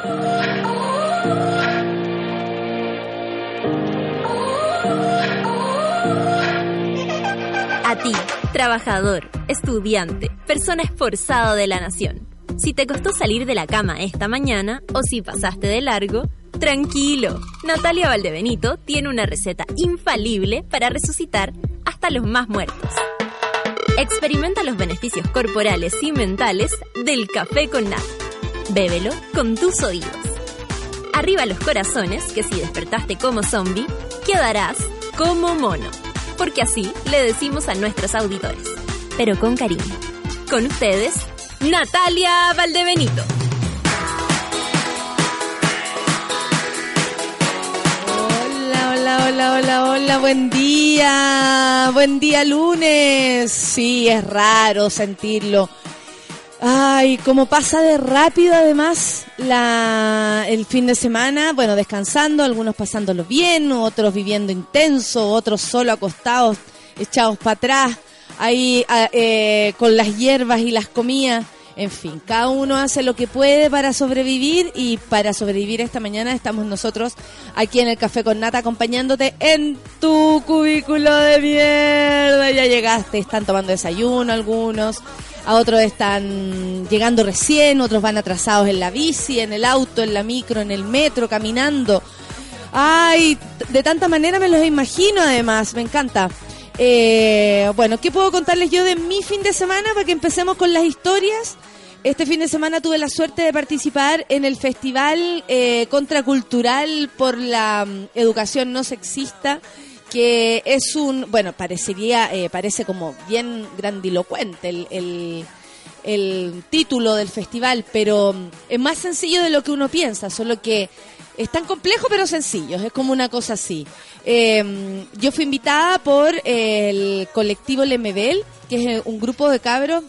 A ti, trabajador, estudiante, persona esforzada de la nación. Si te costó salir de la cama esta mañana o si pasaste de largo, tranquilo. Natalia Valdebenito tiene una receta infalible para resucitar hasta los más muertos. Experimenta los beneficios corporales y mentales del café con nata. Bébelo con tus oídos. Arriba los corazones, que si despertaste como zombie, quedarás como mono. Porque así le decimos a nuestros auditores, pero con cariño. Con ustedes, Natalia Valdebenito. Hola, hola, hola, hola, hola, buen día, buen día lunes. Sí, es raro sentirlo. Ay, como pasa de rápido además la, el fin de semana, bueno, descansando, algunos pasándolo bien, otros viviendo intenso, otros solo acostados, echados para atrás, ahí ah, eh, con las hierbas y las comidas. En fin, cada uno hace lo que puede para sobrevivir y para sobrevivir esta mañana estamos nosotros aquí en el Café con Nata acompañándote en tu cubículo de mierda. Ya llegaste, están tomando desayuno algunos, a otros están llegando recién, otros van atrasados en la bici, en el auto, en la micro, en el metro, caminando. Ay, de tanta manera me los imagino además, me encanta. Eh, bueno, ¿qué puedo contarles yo de mi fin de semana para que empecemos con las historias? Este fin de semana tuve la suerte de participar en el Festival eh, Contracultural por la mm, Educación No Sexista, que es un, bueno, parecería, eh, parece como bien grandilocuente el, el, el título del festival, pero mm, es más sencillo de lo que uno piensa, solo que es tan complejo pero sencillo, es como una cosa así. Eh, yo fui invitada por el colectivo Lemebel, que es un grupo de cabros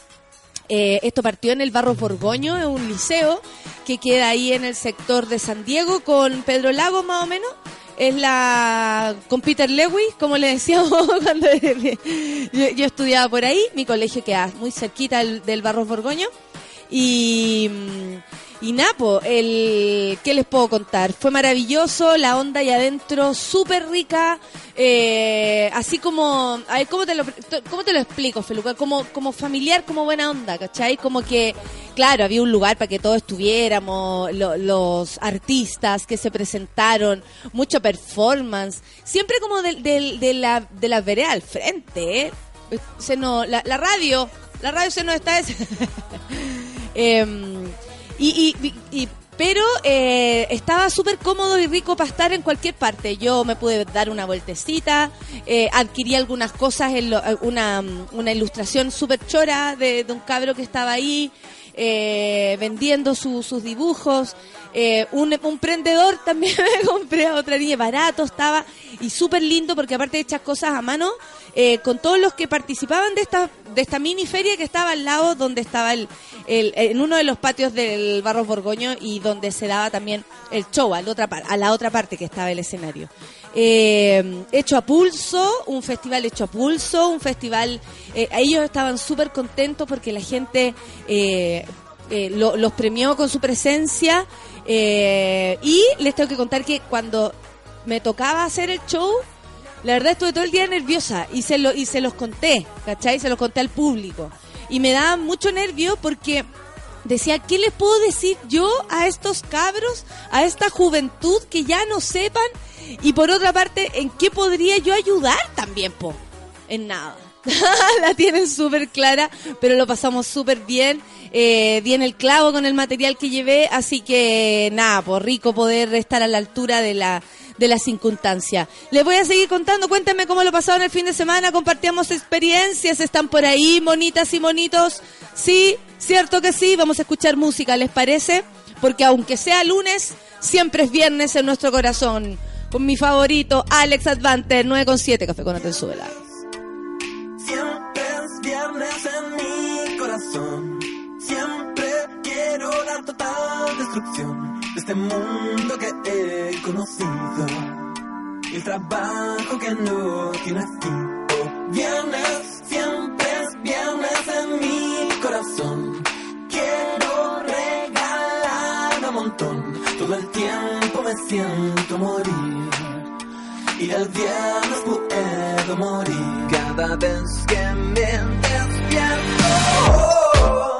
eh, esto partió en el Barro Borgoño, es un liceo que queda ahí en el sector de San Diego con Pedro Lago más o menos. Es la con Peter Lewis, como le decíamos cuando yo, estudiaba por ahí. Mi colegio queda muy cerquita del, del Barro Borgoño. Y, y Napo, el, ¿qué les puedo contar? Fue maravilloso, la onda ahí adentro, súper rica, eh, así como, a ver, ¿cómo te lo, cómo te lo explico, Feluca? Como, como familiar, como buena onda, ¿cachai? Como que, claro, había un lugar para que todos estuviéramos, lo- los artistas que se presentaron, mucho performance, siempre como de, de- de la, de la vereda al frente, ¿eh? Se no, la, la radio, la radio se nos está... Em, y, y- y- pero eh, estaba súper cómodo y rico para estar en cualquier parte. Yo me pude dar una vueltecita, eh, adquirí algunas cosas, en lo- una, una ilustración súper chora de, de un cabro que estaba ahí eh, vendiendo su- sus dibujos. Eh, un, un prendedor también me compré a otra niña, barato estaba y súper lindo porque aparte de hechas cosas a mano, eh, con todos los que participaban de esta, de esta mini feria que estaba al lado donde estaba el, en uno de los patios del Barros Borgoño y donde se daba también el show a la otra, a la otra parte que estaba el escenario. Eh, hecho a pulso, un festival hecho a pulso, un festival, eh, ellos estaban súper contentos porque la gente lo- los premió con su presencia y les tengo que contar que cuando me tocaba hacer el show, la verdad estuve todo el día nerviosa y se, lo, y se los conté, ¿cachai? Se los conté al público. Y me daba mucho nervio porque decía, ¿qué les puedo decir yo a estos cabros, a esta juventud que ya no sepan? Y por otra parte, ¿en qué podría yo ayudar también, po? En nada. la tienen súper clara, pero lo pasamos súper bien. Eh, en el clavo con el material que llevé, así que nada, por rico poder estar a la altura de la de la circunstancia. Les voy a seguir contando, cuéntenme cómo lo pasaron el fin de semana, compartíamos experiencias, están por ahí, monitas y monitos. Sí, cierto que sí, vamos a escuchar música, ¿les parece? Porque aunque sea lunes, siempre es viernes en nuestro corazón. Con mi favorito, Alex Advanter, 9,7, Café con Atenzuela. Siempre es viernes en mi corazón. Siempre quiero la total destrucción de este mundo que he conocido. Y el trabajo que no tiene fin. Oh, viernes, siempre es viernes en mi corazón. Quiero regalar montaña montón. Todo el tiempo me siento morir. Y el viernes puedo morir cada vez que me despierto. Oh,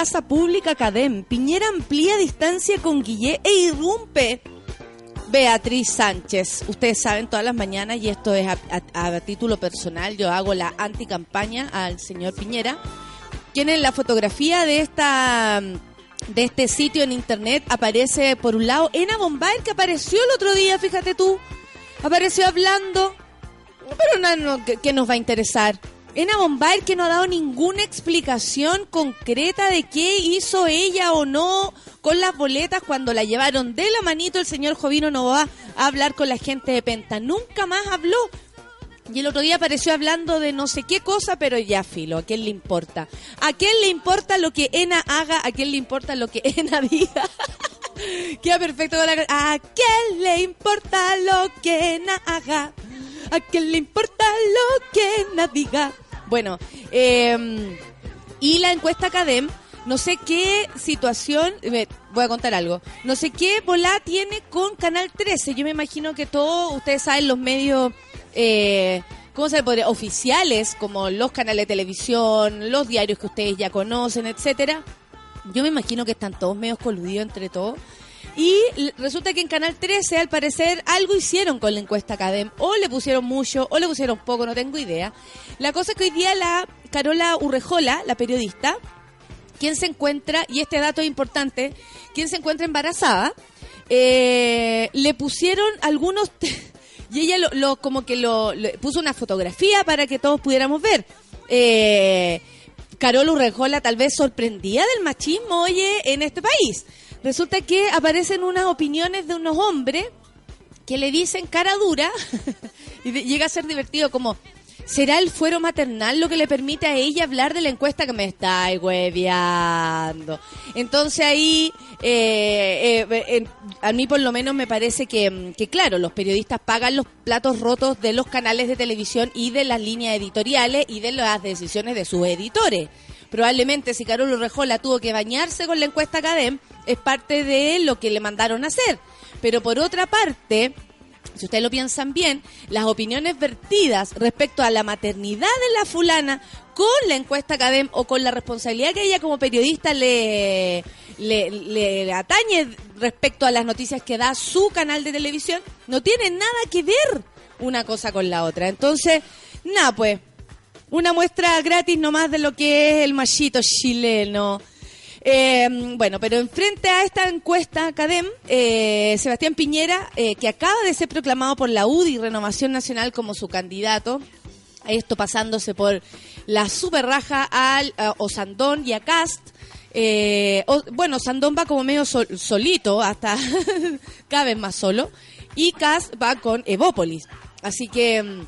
Plaza Pública Cadem. Piñera amplía distancia con Guillé e irrumpe Beatriz Sánchez. Ustedes saben todas las mañanas, y esto es a, a- título personal, yo hago la anticampaña al señor Piñera. Quien en la fotografía de esta de este sitio en internet aparece por un lado Ena Bombay que apareció el otro día, fíjate tú. Apareció hablando pero no, no, ¿qué, qué nos va a interesar? Ena Bombay que no ha dado ninguna explicación concreta de qué hizo ella o no con las boletas cuando la llevaron de la manito el señor Jovino Novoa a hablar con la gente de Penta. Nunca más habló. Y el otro día apareció hablando de no sé qué cosa, pero ya filo, ¿a quién le importa? ¿A quién le importa lo que Ena haga? ¿A quién le importa lo que Ena diga? Queda perfecto con la ¿A quién le importa lo que Ena haga? ¿A quién le importa lo que Ena diga? Bueno, eh, y la encuesta Cadem, no sé qué situación, eh, voy a contar algo, no sé qué volá tiene con Canal 13. Yo me imagino que todos, ustedes saben, los medios, eh, ¿cómo se podría? Oficiales, como los canales de televisión, los diarios que ustedes ya conocen, etcétera. Yo me imagino que están todos medios coludidos entre todos. Y resulta que en Canal 13, al parecer, algo hicieron con la encuesta Cadem. O le pusieron mucho, o le pusieron poco, no tengo idea. La cosa es que hoy día la Carola Urrejola, la periodista, quien se encuentra, y este dato es importante, quien se encuentra embarazada, eh, le pusieron algunos... y ella lo, lo- como que lo, le puso una fotografía para que todos pudiéramos ver. Eh, Carol Urrejola tal vez sorprendida del machismo, oye, en este país. Resulta que aparecen unas opiniones de unos hombres que le dicen cara dura y llega a ser divertido como ¿será el fuero maternal lo que le permite a ella hablar de la encuesta que me está hueveando? Entonces ahí eh, eh, eh, a mí por lo menos me parece que, mm, que claro, los periodistas pagan los platos rotos de los canales de televisión y de las líneas editoriales y de las decisiones de sus editores. Probablemente si Carol Urrejola tuvo que bañarse con la encuesta Cadem, es parte de lo que le mandaron a hacer. Pero por otra parte, si ustedes lo piensan bien, las opiniones vertidas respecto a la maternidad de la fulana con la encuesta Cadem o con la responsabilidad que ella como periodista le, le, atañe respecto a las noticias que da su canal de televisión, no tienen nada que ver una cosa con la otra. Entonces, nada, pues, una muestra gratis nomás de lo que es el machito chileno. Eh, bueno, pero enfrente a esta encuesta CADEM, eh, Sebastián Piñera, eh, que acaba de ser proclamado por la UDI Renovación Nacional como su candidato, esto pasándose por la super raja al a Osandón y a Cast. Eh, bueno, Sandón va como medio sol- solito, hasta cada vez más solo, y Cast va con Evópolis. Así que mm,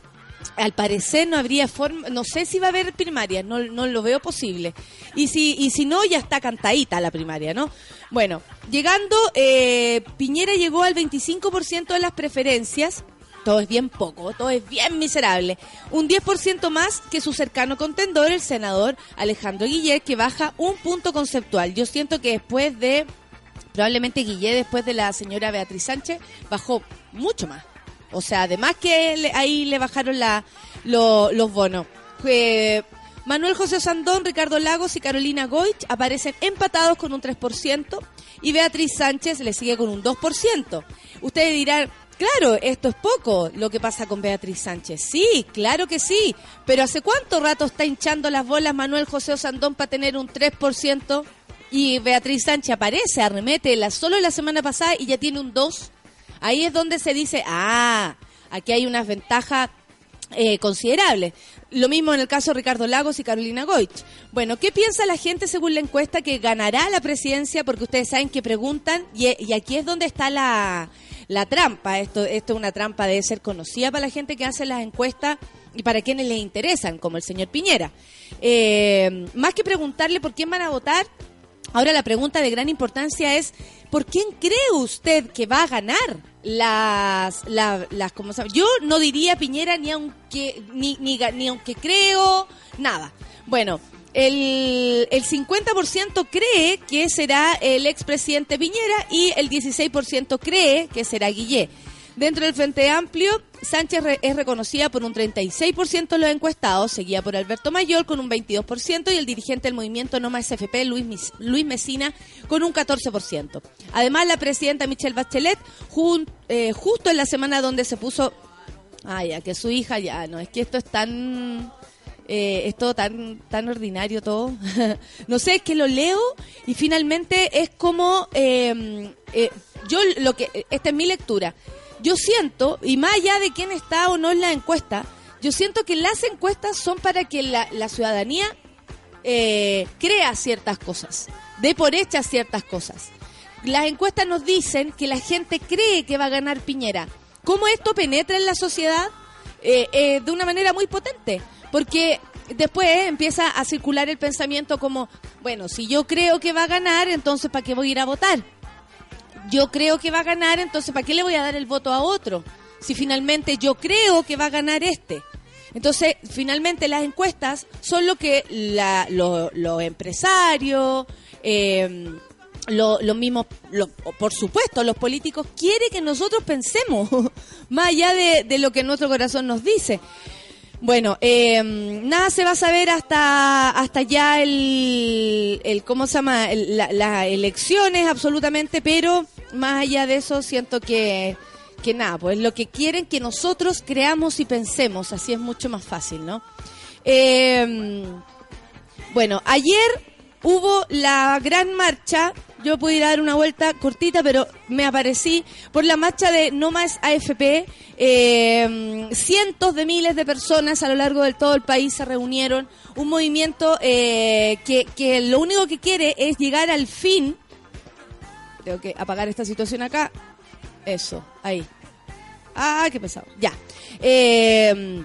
al parecer no habría forma, no sé si va a haber primaria, no, no lo veo posible. Y si, y si no, ya está cantadita la primaria, ¿no? Bueno, llegando, eh, Piñera llegó al 25% de las preferencias. Todo es bien poco, todo es bien miserable. Un 10% más que su cercano contendor, el senador Alejandro Guillet, que baja un punto conceptual. Yo siento que después de, probablemente Guillet, después de la señora Beatriz Sánchez, bajó mucho más. O sea, además que le- ahí le bajaron la, lo- los bonos. Eh, Manuel José Sandón, Ricardo Lagos y Carolina Goich aparecen empatados con un 3% y Beatriz Sánchez le sigue con un 2%. Ustedes dirán, claro, esto es poco lo que pasa con Beatriz Sánchez. Sí, claro que sí, pero ¿hace cuánto rato está hinchando las bolas Manuel José Sandón para tener un 3%? Y Beatriz Sánchez aparece, arremete la, solo la semana pasada y ya tiene un 2%. Ahí es donde se dice, ah, aquí hay unas ventajas eh, considerables. Lo mismo en el caso de Ricardo Lagos y Carolina Goich. Bueno, ¿qué piensa la gente según la encuesta que ganará la presidencia? Porque ustedes saben que preguntan, y, aquí es donde está la, la trampa. Esto, esto es una trampa, debe ser conocida para la gente que hace las encuestas y para quienes les interesan, como el señor Piñera. Eh, más que preguntarle por quién van a votar, Ahora la pregunta de gran importancia es, ¿por quién cree usted que va a ganar las, la- las. Yo no diría Piñera ni aunque, ni, ni, ni aunque creo, nada. Bueno, el, el 50% cree que será el expresidente Piñera y el 16% cree que será Guillé. Dentro del Frente Amplio, Sánchez es reconocida por un 36% de los encuestados, seguida por Alberto Mayor con un 22% y el dirigente del movimiento No Más FP, Luis, Luis Mesina, con un 14%. Además, la presidenta Michelle Bachelet, eh, justo en la semana donde se puso... Ay, ya, que su hija ya, no, es que esto es tan... eh, es todo tan, tan ordinario todo. no sé, es que lo leo y finalmente es como... eh, eh, yo lo que... Esta es mi lectura. Yo siento, y más allá de quién está o no en la encuesta, yo siento que las encuestas son para que la, la ciudadanía eh, crea ciertas cosas, dé por hechas ciertas cosas. Las encuestas nos dicen que la gente cree que va a ganar Piñera. ¿Cómo esto penetra en la sociedad? Eh, eh, de una manera muy potente, porque después empieza a circular el pensamiento como, bueno, si yo creo que va a ganar, entonces ¿para qué voy a ir a votar? Yo creo que va a ganar, entonces ¿para qué le voy a dar el voto a otro? Si finalmente yo creo que va a ganar este. Entonces, finalmente las encuestas son lo que los empresarios, eh, lo- los mismos, lo- por supuesto, los políticos quieren que nosotros pensemos, más allá de, lo que nuestro corazón nos dice. Bueno, eh, nada se va a saber hasta hasta ya el, ¿cómo se llama? El- la- las elecciones, absolutamente, pero más allá de eso siento que, que nada, pues lo que quieren que nosotros creamos y pensemos, así es mucho más fácil, ¿no? Eh, bueno, ayer hubo la gran marcha yo pude ir a dar una vuelta cortita, pero me aparecí por la marcha de No Más AFP. Eh, cientos de miles de personas a lo largo de todo el país se reunieron. Un movimiento eh, que, que lo único que quiere es llegar al fin. Tengo que apagar esta situación acá. Eso, ahí. Ah, qué pesado. Ya. Eh,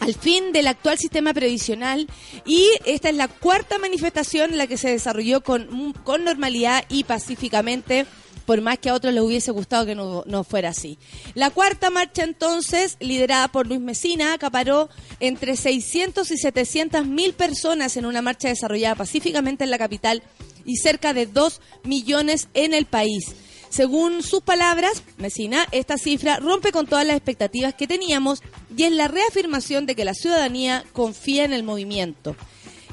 al fin del actual sistema previsional y esta es la cuarta manifestación en la que se desarrolló con, con normalidad y pacíficamente por más que a otros les hubiese gustado que no, no, fuera así. La cuarta marcha entonces, liderada por Luis Mesina, acaparó entre 600 y 700 mil personas en una marcha desarrollada pacíficamente en la capital y cerca de 2 millones en el país. Según sus palabras, Mesina, esta cifra rompe con todas las expectativas que teníamos y es la reafirmación de que la ciudadanía confía en el movimiento.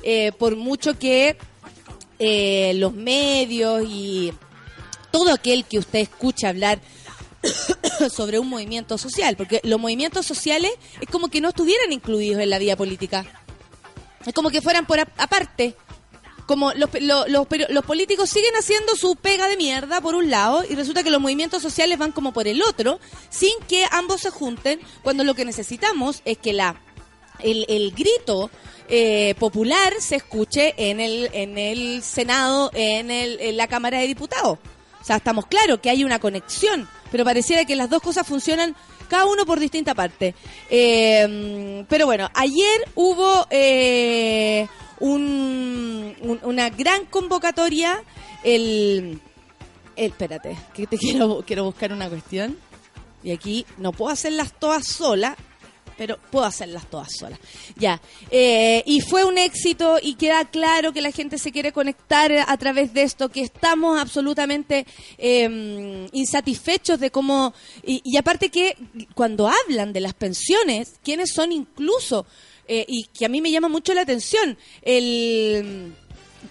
Eh, por mucho que eh, los medios y todo aquel que usted escucha hablar sobre un movimiento social, porque los movimientos sociales es como que no estuvieran incluidos en la vida política. Es como que fueran por aparte como los, los, los, políticos siguen haciendo su pega de mierda por un lado y resulta que los movimientos sociales van como por el otro, sin que ambos se junten, cuando lo que necesitamos es que la el, el grito eh, popular se escuche en el, en el Senado, en, el, en la Cámara de Diputados. O sea, estamos claros que hay una conexión, pero pareciera que las dos cosas funcionan cada uno por distinta parte. Eh, pero bueno, ayer hubo eh, un, una gran convocatoria. El, espérate, que te quiero, quiero buscar una cuestión. Y aquí no puedo hacerlas todas solas, pero puedo hacerlas todas solas. Ya. Eh, y fue un éxito y queda claro que la gente se quiere conectar a través de esto, que estamos absolutamente em, insatisfechos de cómo. Y, y aparte que cuando hablan de las pensiones, quienes son incluso eh, y que a mí me llama mucho la atención. El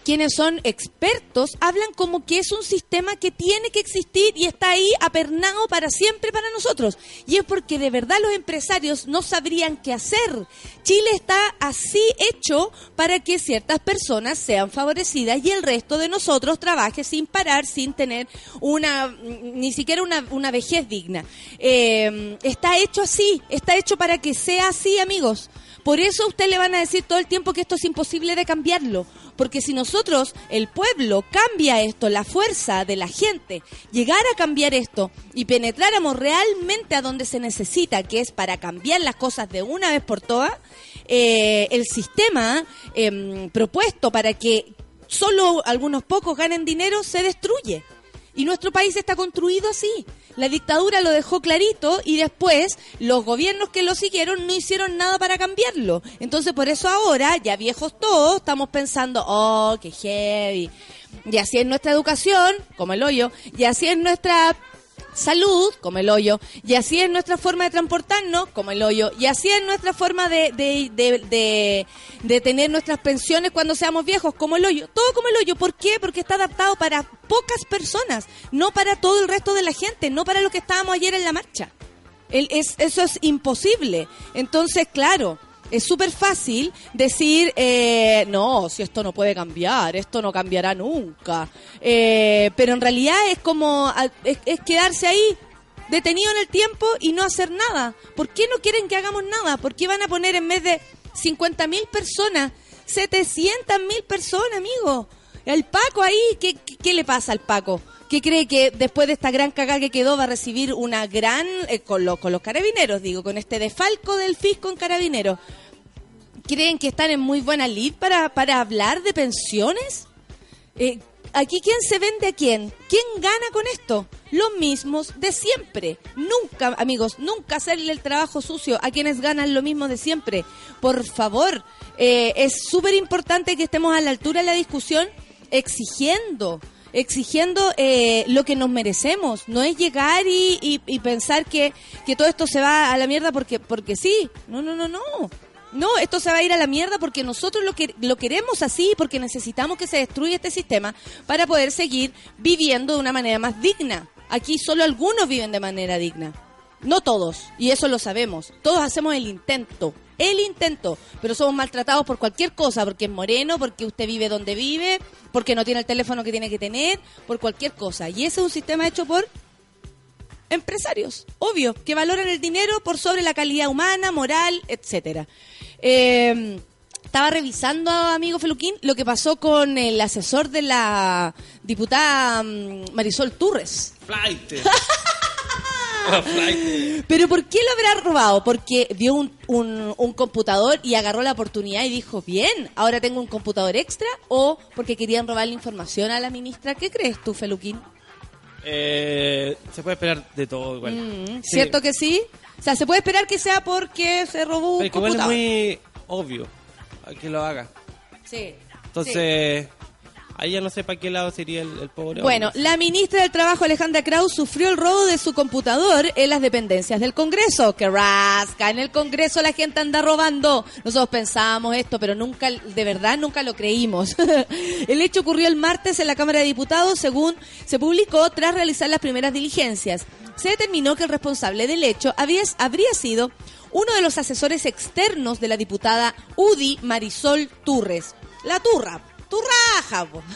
quienes son expertos hablan como que es un sistema que tiene que existir y está ahí apernado para siempre para nosotros. Y es porque de verdad los empresarios no sabrían qué hacer. Chile está así hecho para que ciertas personas sean favorecidas y el resto de nosotros trabaje sin parar, sin tener una, ni siquiera una, vejez digna. Eh, está hecho así, está hecho para que sea así, amigos. Por eso a usted le van a decir todo el tiempo que esto es imposible de cambiarlo. Porque si nosotros, el pueblo, cambia esto, la fuerza de la gente, llegara a cambiar esto y penetráramos realmente a donde se necesita, que es para cambiar las cosas de una vez por todas, eh, el sistema em, propuesto para que solo algunos pocos ganen dinero se destruye. Y nuestro país está construido así. La dictadura lo dejó clarito y después los gobiernos que lo siguieron no hicieron nada para cambiarlo. Entonces por eso ahora, ya viejos todos, estamos pensando, oh, qué heavy. Y así es nuestra educación, como el hoyo, y así es nuestra salud, como el hoyo, y así es nuestra forma de transportarnos, como el hoyo, y así es nuestra forma de, de, de, tener nuestras pensiones cuando seamos viejos, como el hoyo, todo como el hoyo. ¿Por qué? Porque está adaptado para pocas personas, no para todo el resto de la gente, no para lo que estábamos ayer en la marcha. Es, eso es imposible. Entonces, claro, es súper fácil decir, eh, no, si esto no puede cambiar, esto no cambiará nunca. Eh, pero en realidad es como, es, quedarse ahí detenido en el tiempo y no hacer nada. ¿Por qué no quieren que hagamos nada? ¿Por qué van a poner en vez de 50 mil personas, 700 mil personas, amigo? El Paco ahí, ¿qué, ¿qué, le pasa al Paco? ¿Qué cree que después de esta gran cagada que quedó va a recibir una gran, eh, con, con los carabineros, digo, con este defalco del fisco en carabineros? creen que están en muy buena lid para, para hablar de pensiones? Eh, ¿Aquí quién se vende a quién? ¿Quién gana con esto? Los mismos de siempre. Nunca, amigos, nunca hacerle el trabajo sucio a quienes ganan lo mismo de siempre. Por favor, eh, es súper importante que estemos a la altura de la discusión exigiendo exigiendo eh, lo que nos merecemos. No es llegar y, y, pensar que, que, todo esto se va a la mierda porque, porque sí. No, no, no, no. No, esto se va a ir a la mierda porque nosotros lo, que, lo queremos así, porque necesitamos que se destruya este sistema para poder seguir viviendo de una manera más digna. Aquí solo algunos viven de manera digna. No todos, y eso lo sabemos. Todos hacemos el intento, el intento, pero somos maltratados por cualquier cosa, porque es moreno, porque usted vive donde vive, porque no tiene el teléfono que tiene que tener, por cualquier cosa. Y ese es un sistema hecho por empresarios, obvio, que valoran el dinero por sobre la calidad humana, moral, etcétera. Eh, estaba revisando, amigo Feluquín, lo que pasó con el asesor de la diputada mm, Marisol Turres. Pero ¿por qué lo habrá robado? Porque vio un, un- un computador y agarró la oportunidad y dijo, bien, ahora tengo un computador extra, o porque querían robarle información a la ministra. ¿Qué crees tú, Feluquín? Eh, se puede esperar de todo igual. Mm, Sí. ¿Cierto que sí? O sea, se puede esperar que sea porque se robó un Pero igual es computador. muy obvio que lo haga. Sí. Entonces, ahí ya no sé para qué lado sería el, pobre Bueno, la ministra del Trabajo, Alejandra Kraus, sufrió el robo de su computador en las dependencias del Congreso. ¡Que rasca! En el Congreso la gente anda robando. Nosotros pensábamos esto, pero nunca, de verdad, nunca lo creímos. el hecho ocurrió el martes en la Cámara de Diputados, según se publicó tras realizar las primeras diligencias. Se determinó que el responsable del hecho habría sido uno de los asesores externos de la diputada UDI Marisol Turres. La turra. Turraja, po.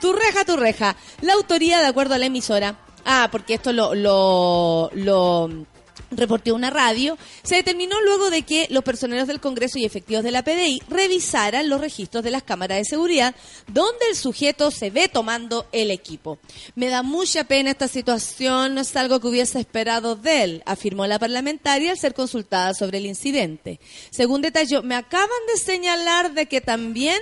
Tu reja, tu reja. La autoría, de acuerdo a la emisora, ah, porque esto lo, lo reportó una radio, se determinó luego de que los personeros del Congreso y efectivos de la PDI revisaran los registros de las cámaras de seguridad donde el sujeto se ve tomando el equipo. Me da mucha pena esta situación, no es algo que hubiese esperado de él, afirmó la parlamentaria al ser consultada sobre el incidente. Según detalló, me acaban de señalar de que también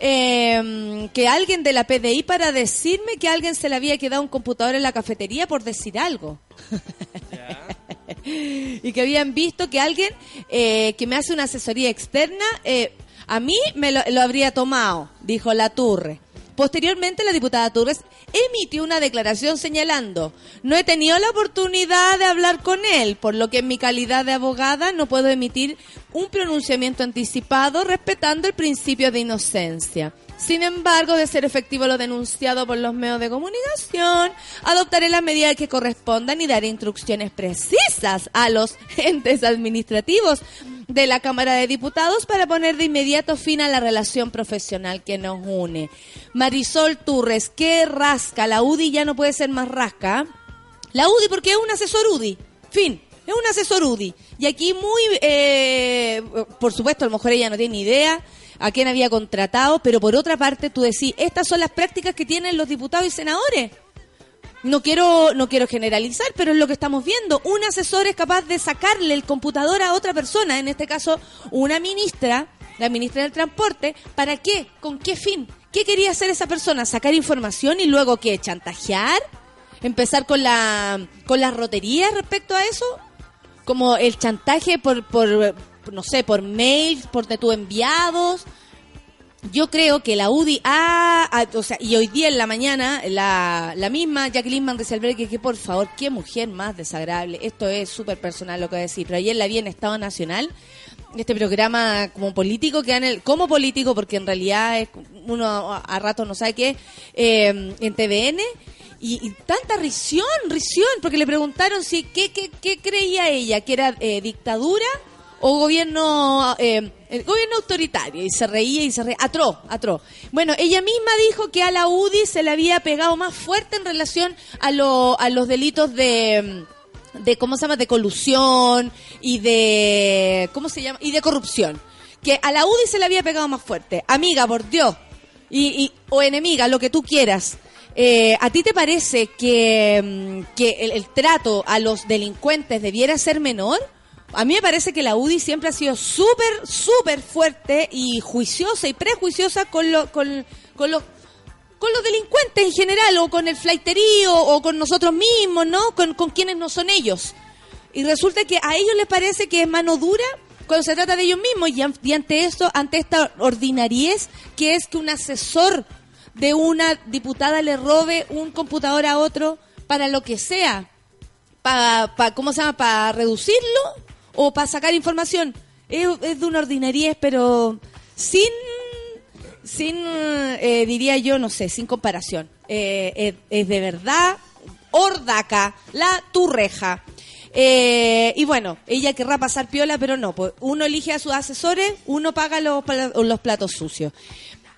eh, que alguien de la PDI para decirme que alguien se le había quedado un computador en la cafetería por decir algo. y que habían visto que alguien eh, que me hace una asesoría externa, eh, a mí me lo, lo habría tomado, dijo la Turre. Posteriormente, la diputada Turres emitió una declaración señalando, no he tenido la oportunidad de hablar con él, por lo que en mi calidad de abogada no puedo emitir un pronunciamiento anticipado respetando el principio de inocencia. Sin embargo, de ser efectivo lo denunciado por los medios de comunicación, adoptaré las medidas que correspondan y daré instrucciones precisas a los entes administrativos de la Cámara de Diputados para poner de inmediato fin a la relación profesional que nos une. Marisol Turres, qué rasca, la UDI ya no puede ser más rasca. La UDI porque es un asesor UDI, fin, es un asesor UDI. Y aquí muy, eh, por supuesto, a lo mejor ella no tiene idea a quién había contratado, pero por otra parte tú decís, estas son las prácticas que tienen los diputados y senadores. No quiero, no quiero generalizar, pero es lo que estamos viendo. Un asesor es capaz de sacarle el computador a otra persona, en este caso una ministra, la ministra del Transporte, ¿para qué? ¿Con qué fin? ¿Qué quería hacer esa persona? ¿Sacar información y luego qué? ¿Chantajear? ¿Empezar con la con las roterías respecto a eso? Como el chantaje por, por no sé, por mails, por tu enviados. Yo creo que la UDI ha, ha- o sea, y hoy día en la mañana, la, la misma Jacqueline Van que, que por favor, qué mujer más desagradable. Esto es súper personal lo que voy a decir, pero ayer la vi en Estado Nacional, este programa como político, que dan el, como político, porque en realidad es, uno a, a ratos no sabe qué, eh, en TVN, y, tanta risión, risión, porque le preguntaron si qué, qué, qué creía ella, que era eh, dictadura o gobierno eh, el gobierno autoritario y se reía y se reía atroz atroz. Bueno ella misma dijo que a la UDI se le había pegado más fuerte en relación a lo, a los delitos de de cómo se llama de colusión y de cómo se llama y de corrupción. Que a la UDI se le había pegado más fuerte. Amiga por Dios. Y, y- o enemiga lo que tú quieras. Eh, ¿A ti te parece que, mm, que el, el trato a los delincuentes debiera ser menor? A mí me parece que la UDI siempre ha sido súper, súper fuerte y juiciosa y prejuiciosa con, lo, con, los con los delincuentes en general, o con el flaiterío, o con nosotros mismos, ¿no? Con, con quienes no son ellos. Y resulta que a ellos les parece que es mano dura cuando se trata de ellos mismos. Y, an- y ante esto, ante esta ordinariez, que es que un asesor de una diputada le robe un computador a otro para lo que sea, para, pa, ¿cómo se llama? Para reducirlo o para sacar información. Es, de una ordinariez, pero sin, sin eh, diría yo, no sé, sin comparación. Eh, es, de verdad Ordaca, la turreja. Eh, y bueno, ella querrá pasar piola, pero no. Pues uno elige a sus asesores, uno paga los, los platos sucios.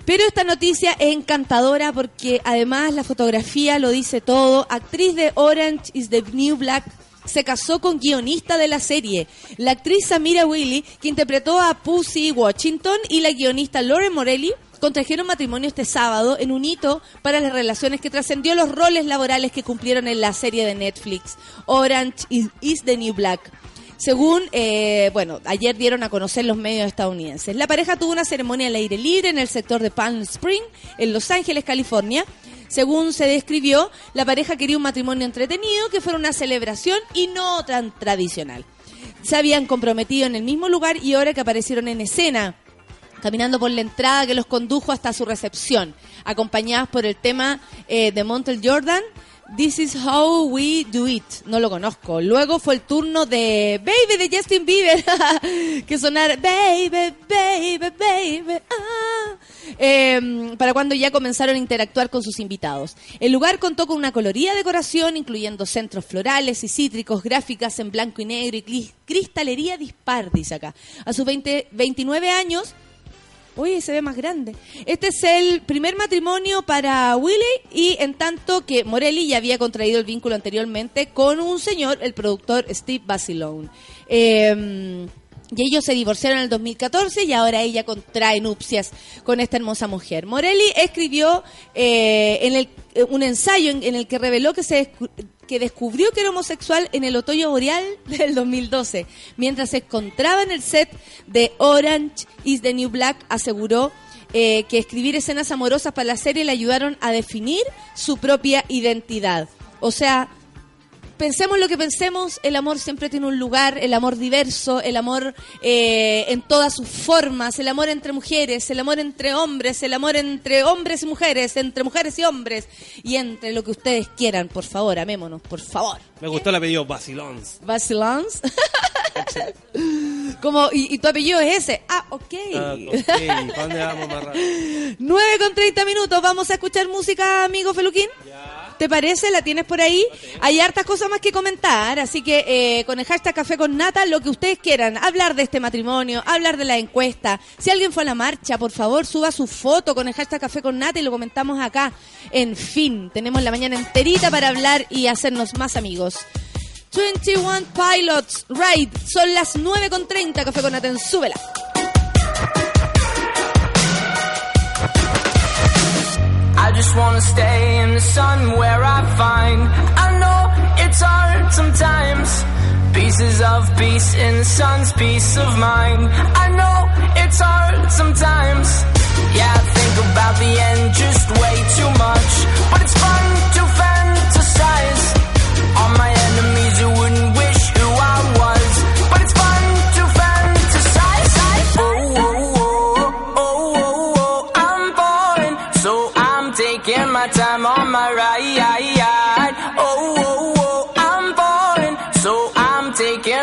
Pero esta noticia es encantadora porque además la fotografía lo dice todo. Actriz de Orange is the New Black se casó con guionista de la serie. La actriz Samira Willy, que interpretó a Pussy Washington, y la guionista Lauren Morelli contrajeron matrimonio este sábado en un hito para las relaciones que trascendió los roles laborales que cumplieron en la serie de Netflix Orange is, the New Black. Según, eh, bueno, ayer dieron a conocer los medios estadounidenses. La pareja tuvo una ceremonia al aire libre en el sector de Palm Spring, en Los Ángeles, California. Según se describió, la pareja quería un matrimonio entretenido, que fuera una celebración y no tan tradicional. Se habían comprometido en el mismo lugar y ahora que aparecieron en escena, caminando por la entrada que los condujo hasta su recepción, acompañadas por el tema eh, de Montel Jordan. This is how we do it. No lo conozco. Luego fue el turno de Baby de Justin Bieber. que sonar Baby, Baby, Baby. ah. Eh, para cuando ya comenzaron a interactuar con sus invitados. El lugar contó con una colorida decoración, incluyendo centros florales y cítricos, gráficas en blanco y negro y cristalería dispar, dice acá. A sus 20 29 años, Oye, se ve más grande. Este es el primer matrimonio para Willy y en tanto que Morelli ya había contraído el vínculo anteriormente con un señor, el productor Steve Basilone. Eh, y ellos se divorciaron en el 2014 y ahora ella contrae nupcias con esta hermosa mujer. Morelli escribió eh, en el, eh, un ensayo en, el que reveló que se que descubrió que era homosexual en el otoño boreal del 2012. Mientras se encontraba en el set de Orange is the New Black, aseguró eh, que escribir escenas amorosas para la serie le ayudaron a definir su propia identidad. O sea, pensemos lo que pensemos, el amor siempre tiene un lugar, el amor diverso, el amor eh, en todas sus formas, el amor entre mujeres, el amor entre hombres, el amor entre hombres y mujeres, entre mujeres y hombres, y entre lo que ustedes quieran, por favor, amémonos, por favor. Me gustó el apellido Basilons. Basilans. Como, y, y tu apellido es ese. Ah, ok. Ah, ok. ¿Para dónde vamos más rápido? 9 con 30 minutos. Vamos a escuchar música, amigo Feluquín. ¿Te parece? ¿La tienes por ahí? Hay hartas cosas más que comentar, así que eh, con el hashtag Café con Nata, lo que ustedes quieran, hablar de este matrimonio, hablar de la encuesta. Si alguien fue a la marcha, por favor, suba su foto con el hashtag Café con Nata y lo comentamos acá. En fin, tenemos la mañana enterita para hablar y hacernos más amigos. 21 Pilots Ride, son las 9 con 30, Café con Nata en Súbela. I just wanna stay in the sun where I find I know it's hard sometimes. Pieces of peace in the sun's peace of mind. I know it's hard sometimes. Yeah, I think about the end just way too much. But it's fun to fantasize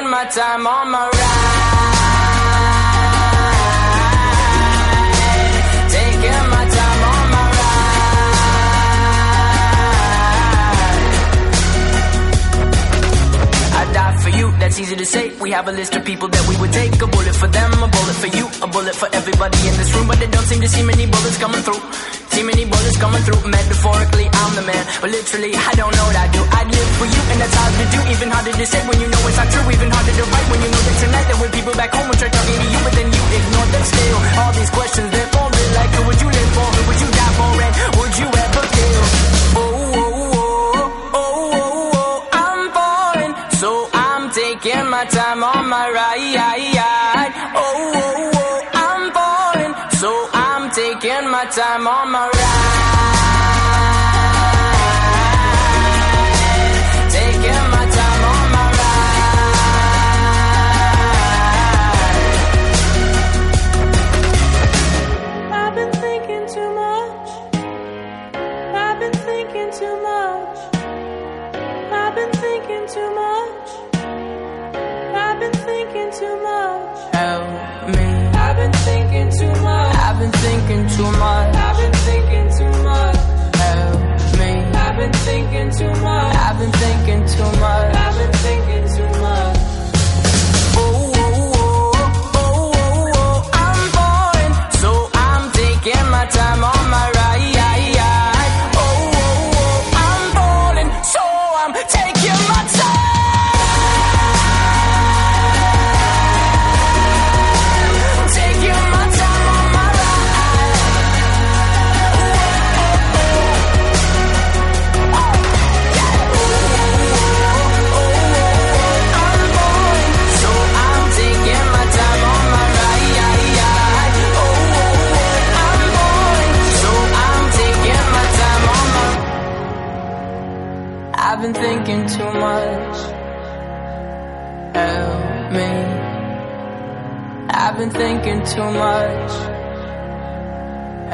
taking my time on my ride Taking my time on my ride I die for you, that's easy to say. We have a list of people that we would take. A bullet for them, a bullet for you, a bullet for everybody in this room. But they don't seem to see many bullets coming through. See many bullets coming through. Metaphorically, I'm the man. But literally, I don't know what I do. I live for you, and that's hard to do. Even harder to say when you know it's not true. Even harder to write when you know that tonight there were people back home who tried talking to you, but then you ignore them still. All these questions, they're folded like who would you live for? Who would you die for? And would you ever kill? Oh, oh, oh, oh, oh, oh, oh I'm falling. So I'm taking my time on my ride. Time on my ride. Taking my time on my ride. I've been thinking too much. I've been thinking too much. I've been thinking too much. I've been thinking too much. Help me. I've been thinking too much. I've been thinking too much. I've been thinking too much. Been thinking too much.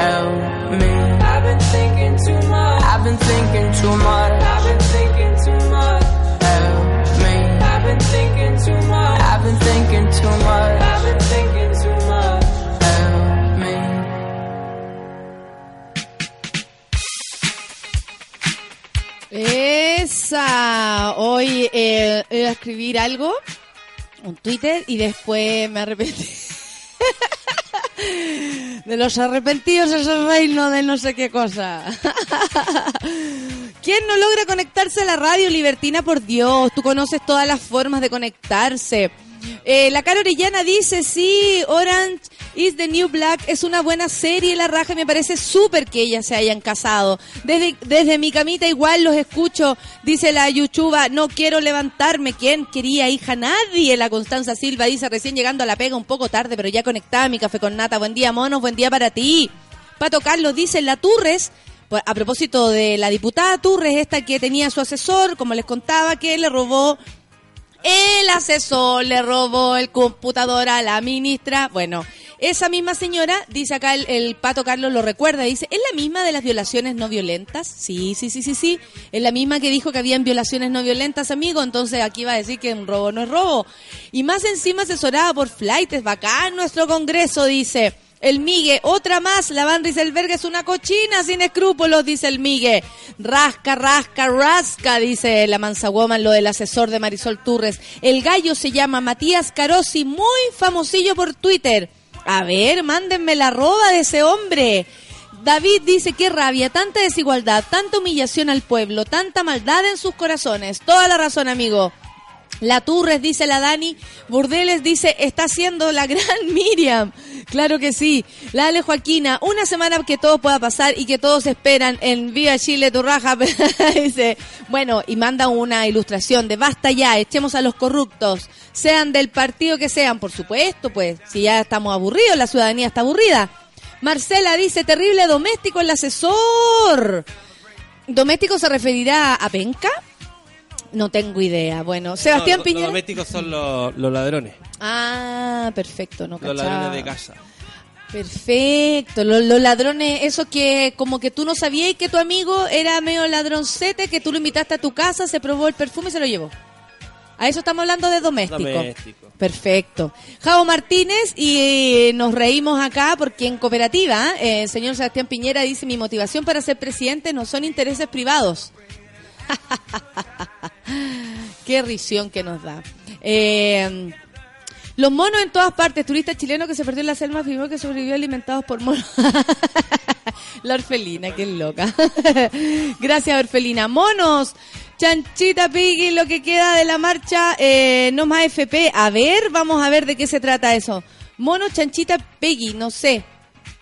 Help me. I've been thinking too much. I've been thinking too much. I've been thinking too much. Help me. I've been thinking too much. I've been thinking too much. I've been thinking too much. Help me. Esa. Hoy eh, iba a escribir algo, un Twitter, y después me arrepentí. De los arrepentidos es el reino de no sé qué cosa. ¿Quién no logra conectarse a la radio libertina? Por Dios, tú conoces todas las formas de conectarse. Eh, la cara Orellana dice, sí, Orange is the New Black es una buena serie, la raja, me parece súper que ellas se hayan casado. Desde, desde mi camita igual los escucho, dice la Yuchuba, no quiero levantarme. ¿Quién quería, hija? Nadie. La Constanza Silva dice, recién llegando a la pega un poco tarde, pero ya conectada mi café con nata. Buen día, monos, buen día para ti. Pato Carlos dice, la Turres, pues, a propósito de la diputada Turres, esta que tenía su asesor, como les contaba, que le robó el asesor le robó el computador a la ministra. Bueno, esa misma señora, dice acá el, Pato Carlos, lo recuerda, dice, ¿es la misma de las violaciones no violentas? Sí, sí, sí, sí, sí. Es la misma que dijo que habían violaciones no violentas, amigo. Entonces aquí va a decir que un robo no es robo. Y más encima asesorada por Flight, es bacán nuestro congreso, dice. El Migue, otra más, la Van Rieselberg es una cochina sin escrúpulos, dice el Migue. Rasca, rasca, rasca, dice la Mansa Woman, lo del asesor de Marisol Turres. El gallo se llama Matías Carosi, muy famosillo por Twitter. A ver, mándenme la roba de ese hombre. David dice, qué rabia, tanta desigualdad, tanta humillación al pueblo, tanta maldad en sus corazones. Toda la razón, amigo. La Turres, dice la Dani. Burdeles dice, está haciendo la gran Miriam. Claro que sí. La Ale Joaquina, una semana que todo pueda pasar y que todos esperan en Viva Chile, tu raja. dice, bueno, y manda una ilustración de basta ya, echemos a los corruptos, sean del partido que sean, por supuesto, pues, si ya estamos aburridos, la ciudadanía está aburrida. Marcela dice, terrible doméstico el asesor. ¿Doméstico se referirá a penca? No tengo idea. Bueno, Sebastián No, Piñera. Los domésticos son los, los ladrones. Ah, perfecto, no Los cachaba. ladrones de casa. Perfecto, los, los ladrones, eso que como que tú no sabías que tu amigo era medio ladroncete, que tú lo invitaste a tu casa, se probó el perfume y se lo llevó. A eso estamos hablando de doméstico. Doméstico. Perfecto. Javo Martínez y nos reímos acá porque en cooperativa, eh, el señor Sebastián Piñera dice, mi motivación para ser presidente no son intereses privados. Qué risión que nos da. Eh, los monos en todas partes. Turista chileno que se perdió en la selva afirmó que sobrevivió alimentados por monos. la orfelina, qué loca. Gracias, orfelina. Monos, chanchita piggy, lo que queda de la marcha, eh, no más FP. A ver, vamos a ver de qué se trata eso. Monos, chanchita piggy, no sé.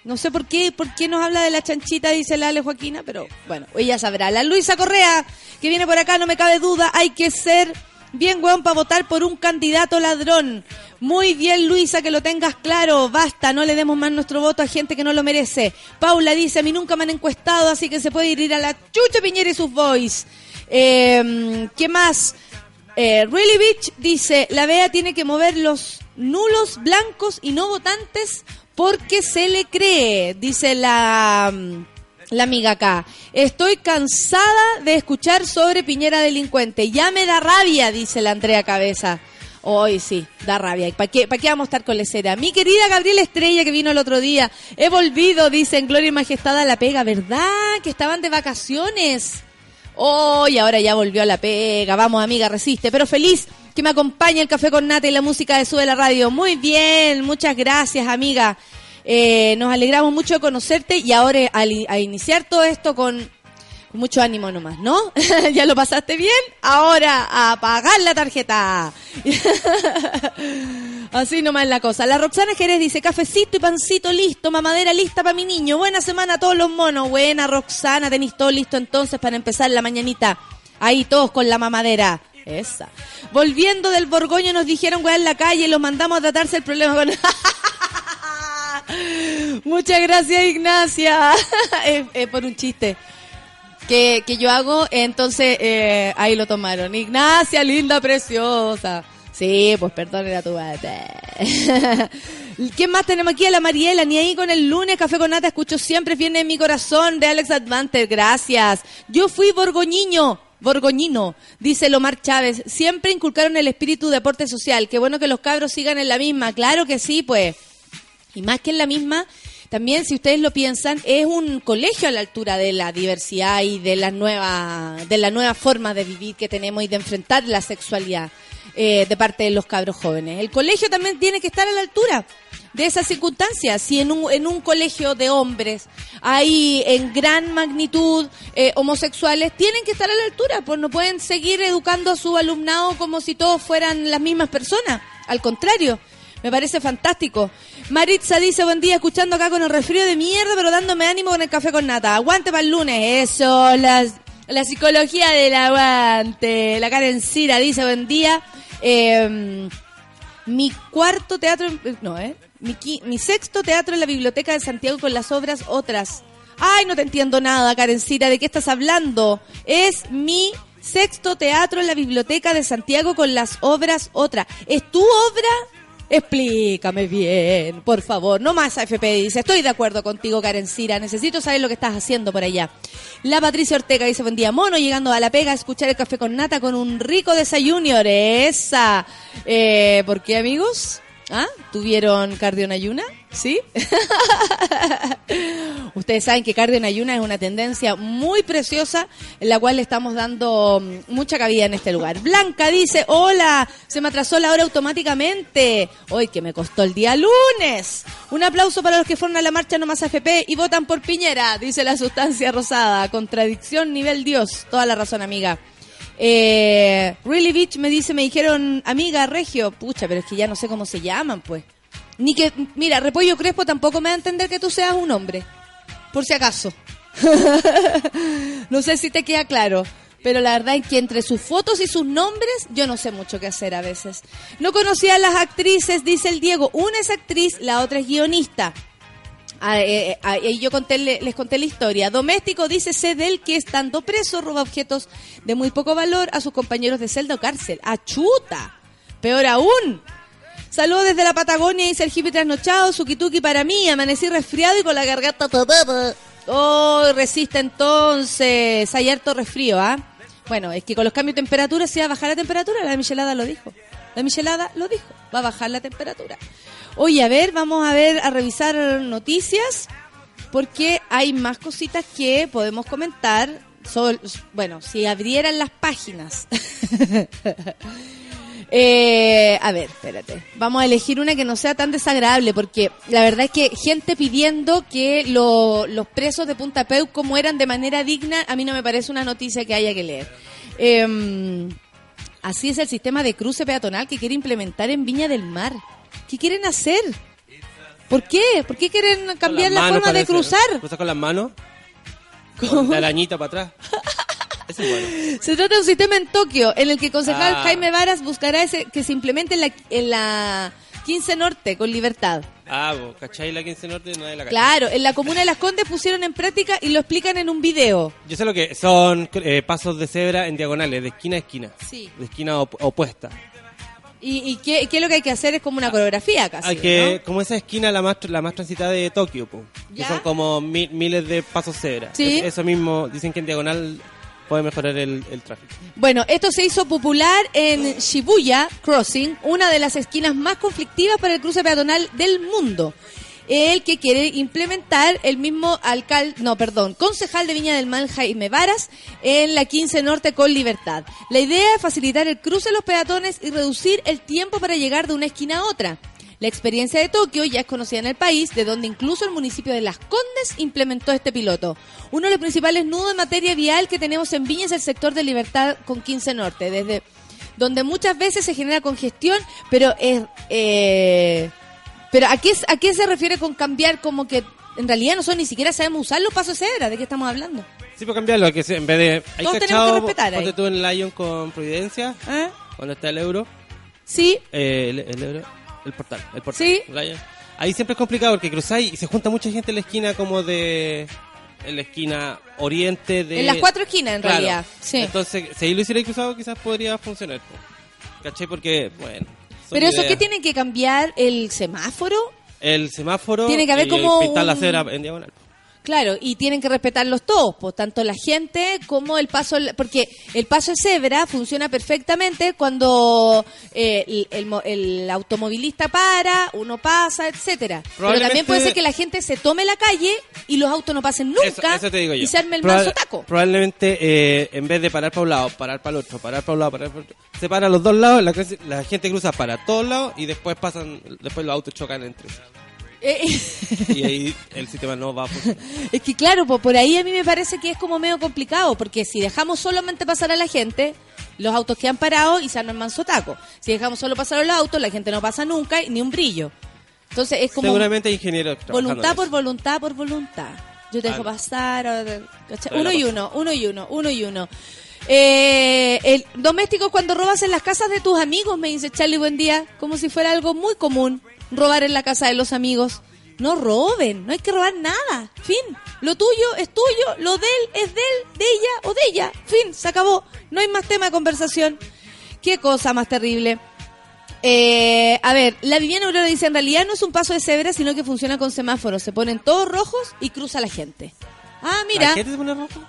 No sé por qué, por qué nos habla de la chanchita, dice la Ale Joaquina, pero bueno, ella sabrá. La Luisa Correa, que viene por acá, no me cabe duda, hay que ser bien weón para votar por un candidato ladrón. Muy bien, Luisa, que lo tengas claro. Basta, no le demos más nuestro voto a gente que no lo merece. Paula dice, a mí nunca me han encuestado, así que se puede ir a la chucha Piñera y sus boys. Eh, ¿Qué más? Eh, Really Beach dice, la BEA tiene que mover los nulos, blancos y no votantes porque se le cree, dice la, mm, la amiga acá. Estoy cansada de escuchar sobre Piñera delincuente. Ya me da rabia, dice la Andrea Cabeza. Hoy sí, da rabia. ¿Y para qué, pa' qué vamos a estar con lecera? Mi querida Gabriela Estrella, que vino el otro día. He volvido, dice en Gloria y Majestad a la pega. ¿Verdad? Que estaban de vacaciones. Oh, y ahora ya volvió a la pega. Vamos, amiga, resiste. Pero feliz que me acompañe el café con nata y la música de Sube la Radio. Muy bien, muchas gracias, amiga. Eh, nos alegramos mucho de conocerte y ahora a, a iniciar todo esto con mucho ánimo nomás, ¿no? ¿Ya lo pasaste bien? Ahora a pagar la tarjeta. Así nomás la cosa. La Roxana Jerez dice, cafecito y pancito listo, mamadera lista para mi niño. Buena semana a todos los monos. Buena Roxana, tenéis todo listo entonces para empezar la mañanita. Ahí todos con la mamadera. Esa. Volviendo del Borgoño nos dijeron, weá, en la calle los mandamos a tratarse el problema con... Muchas gracias, Ignacia. Por un chiste que, que yo hago, entonces eh, ahí lo tomaron. Ignacia, linda, preciosa. Sí, pues perdón, era tu. ¿Quién más tenemos aquí? A la Mariela, ni ahí con el lunes, café con nata, escucho siempre, viene en mi corazón, de Alex Advanter, gracias. Yo fui borgoñiño, borgoñino, dice Lomar Chávez, siempre inculcaron el espíritu de aporte social, qué bueno que los cabros sigan en la misma, claro que sí, pues. Y más que en la misma, también si ustedes lo piensan, es un colegio a la altura de la diversidad y de la nueva, de la nueva forma de vivir que tenemos y de enfrentar la sexualidad eh, de parte de los cabros jóvenes. El colegio también tiene que estar a la altura de esas circunstancias. Si en un, en un colegio de hombres hay en gran magnitud eh, homosexuales, tienen que estar a la altura, pues no pueden seguir educando a su alumnado como si todos fueran las mismas personas. Al contrario, me parece fantástico. Maritza dice, buen día, escuchando acá con el resfrío de mierda, pero dándome ánimo con el café con nata. Aguante para el lunes. Eso, la psicología del aguante. La Karen Cira dice, buen día. Eh, mi cuarto teatro, en- no, ¿eh? Mi, mi sexto teatro en la Biblioteca de Santiago con las obras otras. Ay, no te entiendo nada, Karencita, ¿de qué estás hablando? Es mi sexto teatro en la Biblioteca de Santiago con las obras otras. ¿Es tu obra? Explícame bien, por favor. No más AFP dice, estoy de acuerdo contigo, Karencira. Necesito saber lo que estás haciendo por allá. La Patricia Ortega dice, buen día, mono, llegando a la pega a escuchar el café con nata con un rico desayuno. Esa. Eh, ¿Por qué, amigos? ¿Ah? ¿Tuvieron cardio en ayuna? ¿Sí? Ustedes saben que cardio en ayuna es una tendencia muy preciosa en la cual le estamos dando mm, mucha cabida en este lugar. Blanca dice, hola, se me atrasó la hora automáticamente. Hoy que me costó el día lunes. Un aplauso para los que fueron a la marcha No Más AFP y votan por Piñera, dice la sustancia rosada. Contradicción nivel Dios. Toda la razón, amiga. Eh, really Beach me dice, me dijeron, amiga, Regio. Pucha, pero es que ya no sé cómo se llaman, pues. Ni que, mira, Repollo Crespo tampoco me va a entender que tú seas un hombre. Por si acaso. no sé si te queda claro. Pero la verdad es que entre sus fotos y sus nombres, yo no sé mucho qué hacer a veces. No conocía a las actrices, dice el Diego. Una es actriz, la otra es guionista. Ah, eh, eh, ah, y yo conté, le- les conté la historia. Doméstico dice sé del que estando preso roba objetos de muy poco valor a sus compañeros de celda o cárcel. ¡Achuta! Peor aún. Saludos desde la Patagonia, dice el hippie trasnochado, suki para mí, amanecí resfriado y con la garganta. Oh, resiste entonces, hay harto resfrío, ¿ah? Bueno, es que con los cambios de temperatura se va a bajar la temperatura, la michelada lo dijo. La michelada lo dijo, va a bajar la temperatura. Oye, a ver, vamos a ver, a revisar noticias, porque hay más cositas que podemos comentar. Sol- bueno, si abrieran las páginas. Eh, a ver, espérate. Vamos a elegir una que no sea tan desagradable, porque la verdad es que gente pidiendo que lo- los presos de Punta Peu como eran de manera digna, a mí no me parece una noticia que haya que leer. Eh, así es el sistema de cruce peatonal que quiere implementar en Viña del Mar. ¿Qué quieren hacer? ¿Por qué? ¿Por qué quieren cambiar la forma de parece. cruzar? Cruzar con las manos. Con la arañita para atrás. Es bueno. Se trata de un sistema en Tokio en el que el concejal Ah. Jaime Varas buscará ese, que se implemente en la, en la 15 Norte con libertad. Ah, vos, ¿cachai? La 15 Norte no es la cachai. Claro, en la comuna de Las Condes pusieron en práctica y lo explican en un video. Yo sé lo que son eh, pasos de cebra en diagonales, de esquina a esquina. Sí. De esquina op- opuesta. ¿Y, y qué, qué es lo que hay que hacer? Es como una coreografía casi. Hay que, ¿no? como esa esquina la más, la más transitada de Tokio, po, que son como mi- miles de pasos cebra. Sí. Es- eso mismo, dicen que en diagonal puede mejorar el, el tráfico. Bueno, esto se hizo popular en Shibuya Crossing, una de las esquinas más conflictivas para el cruce peatonal del mundo. El que quiere implementar el mismo alcalde, no, perdón, concejal de Viña del Mar, Jaime Varas, en la 15 Norte con Libertad. La idea es facilitar el cruce de los peatones y reducir el tiempo para llegar de una esquina a otra. La experiencia de Tokio ya es conocida en el país, de donde incluso el municipio de Las Condes implementó este piloto. Uno de los principales nudos en materia vial que tenemos en Viña es el sector de Libertad con 15 Norte, desde donde muchas veces se genera congestión, pero es... Eh, pero ¿a qué, ¿a qué se refiere con cambiar como que en realidad nosotros ni siquiera sabemos usar los pasos de cebra? ¿De qué estamos hablando? Sí, por cambiarlo, que en vez de... ¿Hay Todos tenemos que respetar ahí. tú en Lion con Providencia, ¿Eh? cuando está el euro, Sí, eh, el, el euro, el portal, el portal. Sí. Lion. Ahí siempre es complicado porque cruzáis y se junta mucha gente en la esquina como de... En la esquina oriente de... en las cuatro esquinas en Claro. realidad. Sí. Entonces, si ahí lo hiciera cruzado quizás podría funcionar. po. ¿Cachai? Porque, bueno... Pero eso que tiene que cambiar el semáforo, El semáforo Tiene que haber y como pintar la un- cebra en diagonal. Claro, y tienen que respetarlos todos, pues tanto la gente como el paso, porque el paso de cebra funciona perfectamente cuando eh, el, el el automovilista para, uno pasa, etcétera. Pero también puede ser que la gente se tome la calle y los autos no pasen nunca Eso, eso te digo yo. y se arme el Proba- manso taco. Probablemente eh, en vez de parar para un lado, parar para el otro, parar para un lado, parar para el otro, se para a los dos lados, la, la gente cruza para todos lados y después pasan, después los autos chocan entre sí. Eh, Y ahí el sistema no va a funcionar. Es que claro, pues por ahí a mí me parece que es como medio complicado, porque si dejamos solamente pasar a la gente, los autos quedan parados y se arman manso taco. Si dejamos solo pasar a los autos, la gente no pasa nunca, y ni un brillo. Entonces es como Seguramente trabajando voluntad por voluntad por voluntad. Yo te dejo pasar, uno y uno, uno y uno, uno y uno. Eh, el doméstico cuando robas en las casas de tus amigos, me dice Charlie, buen día, como si fuera algo muy común, robar en la casa de los amigos. No roben, no hay que robar nada. Fin. Lo tuyo es tuyo, lo de él es de él, de ella o de ella. Fin, se acabó. No hay más tema de conversación. Qué cosa más terrible. Eh, a ver, la Viviana Aurora dice, en realidad no es un paso de cebra, sino que funciona con semáforos. Se ponen todos rojos y cruza la gente. Ah, mira, ¿La gente se pone rojo?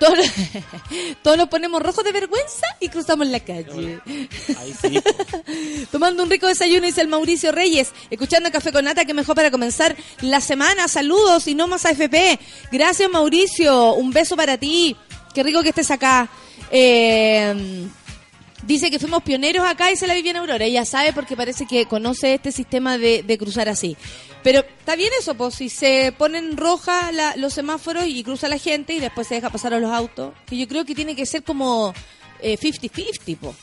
Todos, todos nos ponemos rojos de vergüenza y cruzamos la calle. Ahí sí. po. Tomando un rico desayuno, dice el Mauricio Reyes. Escuchando Café con Nata, que mejor para comenzar la semana. Saludos y no más AFP. Gracias, Mauricio. Un beso para ti. Qué rico que estés acá. Eh, dice que fuimos pioneros acá, dice la Viviana Aurora. Ella sabe porque parece que conoce este sistema de, de cruzar así. Pero está bien eso, pues si se ponen roja la- los semáforos y cruza la gente y después se deja pasar a los autos. Que yo creo que tiene que ser como eh, 50-50, pues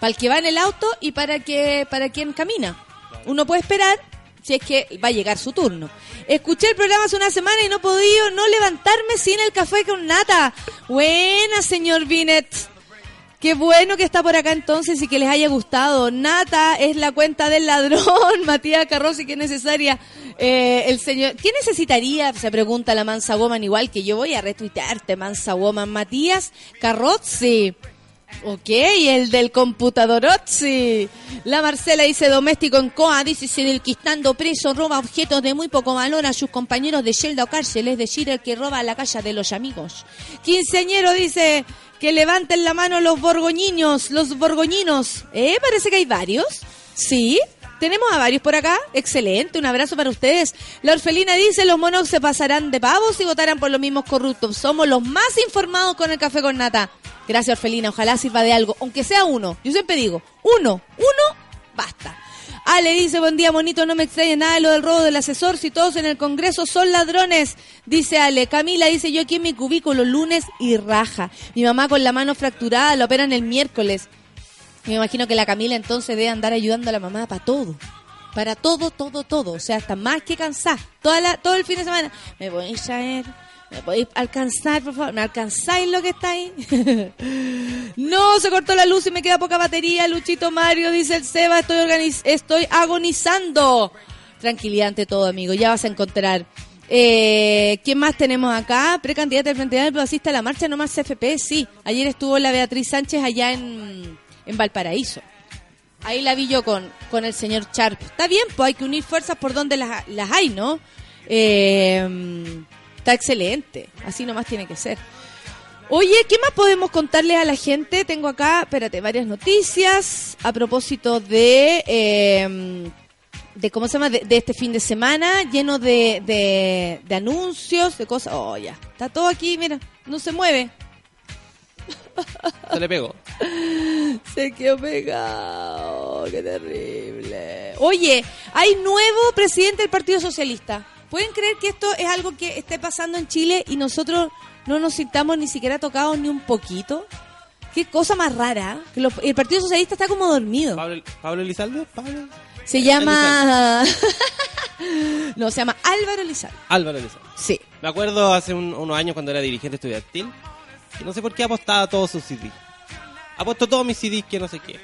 para el que va en el auto y para que para quien camina. Uno puede esperar si es que va a llegar su turno. Escuché el programa hace una semana y no he podido no levantarme sin el café con nata. Buena, señor Binet. Qué bueno que está por acá entonces y que les haya gustado. Nata es la cuenta del ladrón. Matías Carrozzi, que necesaria. Eh, el señor, ¿qué necesitaría? Se pregunta la Mansa Woman, igual que yo voy a retuitearte, Mansa Woman. Matías Carrozzi. Ok, el del computadorozzi. La Marcela dice doméstico en COA, dice si el que estando preso roba objetos de muy poco valor a sus compañeros de celda o cárcel, es decir, el que roba a la calle de los amigos. Quinceañero dice que levanten la mano los borgoñinos, los borgoñinos. ¿Eh? Parece que hay varios. Sí. Tenemos a varios por acá. Excelente, un abrazo para ustedes. La orfelina dice, los monos se pasarán de pavos y votarán por los mismos corruptos. Somos los más informados con el café con nata. Gracias, orfelina. Ojalá sirva de algo, aunque sea uno. Yo siempre digo, uno, uno, basta. Ale dice, buen día, bonito, no me extraña nada de lo del robo del asesor, si todos en el Congreso son ladrones, dice Ale. Camila dice, yo aquí en mi cubículo lunes y raja. Mi mamá con la mano fracturada, la operan el miércoles. Me imagino que la Camila entonces debe andar ayudando a la mamá para todo. Para todo, todo, todo. O sea, está más que cansada. Toda la, todo el fin de semana. ¿Me podéis traer? ¿Me podéis alcanzar, por favor? ¿Me alcanzáis lo que está ahí? no, se cortó la luz y me queda poca batería. Luchito Mario, dice el Seba, estoy, organiz estoy agonizando. Tranquilidad ante todo, amigo. Ya vas a encontrar. Eh, ¿Quién más tenemos acá? Precandidata del Frente Amplio asiste a la marcha no más CFP, sí. Ayer estuvo la Beatriz Sánchez allá en, en Valparaíso. Ahí la vi yo con, con el señor Sharp. Está bien, pues hay que unir fuerzas por donde las, las hay, ¿no? Eh, está excelente. Así nomás tiene que ser. Oye, ¿qué más podemos contarles a la gente? Tengo acá, espérate, varias noticias a propósito de... eh, de cómo se llama de, este fin de semana lleno de, de anuncios de cosas oh ya está todo aquí mira no se mueve Se le pegó. se quedó pegado. Qué terrible. Oye hay nuevo presidente del Partido Socialista. Pueden creer que esto es algo que esté pasando en Chile y nosotros no nos sintamos ni siquiera tocados ni un poquito qué cosa más rara que lo- el Partido Socialista está como dormido. Pablo, Pablo Elizalde, Pablo. se llama no se llama Álvaro Elizalde. Álvaro Elizalde. sí. Me acuerdo hace un- unos años cuando era dirigente estudiantil, que no sé por qué apostaba todos sus CDs. Apuesto todos mis CDs que no sé qué.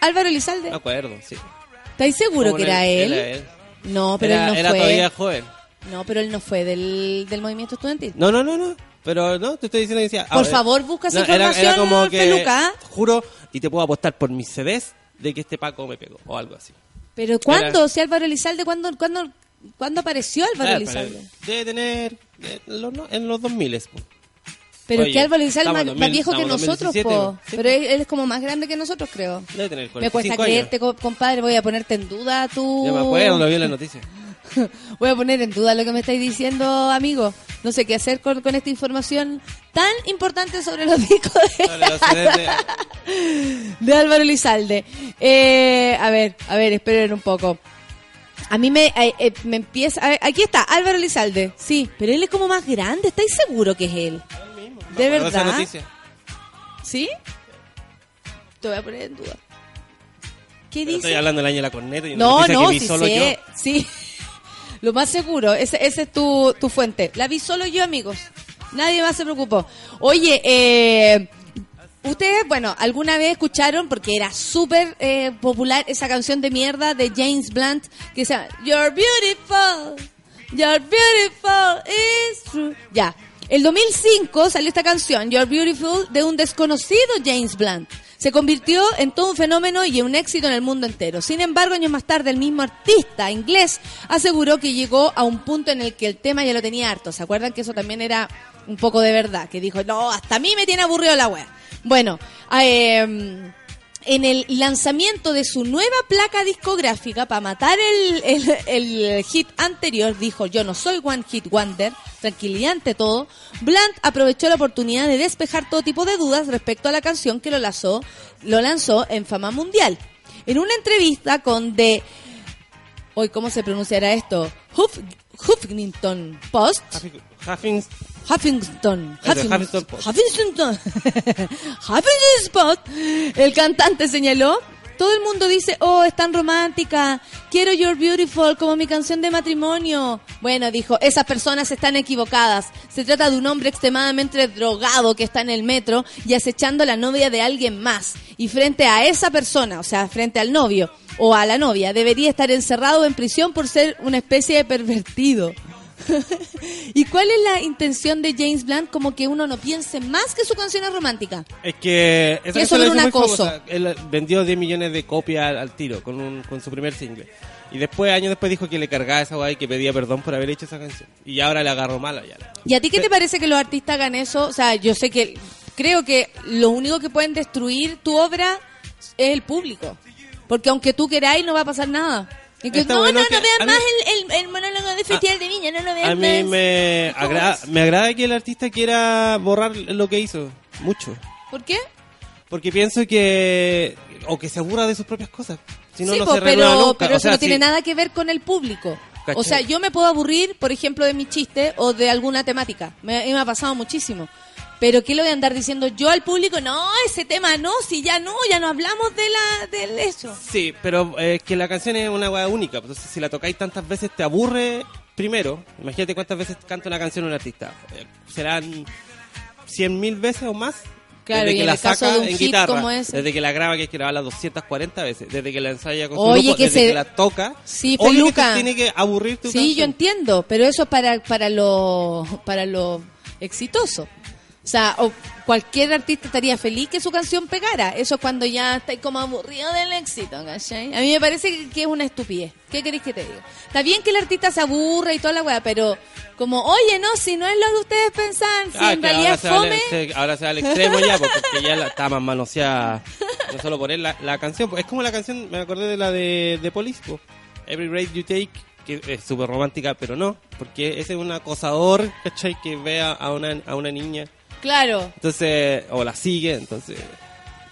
Álvaro Elizalde Me acuerdo, sí. ¿Estáis seguro que era él? Era, No, pero Era- él no era fue. todavía joven. No, pero él no fue del, del movimiento estudiantil. No, no, no, no. Pero no, te estoy diciendo que decía. Por favor, busca esa era- información, Era, como que. Feluca. Juro, y te puedo apostar por mis CDs de que este Paco me pegó. O algo así. Pero ¿cuándo? Si Álvaro Elizalde, ¿cuándo, cuándo, ¿cuándo apareció Álvaro Elizalde? Debe tener. eh, en los, no- en los 2000 po. Pero Oye, que Álvaro Elizalde es más, en más 2000, viejo que nosotros, 2017, po. sí. Pero él, él es como más grande que nosotros, creo. Debe tener Me cuesta 45 años. creerte, co- compadre. Voy a ponerte en duda tú. Yo me acuerdo, lo vi en la noticia. Voy a poner en duda lo que me estáis diciendo, amigo. No sé qué hacer con, con esta información tan importante sobre los discos de, Sobre los CDs de- de Álvaro Elizalde. Eh, a ver, a ver, esperen un poco. A mí me, eh, eh, me empieza... a ver, aquí está, Álvaro Elizalde. Sí, pero él es como más grande. ¿Estáis seguro que es él? ¿De esa verdad? noticia. ¿Sí? Te voy a poner en duda. ¿Qué Pero dice? estoy hablando del año de la corneta y No, no, que vi sí solo sé, yo. sí. Lo más seguro, ese, ese es tu, tu fuente. La vi solo yo, amigos. Nadie más se preocupó. Oye, eh, ustedes, bueno, alguna vez escucharon, porque era súper eh, popular esa canción de mierda de James Blunt, que llama You're Beautiful, You're Beautiful, it's true. Ya. El 2005 salió esta canción, You're Beautiful, de un desconocido James Blunt. Se convirtió en todo un fenómeno y un éxito en el mundo entero. Sin embargo, años más tarde, el mismo artista inglés aseguró que llegó a un punto en el que el tema ya lo tenía harto. ¿Se acuerdan que eso también era un poco de verdad? Que dijo, no, hasta a mí me tiene aburrido la wea. Bueno, eh, en el lanzamiento de su nueva placa discográfica, para matar el, hit anterior, dijo, yo no soy One Hit Wonder, tranquilidad ante todo, Blunt aprovechó la oportunidad de despejar todo tipo de dudas respecto a la canción que lo lanzó, lo lanzó en fama mundial. En una entrevista con The... Hoy, ¿cómo se pronunciará esto? Huff, Huffington Post. Huffington- Huffington. Huffington. Huffington. Huffington. El cantante señaló. Todo el mundo dice, oh, es tan romántica, quiero You're Beautiful como mi canción de matrimonio. Bueno, dijo, esas personas están equivocadas. Se trata de un hombre extremadamente drogado que está en el metro y acechando a la novia de alguien más. Y frente a esa persona, o sea, frente al novio o a la novia, debería estar encerrado en prisión por ser una especie de pervertido. ¿Y cuál es la intención de James Blunt? Como que uno no piense más que su canción es romántica. Es que esa Que es sobre un acoso. famosa. Él vendió 10 millones de copias al, al tiro con, un, con su primer single. Y después, años después, dijo que le cargaba esa guay y que pedía perdón por haber hecho esa canción. Y ahora le agarró mala ya. ¿Y a ti qué te parece que los artistas hagan eso? O sea, yo sé que creo que lo único que pueden destruir tu obra es el público. Porque aunque tú queráis, no va a pasar nada. No, bueno no, no vean a mí- más el, el, el monólogo de Festival de Viña, no lo vean A mí más. me, ¿Cómo agra- me agrada que el artista quiera borrar lo que hizo. Mucho. ¿Por qué? Porque pienso que... O que se aburra de sus propias cosas. Si no, sí, no po, se pero, nunca. pero O eso sea, no tiene nada que ver con el público. ¿Cachai? O sea, yo me puedo aburrir, por ejemplo, de mi chiste o de alguna temática. Me, me ha pasado muchísimo. Pero ¿qué le voy a andar diciendo yo al público? No, ese tema no, si ya no, ya no hablamos de la de eso. Sí, pero eh, que la canción es una weá única. Entonces, si la tocáis tantas veces, te aburre primero. Imagínate cuántas veces canta una canción un artista. Eh, serán cien mil veces o más. Claro, desde y que en la el caso saca de un en hit guitarra, como ese. desde que la graba que hay que grabarla 240 veces, desde que la ensaya con su Oye, grupo, que desde se- que la toca. Sí, obvio que Feluca. te tiene que aburrir tu Sí, canción. yo entiendo, pero eso es para, para lo para lo exitoso. O sea, o cualquier artista estaría feliz que su canción pegara. Eso es cuando ya está como aburrido del éxito, ¿cachai? A mí me parece que- es una estupidez. ¿Qué queréis que te diga? Está bien que el artista se aburra y toda la weá, pero como, oye, no, si no es lo que ustedes pensaban, si Ah, en realidad ahora se, al, fome... se- ahora se va al extremo ya, pues, porque ya la, está más manoseada. No solo por él, la, la canción. pues, Es como la canción, me acordé de la de, de Police, pues, Every Rate You Take, que es súper romántica, pero no, porque ese es un acosador, ¿cachai? Que vea a una, a una niña, Claro. entonces, o la sigue, entonces...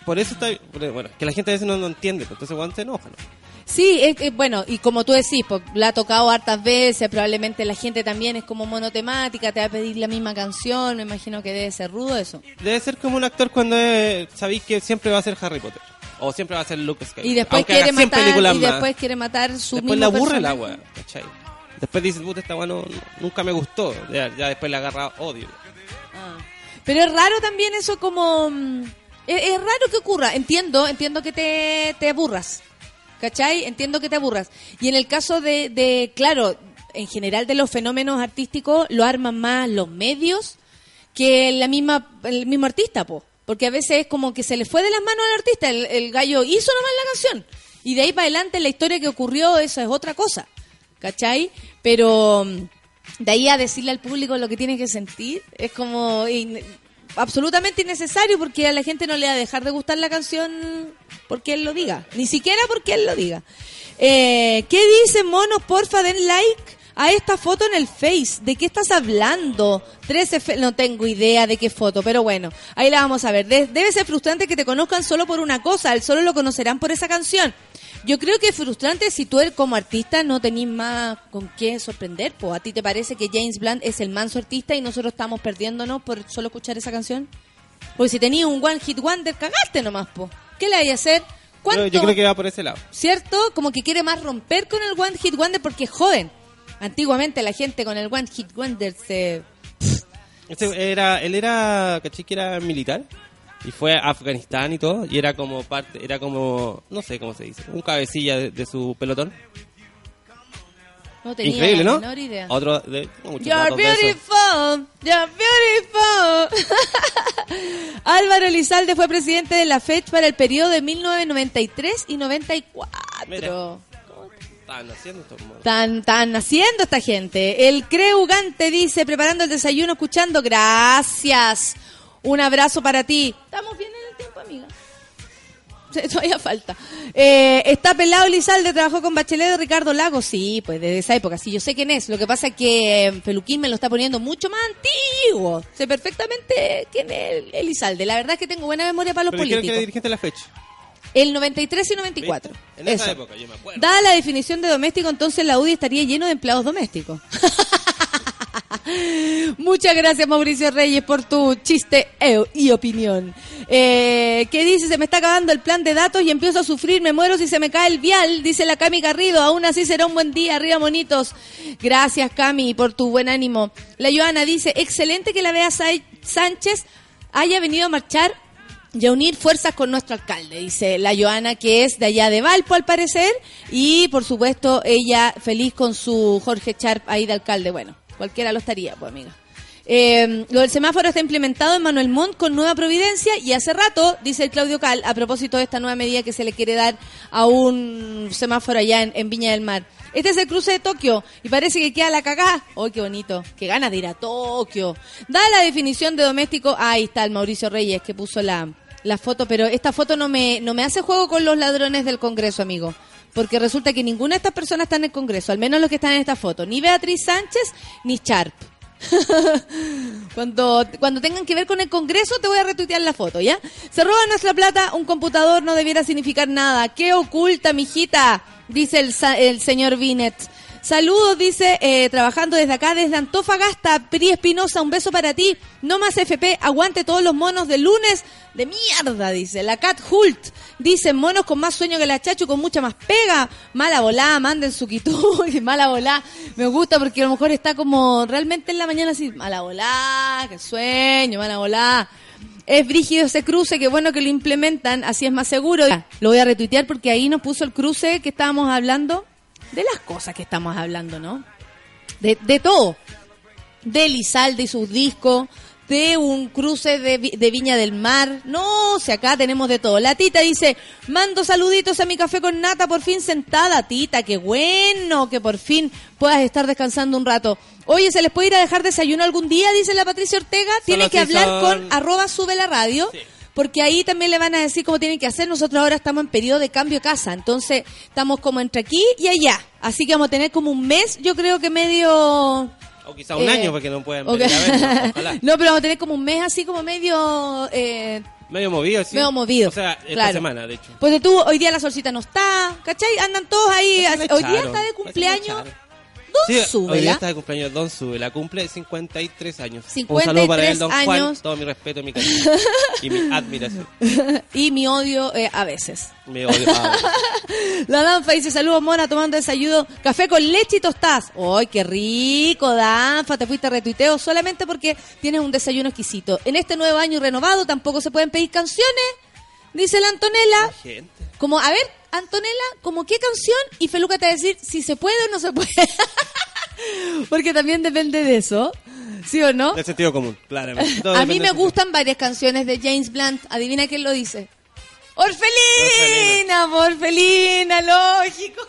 Por eso está, bueno, que la gente a veces no, no entiende, pues, entonces Juan se enoja, ¿no? Sí, es, es bueno, y como tú decís, pues, la ha tocado hartas veces, probablemente la gente también es como monotemática, te va a pedir la misma canción, me imagino que debe ser rudo eso. Debe ser como un actor cuando es- sabéis que siempre va a ser Harry Potter. O siempre va a ser Luke Skywalker. Y después quiere haga 100 matar, y después quiere matar su Después le aburre el agua, ¿cachai? Después dices, puta, esta agua no, nunca me gustó. Ya, ya después le agarra odio. Ah. Pero es raro también eso como... mm, Es, es raro que ocurra. Entiendo, entiendo que te, te aburras. ¿Cachai? Entiendo que te aburras. Y en el caso de, de, claro, en general de los fenómenos artísticos lo arman más los medios que la misma, el mismo artista, po. Porque a veces es como que se le fue de las manos al artista. El, el gallo hizo nomás la canción. Y de ahí para adelante la historia que ocurrió, eso es otra cosa. ¿Cachai? Pero mm, de ahí a decirle al público lo que tiene que sentir es como in- absolutamente innecesario porque a la gente no le va a dejar de gustar la canción porque él lo diga. Ni siquiera porque él lo diga. Eh, ¿Qué dicen, monos? Porfa, den like a esta foto en el Face. ¿De qué estás hablando? 13 fe- no tengo idea de qué foto, pero bueno, ahí la vamos a ver. De- debe ser frustrante que te conozcan solo por una cosa, el solo lo conocerán por esa canción. Yo creo que es frustrante si tú eres como artista no tenés más con qué sorprender, po. ¿A ti te parece que James Blunt es el manso artista y nosotros estamos perdiéndonos por solo escuchar esa canción? Porque si tenías un One Hit Wonder, cagaste nomás, po. ¿Qué le hay a hacer? ¿Cuánto? Yo, creo que va por ese lado. ¿cierto? Como que quiere más romper con el One Hit Wonder porque es joven. Antiguamente la gente con el One Hit Wonder se... Este era, él era, ¿cachai? Que era militar. Y fue a Afganistán y todo. Y era como parte, era como, no sé cómo se dice, un cabecilla de, de su pelotón. No tenía Increíble, la ¿no? menor idea. Otro, de, You're beautiful, you're beautiful. Álvaro Elizalde fue presidente de la FED para el periodo de 1993 y 94. Mira. Estaban haciendo estos. Están, están haciendo esta gente. El Creugante dice, preparando el desayuno, escuchando. Gracias. Un abrazo para ti. Estamos bien en el tiempo, amiga. Todavía falta. Eh, está pelado Lizalde, trabajó con Bachelet de Ricardo Lagos. Sí, pues desde esa época. Sí, yo sé quién es. Lo que pasa es que eh, Peluquín me lo está poniendo mucho más antiguo. Sé perfectamente quién es Elizalde. La verdad es que tengo buena memoria para los Pero dijeron que era políticos. dirigente de la fecha. El 93 y 94. ¿Viste? En esa Eso. época, yo me acuerdo. Dada la definición de doméstico, entonces la UDI estaría lleno de empleados domésticos. Muchas gracias Mauricio Reyes por tu chiste eh, y opinión. Eh, ¿Qué dice? Se me está acabando el plan de datos y empiezo a sufrir, me muero si se me cae el vial, dice la Cami Garrido. Aún así será un buen día, arriba monitos. Gracias Cami por tu buen ánimo. La Joana dice, excelente que la Sa- Sánchez haya venido a marchar y a unir fuerzas con nuestro alcalde, dice la Joana, que es de allá de Valpo al parecer, y por supuesto ella feliz con su Jorge Charp ahí de alcalde. Bueno, cualquiera lo estaría, pues amiga. Eh, lo del semáforo está implementado en Manuel Montt con nueva providencia y hace rato, dice el Claudio Cal, a propósito de esta nueva medida que se le quiere dar a un semáforo allá en, Viña del Mar. Este es el cruce de Tokio y parece que queda la cagá. ¡Oh, qué bonito! ¡Qué ganas de ir a Tokio! Da la definición de doméstico. Ahí está el Mauricio Reyes que puso la, la foto, pero esta foto no me, no me hace juego con los ladrones del Congreso, amigo. Porque resulta que ninguna de estas personas está en el Congreso, al menos los que están en esta foto. Ni Beatriz Sánchez, ni Sharp. cuando, cuando tengan que ver con el Congreso, te voy a retuitear la foto, ¿ya? Se roba nuestra plata, un computador no debiera significar nada. ¿Qué oculta, mijita? Dice el, el señor Binet. Saludos, dice, eh, trabajando desde acá, desde Antofagasta, Pri Espinosa, un beso para ti. No más FP, aguante todos los monos de lunes de mierda, dice. La Cat Hult, dice, monos con más sueño que la Chachu, con mucha más pega. Mala volá, manden su quitú, mala volá. Me gusta porque a lo mejor está como realmente en la mañana así, mala volá, que sueño, mala volá. Es brígido ese cruce, que bueno que lo implementan, así es más seguro. Lo voy a retuitear porque ahí nos puso el cruce que estábamos hablando, de las cosas que estamos hablando, ¿no? De, de todo. De Lizalde y sus discos, de un cruce de, Vi- de Viña del Mar. No, si acá tenemos de todo. La tita dice, mando saluditos a mi café con nata, por fin sentada, tita, qué bueno que por fin puedas estar descansando un rato. Oye, ¿se les puede ir a dejar desayuno algún día? Dice la Patricia Ortega. Tiene que hablar son- con arroba sube la radio. porque ahí también le van a decir cómo tienen que hacer. Nosotros ahora estamos en periodo de cambio de casa, entonces estamos como entre aquí y allá. Así que vamos a tener como un mes, yo creo que medio... O quizá un eh, año porque no pueden venir a vernos, ojalá. no, pero vamos a tener como un mes así como medio... Eh, Medio movido, sí. medio movido. O sea, esta claro. semana, de hecho. Pues tú, hoy día la solcita no está, ¿cachai? Andan todos ahí. Hoy día está de cumpleaños. Don Sí, hoy día Súbela. está de cumpleaños Don Súbela. Cumple 53 años. 53 Un saludo para él, Don años. Juan. Todo mi respeto y mi cariño. y mi admiración. y mi odio eh, a veces. Me odio. Ah, La Danfa dice, saludos Mona, tomando desayuno, café con leche y tostadas. ¡Ay, qué rico, Danfa! Te fuiste a retuiteo solamente porque tienes un desayuno exquisito. En este nuevo año renovado tampoco se pueden pedir canciones, dice la Antonella. gente. Como, a ver, Antonella, ¿como qué canción? Y Feluca te va a decir si se puede o no se puede. porque también depende de eso. ¿Sí o no? Del sentido común. Todo A mí me gustan varias canciones de James Blunt. Adivina quién lo dice. Orfelina, Orfelina, lógico.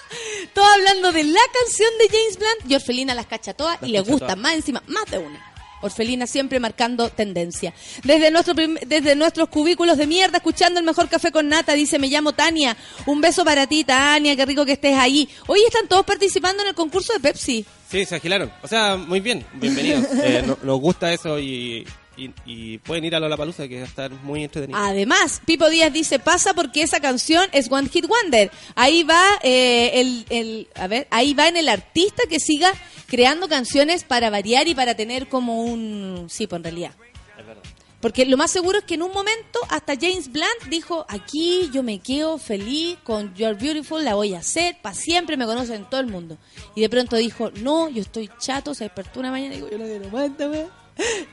Todo hablando de la canción de James Blunt y Orfelina las cacha todas y le gusta todas. más encima, más de una. Orfelina siempre marcando tendencia. Desde, nuestro desde nuestros cubículos de mierda, escuchando el mejor café con nata, dice, me llamo Tania. Un beso para ti, Tania, qué rico que estés ahí. Hoy están todos participando en el concurso de Pepsi. Sí, se agilaron. O sea, muy bien. Bienvenidos. Eh, no- nos gusta eso y, y, y pueden ir a Lollapalooza que va a estar muy entretenido. Además, Pipo Díaz dice, pasa porque esa canción es One Hit Wonder. Ahí va eh, el, el- a ver, ahí va en el artista que siga creando canciones para variar y para tener como un, sí, pues en realidad. Es verdad. Porque lo más seguro es que en un momento hasta James Blunt dijo, aquí yo me quedo feliz con You're Beautiful, la voy a hacer, para siempre me conocen todo el mundo. Y de pronto dijo, no, yo estoy chato, se despertó una mañana y digo, yo no quiero wea.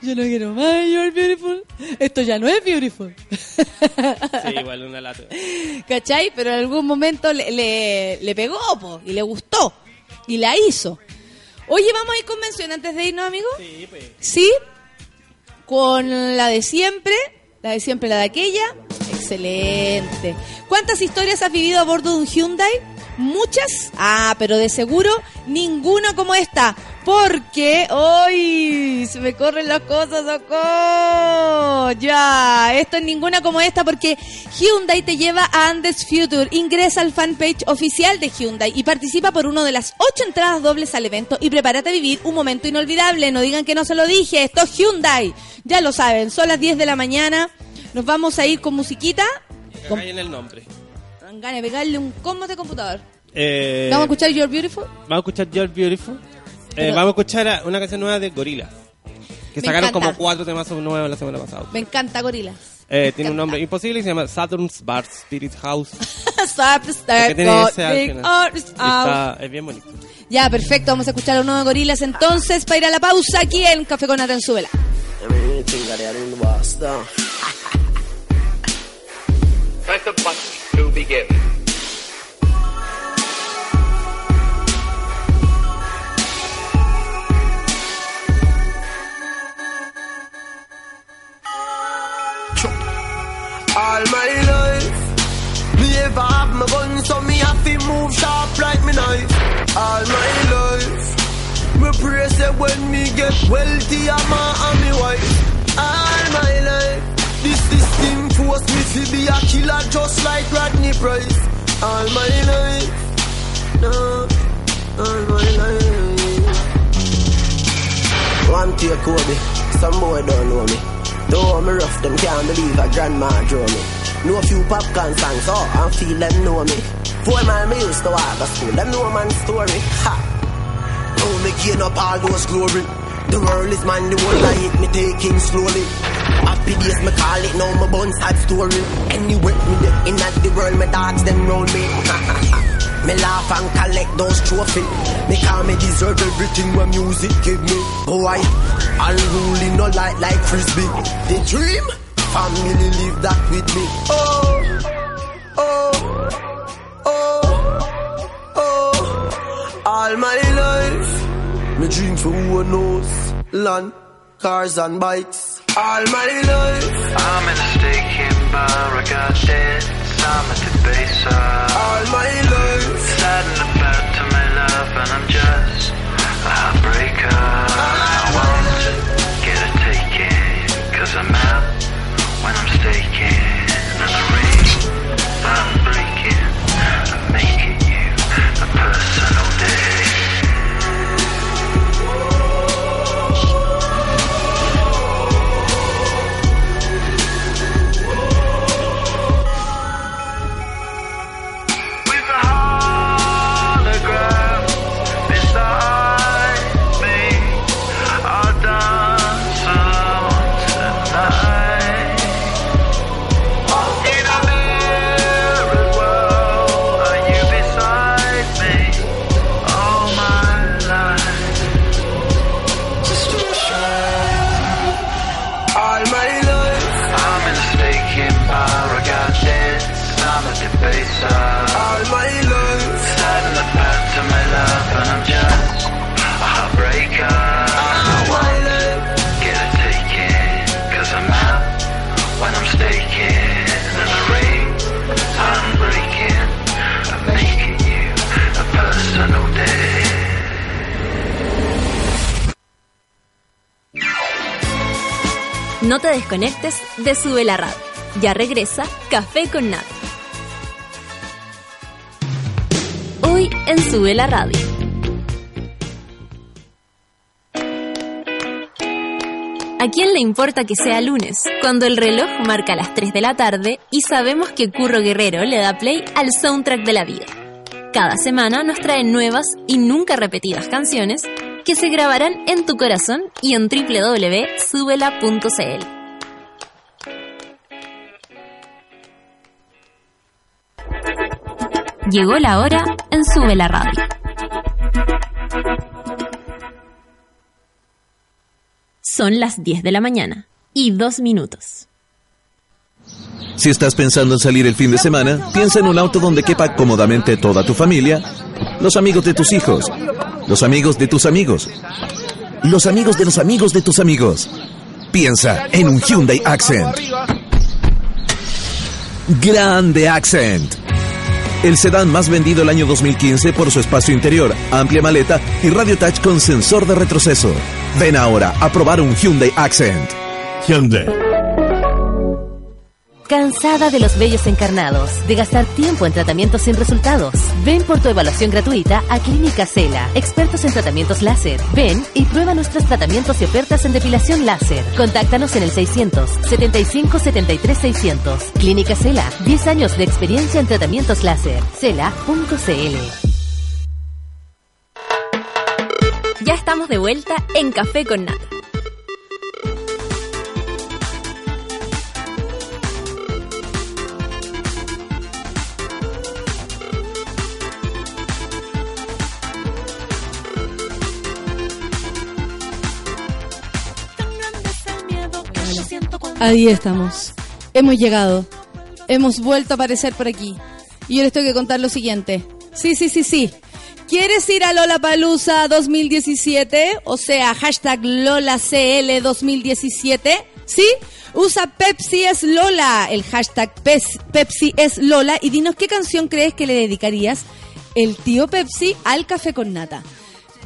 Yo no quiero más You're Beautiful. Esto ya no es Beautiful. Sí, igual una lata. ¿Cachai? Pero en algún momento le, le, le pegó po, y le gustó. Y la hizo. Oye, vamos a ir con mención antes de irnos, amigos. Sí, pues. Sí. Con la de siempre. La de siempre, la de aquella. Excelente. ¿Cuántas historias has vivido a bordo de un Hyundai? Muchas. Ah, pero de seguro ninguna como esta. Porque hoy se me corren las cosas, socorro. Ya, esto es ninguna como esta porque Hyundai te lleva a Andes Future. Ingresa al fanpage oficial de Hyundai y participa por uno de las ocho entradas dobles al evento y prepárate a vivir un momento inolvidable. No digan que no se lo dije, esto es Hyundai. Ya lo saben, son las 10 de la mañana. Nos vamos a ir con musiquita. Con Acá en el nombre. de pegarle un combo de computador. Eh, Vamos a escuchar You're Beautiful. vamos a escuchar You're Beautiful. Eh, vamos a escuchar a- una canción nueva de Gorila. Que Me sacaron encanta. como cuatro temas nuevos la semana pasada. Me encanta Gorila. Eh, tiene un nombre imposible y se llama Saturn's Bar Spirit House. Porque tiene ese al final. Y está- es bien bonito. Ya, perfecto. Vamos a escuchar a uno de Gorilas entonces para ir a la pausa aquí en Café con. I the though. Press the button to begin. All my life, me ever have my gun, so me have to move sharp like me knife. All my life, me pray say when me get wealthy, I'm a and me wife. All my life, this system force me to be a killer just like Rodney Price. All my life, no, all my life. One take Kobe, some boy don't know me. Though me rough, them can't believe a grandma draw me. Know a few popcorn songs, oh, I feel them know me. Four mile me used to walk to school, them know man story. Ha! Now me gain up all those glory. The world is mine, the whole I hit me taking slowly. Happy days me call it, now my bun sad story. Anyway, me in at the world, my dogs them roll me. Me laugh and collect those trophies. Me call me deserve everything when music give me. Boy, unruly no light like frisbee. The dream, family live that with me. Oh, oh, oh, oh. All my life, me dream for who knows. Land, cars and bikes. All my life, I'm in a stake in Barricade. I'm at the base of uh, all my life. sad and about to my love, and I'm just a heartbreaker. I want to get a take it, cause I'm out when I'm staking. No te desconectes de Sube la Radio. Ya regresa Café con Nat. Hoy en Sube la Radio. ¿A quién le importa que sea lunes, cuando el reloj marca las 3 de la tarde y sabemos que Curro Guerrero le da play al soundtrack de la vida? Cada semana nos trae nuevas y nunca repetidas canciones que se grabarán en tu corazón y en www.subela.cl. Llegó la hora en Sube la Radio. Son las 10 de la mañana y dos minutos. Si estás pensando en salir el fin de semana, piensa en un auto donde quepa cómodamente toda tu familia, los amigos de tus hijos, los amigos de tus amigos, los amigos de los amigos de tus amigos. Piensa en un Hyundai Accent. Grande Accent. El sedán más vendido el año 2015 por su espacio interior, amplia maleta y radio touch con sensor de retroceso. Ven ahora a probar un Hyundai Accent. Hyundai. ¿Cansada de los vellos encarnados? ¿De gastar tiempo en tratamientos sin resultados? Ven por tu evaluación gratuita a Clínica Cela, expertos en tratamientos láser. Ven y prueba nuestros tratamientos y ofertas en depilación láser. Contáctanos en el 600 75 73 600. Clínica Cela, 10 años de experiencia en tratamientos láser. Cela.cl. Ya estamos de vuelta en Café con Nata. Ahí estamos. Hemos llegado. Hemos vuelto a aparecer por aquí. Y yo les tengo que contar lo siguiente. Sí, sí, sí, sí. ¿Quieres ir a Lola Palusa 2017? O sea, hashtag LolaCL 2017. ¿Sí? Usa Pepsi es Lola, el hashtag Pepsi es Lola y dinos qué canción crees que le dedicarías el tío Pepsi al café con nata.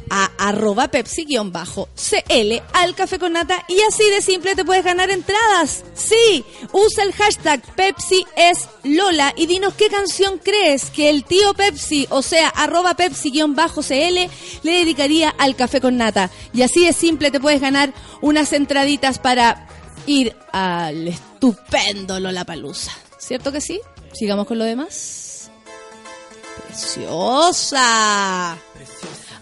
A arroba Pepsi-CL al café con nata y así de simple te puedes ganar entradas. Sí, usa el hashtag Pepsi es Lola y dinos qué canción crees que el tío Pepsi, o sea, arroba Pepsi-CL le dedicaría al café con nata. Y así de simple te puedes ganar unas entraditas para ir al estupendo Lollapalooza. ¿Cierto que sí? Sigamos con lo demás. Preciosa.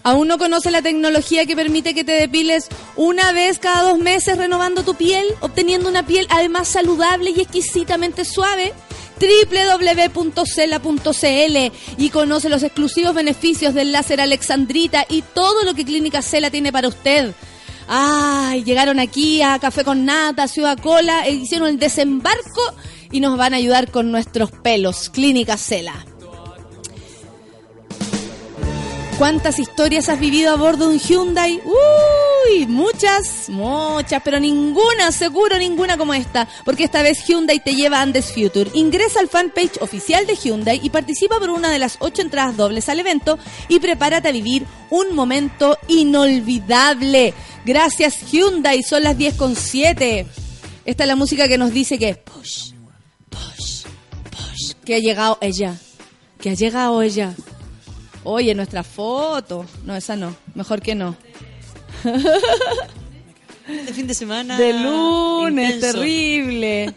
¿Aún no conoce la tecnología que permite que te depiles una vez cada dos meses renovando tu piel, obteniendo una piel además saludable y exquisitamente suave? www.cela.cl y conoce los exclusivos beneficios del láser Alexandrita y todo lo que Clínica Cela tiene para usted. Ay, llegaron aquí a Café con Nata, Ciudad Cola, e hicieron el desembarco y nos van a ayudar con nuestros pelos. Clínica Cela. ¿Cuántas historias has vivido a bordo de un Hyundai? Uy, muchas, muchas, pero ninguna, seguro ninguna como esta, porque esta vez Hyundai te lleva a Andes Future. Ingresa al fanpage oficial de Hyundai y participa por una de las ocho entradas dobles al evento y prepárate a vivir un momento inolvidable. Gracias Hyundai, son las 10 con 7. Esta es la música que nos dice que push, push, push, que ha llegado ella, que ha llegado ella. Oye, nuestra foto. No, esa no. Mejor que no. De fin de semana. De lunes, intenso. terrible.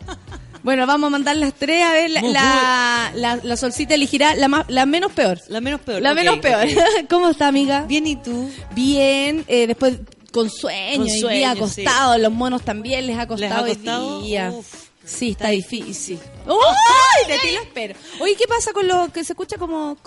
Bueno, vamos a mandar las tres a ver. La, la, la- la solcita elegirá la, más, la menos peor. La menos peor. La menos peor. ¿Cómo está, amiga? Bien, ¿y tú? Bien. eh, después con sueño, Con y sueño, día sí. acostado. Los monos también les ha costado, ¿Les ha costado? hoy día. Uf, sí, está, difícil. ¡Uy! De ti lo espero. Oye, ¿qué pasa con lo que se escucha como...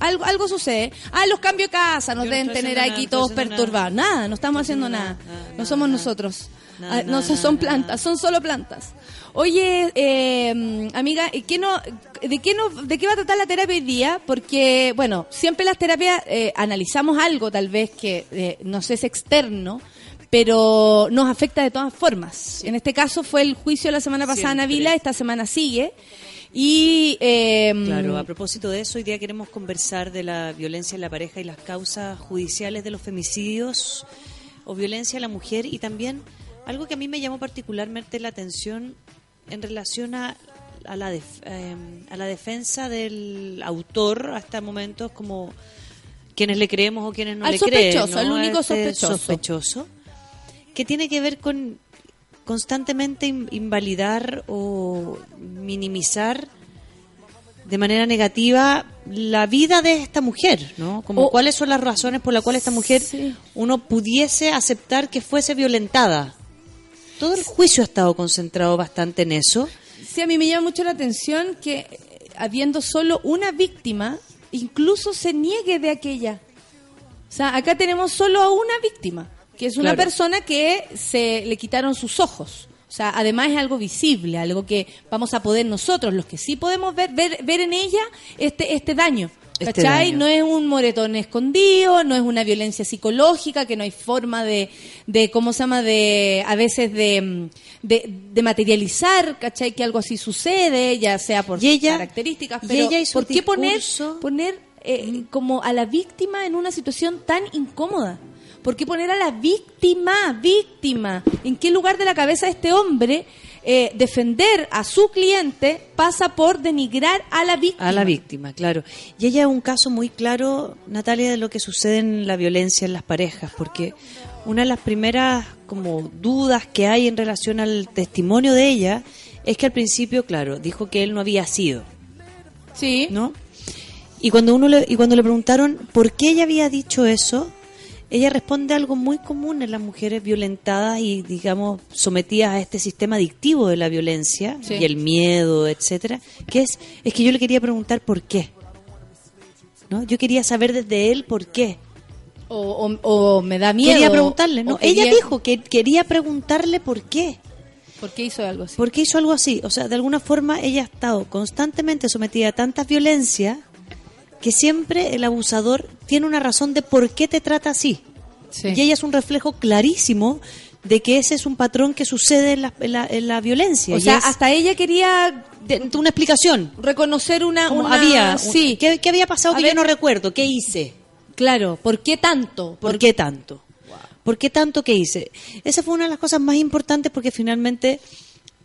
Algo, algo sucede. Ah, los cambios de casa nos Yo no deben estoy tener aquí nada, todos perturbados. Nada. no estamos haciendo nada. nada, no somos nosotros. Ah, no, son plantas, son solo plantas. Oye, eh, amiga, ¿y ¿qué no, de, qué no, ¿de qué va a tratar la terapia hoy día? Porque, bueno, siempre las terapias eh, analizamos algo tal vez que eh, nos es externo, pero nos afecta de todas formas. En este caso fue el juicio la semana pasada en Siempre. Ávila, esta semana sigue. Y, eh, Claro, a propósito de eso, hoy día queremos conversar de la violencia en la pareja y las causas judiciales de los femicidios o violencia a la mujer y también Algo que a mí me llamó particularmente la atención en relación a, a, la, def- eh, a la defensa del autor hasta momentos como quienes le creemos o quienes no Al le creen. sospechoso, ¿no? al único A este sospechoso. sospechoso, que tiene que ver con constantemente in- invalidar o minimizar de manera negativa la vida de esta mujer, ¿no? Como O- cuáles son las razones por las cuales esta mujer Sí. uno pudiese aceptar que fuese violentada. Todo el juicio ha estado concentrado bastante en eso. Sí, a mí me llama mucho la atención que eh, habiendo solo una víctima, incluso se niegue de aquella. O sea, acá tenemos solo a una víctima, que es una Claro. persona que se le quitaron sus ojos. O sea, además es algo visible, algo que vamos a poder nosotros, los que sí podemos ver, ver, ver en ella este, este daño. Este ¿Cachai? daño. No es un moretón escondido, no es una violencia psicológica, que no hay forma de, de ¿cómo se llama? De, a veces de, de, de materializar, ¿cachai? Que algo así sucede, ya sea por Y ella- características, pero ella y ¿por qué poner, discurso- poner eh, como a la víctima en una situación tan incómoda? ¿Por qué poner a la víctima, víctima? ¿En qué lugar de la cabeza de este hombre eh, defender a su cliente pasa por denigrar a la víctima? A la víctima, claro. Y ella es un caso muy claro, Natalia, de lo que sucede en la violencia en las parejas, porque una de las primeras como dudas que hay en relación al testimonio de ella es que al principio, claro, dijo que él no había sido, Sí. ¿no? Y cuando uno le, y cuando le preguntaron por qué ella había dicho eso, ella responde algo muy común en las mujeres violentadas y, digamos, sometidas a este sistema adictivo de la violencia Sí. y el miedo, etcétera, que es, es que yo le quería preguntar por qué. ¿No? Yo quería saber desde él por qué. O, o- o me da miedo. quería preguntarle, ¿no? quería- Ella dijo que quería preguntarle por qué. ¿Por qué hizo algo así? ¿Por qué hizo algo así? O sea, de alguna forma ella ha estado constantemente sometida a tantas violencias que siempre el abusador tiene una razón de por qué te trata así. Sí. Y ella es un reflejo clarísimo de que ese es un patrón que sucede en la, en la, en la violencia. O Y sea, es hasta ella quería de- una explicación. reconocer una... Como una- había, un- sí. ¿qué, qué había pasado A que ver. yo no recuerdo? ¿Qué hice? Claro, ¿por qué tanto? ¿Por qué tanto? ¿Por qué tanto que hice? Esa fue una de las cosas más importantes porque finalmente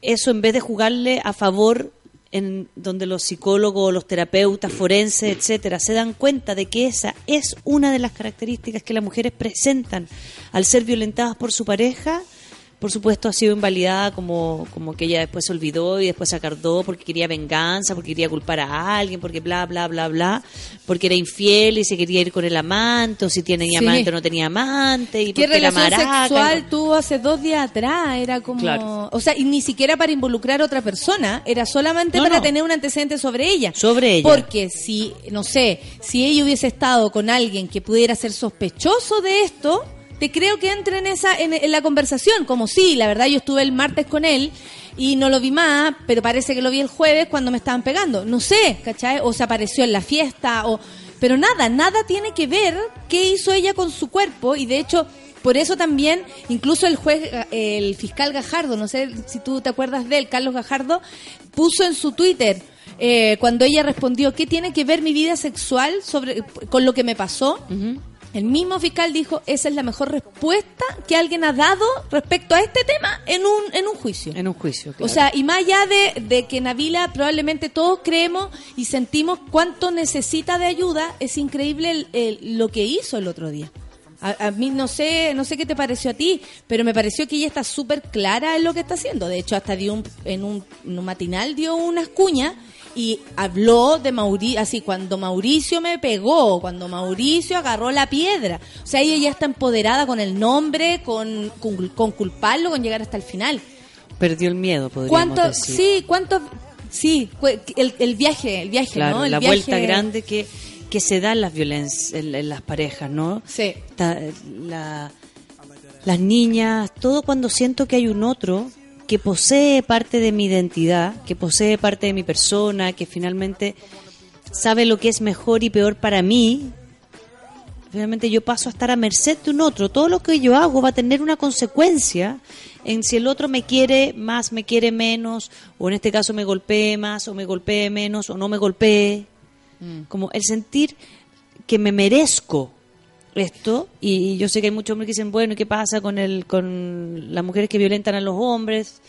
eso en vez de jugarle a favor en donde los psicólogos, los terapeutas forenses, etcétera, se dan cuenta de que esa es una de las características que las mujeres presentan al ser violentadas por su pareja, por supuesto ha sido invalidada como, como que ella después se olvidó y después se acardó porque quería venganza, porque quería culpar a alguien, porque bla, bla, bla, bla, porque era infiel y se quería ir con el amante, o si tenía Sí. amante o no tenía amante, y ¿Qué relación maraca, sexual tuvo hace dos días atrás? Era como... Claro. O sea, y ni siquiera para involucrar a otra persona, era solamente No, para no. tener un antecedente sobre ella. Sobre ella. Porque si, no sé, si ella hubiese estado con alguien que pudiera ser sospechoso de esto, te creo que entre en, esa, en, la conversación, como sí, la verdad yo estuve el martes con él y no lo vi más, pero parece que lo vi el jueves cuando me estaban pegando. No sé, ¿cachai? O se apareció en la fiesta, o... Pero nada, nada tiene que ver qué hizo ella con su cuerpo y de hecho... Por eso también, incluso el juez, el fiscal Gajardo, no sé si tú te acuerdas de él, Carlos Gajardo, puso en su Twitter, eh, cuando ella respondió, ¿qué tiene que ver mi vida sexual sobre, con lo que me pasó? El mismo fiscal dijo, esa es la mejor respuesta que alguien ha dado respecto a este tema en un, en un juicio. En un juicio, O claro. sea, y más allá de, de que Navila probablemente todos creemos y sentimos cuánto necesita de ayuda, es increíble el- el- lo que hizo el otro día. A, a mí no sé, no sé qué te pareció a ti, pero me pareció que ella está súper clara en lo que está haciendo. De hecho, hasta dio un, en, un, en un matinal dio unas cuñas y habló de Mauricio, así, cuando Mauricio me pegó, cuando Mauricio agarró la piedra. O sea, ella ya está empoderada con el nombre, con, con, con culparlo, con llegar hasta el final. Perdió el miedo, podríamos ¿Cuánto? decir. Sí, ¿cuánto? Sí, el, el viaje, el viaje, Claro, ¿no? El la viaje- vuelta grande que, que se da en las violencias, en, en las parejas, ¿no? Sí. Ta- la- las niñas, todo cuando siento que hay un otro que posee parte de mi identidad, que posee parte de mi persona, que finalmente sabe lo que es mejor y peor para mí, finalmente yo paso a estar a merced de un otro. Todo lo que yo hago va a tener una consecuencia en si el otro me quiere más, me quiere menos, o en este caso me golpee más, o me golpee menos, o no me golpee. Como el sentir que me merezco esto y yo sé que hay muchos hombres que dicen, bueno, ¿y qué pasa con el con las mujeres que violentan a los hombres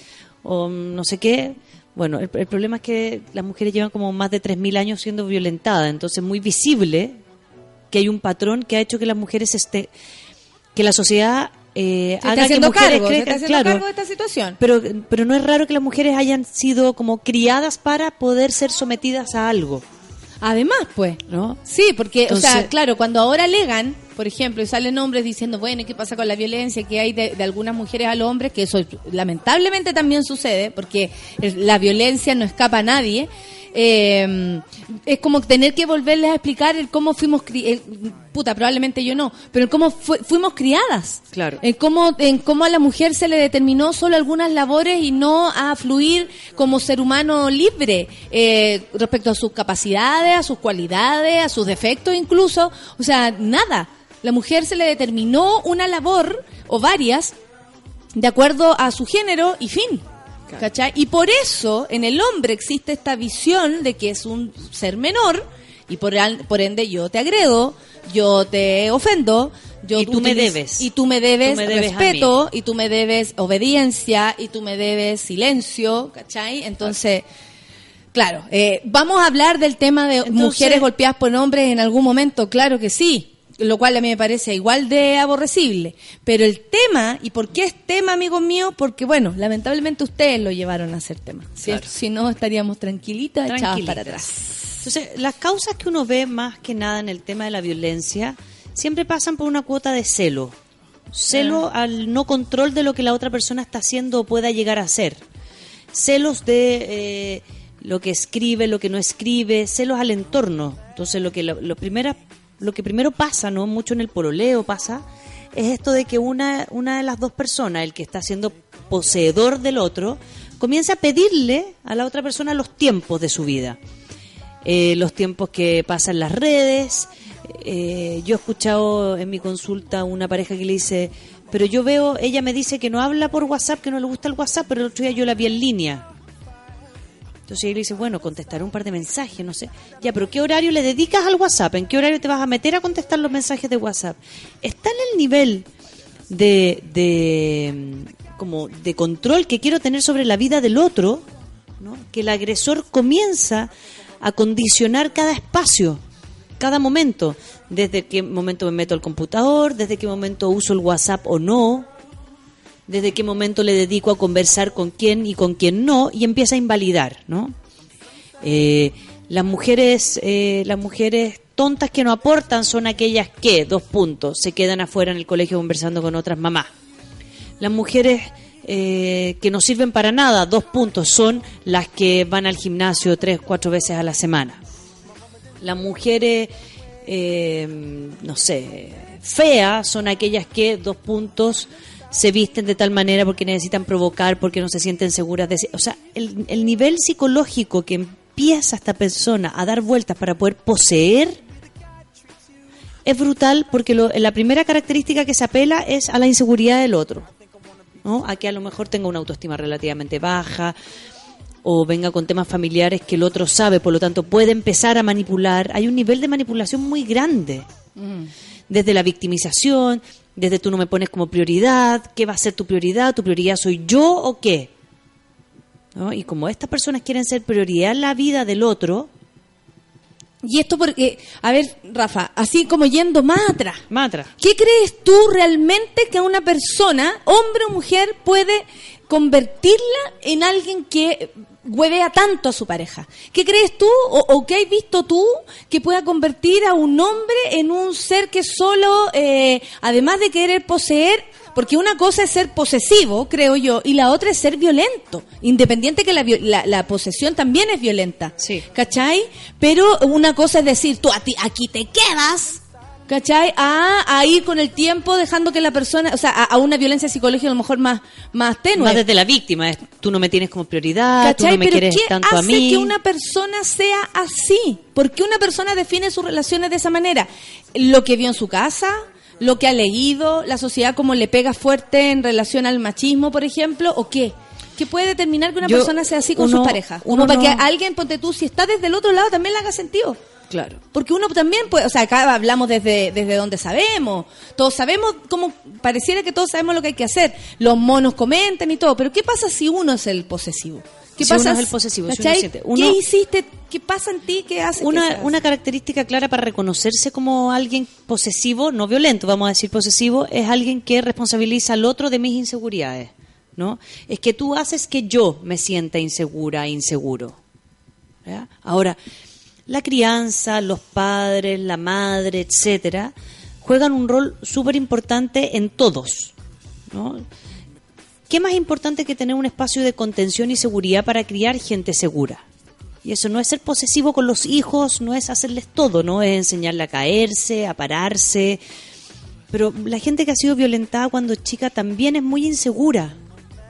o no sé qué? Bueno, el, el problema es que las mujeres llevan como más de 3000 años siendo violentadas, entonces es muy visible que hay un patrón que ha hecho que las mujeres esté que la sociedad eh, Se haga está que haciendo mujeres cargo, se está haciendo claro. cargo de esta situación. Pero, pero no es raro que las mujeres hayan sido como criadas para poder ser sometidas a algo. Además, pues. ¿No? Sí, porque, o sea, claro, cuando ahora alegan, por ejemplo, y salen hombres diciendo, bueno, ¿y qué pasa con la violencia que hay de, de algunas mujeres a los hombres? Que eso lamentablemente también sucede, porque la violencia no escapa a nadie. Eh, es como tener que volverles a explicar el cómo fuimos cri- el- puta probablemente yo no pero el cómo fu- fuimos criadas Claro. en cómo en cómo a la mujer se le determinó solo algunas labores y no a fluir como ser humano libre eh, respecto a sus capacidades a sus cualidades a sus defectos incluso o sea nada la mujer se le determinó una labor o varias de acuerdo a su género y fin. ¿Cachai? Y por eso en el hombre existe esta visión de que es un ser menor y por, por ende yo te agredo, yo te ofendo, yo Y tú me debes. y tú me debes, Tú me debes a respeto y tú me debes obediencia y tú me debes silencio, ¿cachai? Entonces, claro, eh, vamos a hablar del tema de mujeres golpeadas por hombres en algún momento, claro que sí, lo cual a mí me parece igual de aborrecible. Pero el tema, ¿y por qué es tema, amigos míos? Porque, bueno, lamentablemente ustedes lo llevaron a ser tema. Si- Claro. Si no, estaríamos tranquilitas, echadas para atrás. Entonces, las causas que uno ve más que nada en el tema de la violencia siempre pasan por una cuota de celo. Celo al no control de lo que la otra persona está haciendo o pueda llegar a hacer. Celos de eh, lo que escribe, lo que no escribe, celos al entorno. Entonces, lo que lo, lo primera, lo que primero pasa, no mucho en el pololeo pasa, es esto de que una, una de las dos personas, el que está siendo poseedor del otro, comienza a pedirle a la otra persona los tiempos de su vida eh, los tiempos que pasan las redes. Eh, yo he escuchado en mi consulta una pareja que le dice, pero yo veo, ella me dice que no habla por WhatsApp, que no le gusta el WhatsApp, pero el otro día yo la vi en línea. Entonces le dice, bueno, contestaré un par de mensajes, no sé. Ya, pero ¿qué horario le dedicas al WhatsApp? ¿En qué horario te vas a meter a contestar los mensajes de WhatsApp? Está en el nivel de, de, mm, como de control que quiero tener sobre la vida del otro, ¿no? que el agresor comienza a condicionar cada espacio, cada momento, desde qué momento me meto al computador, desde qué momento uso el WhatsApp o no, desde qué momento le dedico a conversar con quién y con quién no, y empieza a invalidar, ¿no? Eh, las mujeres, eh, las mujeres tontas que no aportan son aquellas que, dos puntos, se quedan afuera en el colegio conversando con otras mamás. Las mujeres eh, que no sirven para nada, dos puntos, son las que van al gimnasio tres, cuatro veces a la semana. Las mujeres, eh, no sé, feas son aquellas que, dos puntos, se visten de tal manera porque necesitan provocar, porque no se sienten seguras de. O sea, el, el nivel psicológico que empieza esta persona a dar vueltas para poder poseer es brutal porque lo- la primera característica que se apela es a la inseguridad del otro. ¿no? A que a lo mejor tenga una autoestima relativamente baja o venga con temas familiares que el otro sabe, por lo tanto puede empezar a manipular. Hay un nivel de manipulación muy grande. Desde la victimización, desde tú no me pones como prioridad, ¿qué va a ser tu prioridad? ¿Tu prioridad soy yo o qué? ¿No? Y como estas personas quieren ser prioridad en la vida del otro, Y esto porque, a ver, Rafa, así como yendo más atrás. Más atrás. ¿Qué crees tú realmente que una persona, hombre o mujer, puede convertirla en alguien que huevea tanto a su pareja? ¿Qué crees tú o, o qué has visto tú que pueda convertir a un hombre en un ser que solo, eh, además de querer poseer, porque una cosa es ser posesivo, creo yo, y la otra es ser violento. Independiente que la, la, la posesión también es violenta. Sí. ¿Cachai? Pero una cosa es decir, tú a ti, aquí te quedas. ¿Cachai? A, a ir con el tiempo dejando que la persona, o sea, a, a una violencia psicológica a lo mejor más, más tenue. más desde la víctima, es, tú no me tienes como prioridad, tú ¿Cachai? no me Pero quieres ¿qué tanto hace a mí. que una persona sea así? ¿Por qué una persona define sus relaciones de esa manera? ¿Lo que vio en su casa? ¿Lo que ha leído? ¿La sociedad como le pega fuerte en relación al machismo, por ejemplo? ¿O qué? ¿Qué puede determinar que una Yo- persona sea así con uno- sus parejas? uno para no- que alguien, ponte tú, si está desde el otro lado, también le haga sentido. Claro. Porque uno también puede, o sea, acá hablamos desde, desde donde sabemos. Todos sabemos cómo, pareciera que todos sabemos lo que hay que hacer. Los monos comentan y todo. Pero ¿qué pasa si uno es el posesivo? ¿Qué Si pasa uno es el posesivo, si uno ¿Qué hiciste? ¿Qué pasa en ti? ¿Qué hace? Una, que una característica clara para reconocerse como alguien posesivo, no violento, vamos a decir posesivo, es alguien que responsabiliza al otro de mis inseguridades. ¿no? Es que tú haces que yo me sienta insegura, inseguro. ¿ya? Ahora, la crianza, los padres, la madre, etcétera, juegan un rol súper importante en todos. ¿no? ¿Qué más importante que tener un espacio de contención y seguridad para criar gente segura? Y eso no es ser posesivo con los hijos, no es hacerles todo, no es enseñarle a caerse, a pararse. Pero la gente que ha sido violentada cuando chica también es muy insegura,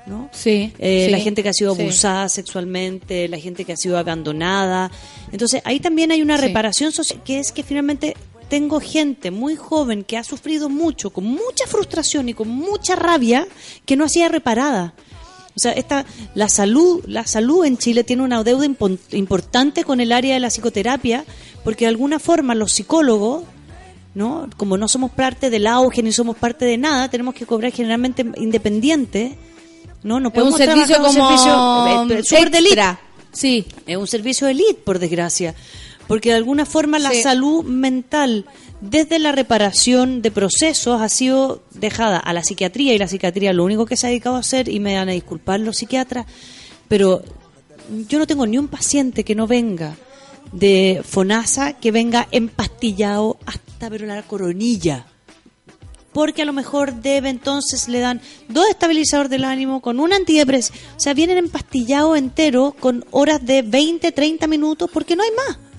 ¿no? Sí. Eh, sí, la gente que ha sido sí. abusada sexualmente, la gente que ha sido abandonada. Entonces, ahí también hay una reparación social, que es que finalmente tengo gente muy joven que ha sufrido mucho, con mucha frustración y con mucha rabia, que no ha sido reparada. O sea, esta, la salud, la salud en Chile tiene una deuda importante con el área de la psicoterapia, porque de alguna forma los psicólogos, ¿no? Como no somos parte del auge ni somos parte de nada, tenemos que cobrar generalmente independiente, ¿no? No Es un podemos servicio trabajar como un servicio, eh, eh, elite. Sí. Es un servicio elite, por desgracia. Porque de alguna forma la Sí. salud mental, desde la reparación de procesos, ha sido dejada a la psiquiatría y la psiquiatría lo único que se ha dedicado a hacer, y me van a disculpar los psiquiatras, pero yo no tengo ni un paciente que no venga de FONASA que venga empastillado hasta pero la coronilla porque a lo mejor debe entonces le dan dos estabilizadores del ánimo con un antidepresivo. O sea, vienen empastillados enteros con horas de 20, 30 minutos porque no hay más.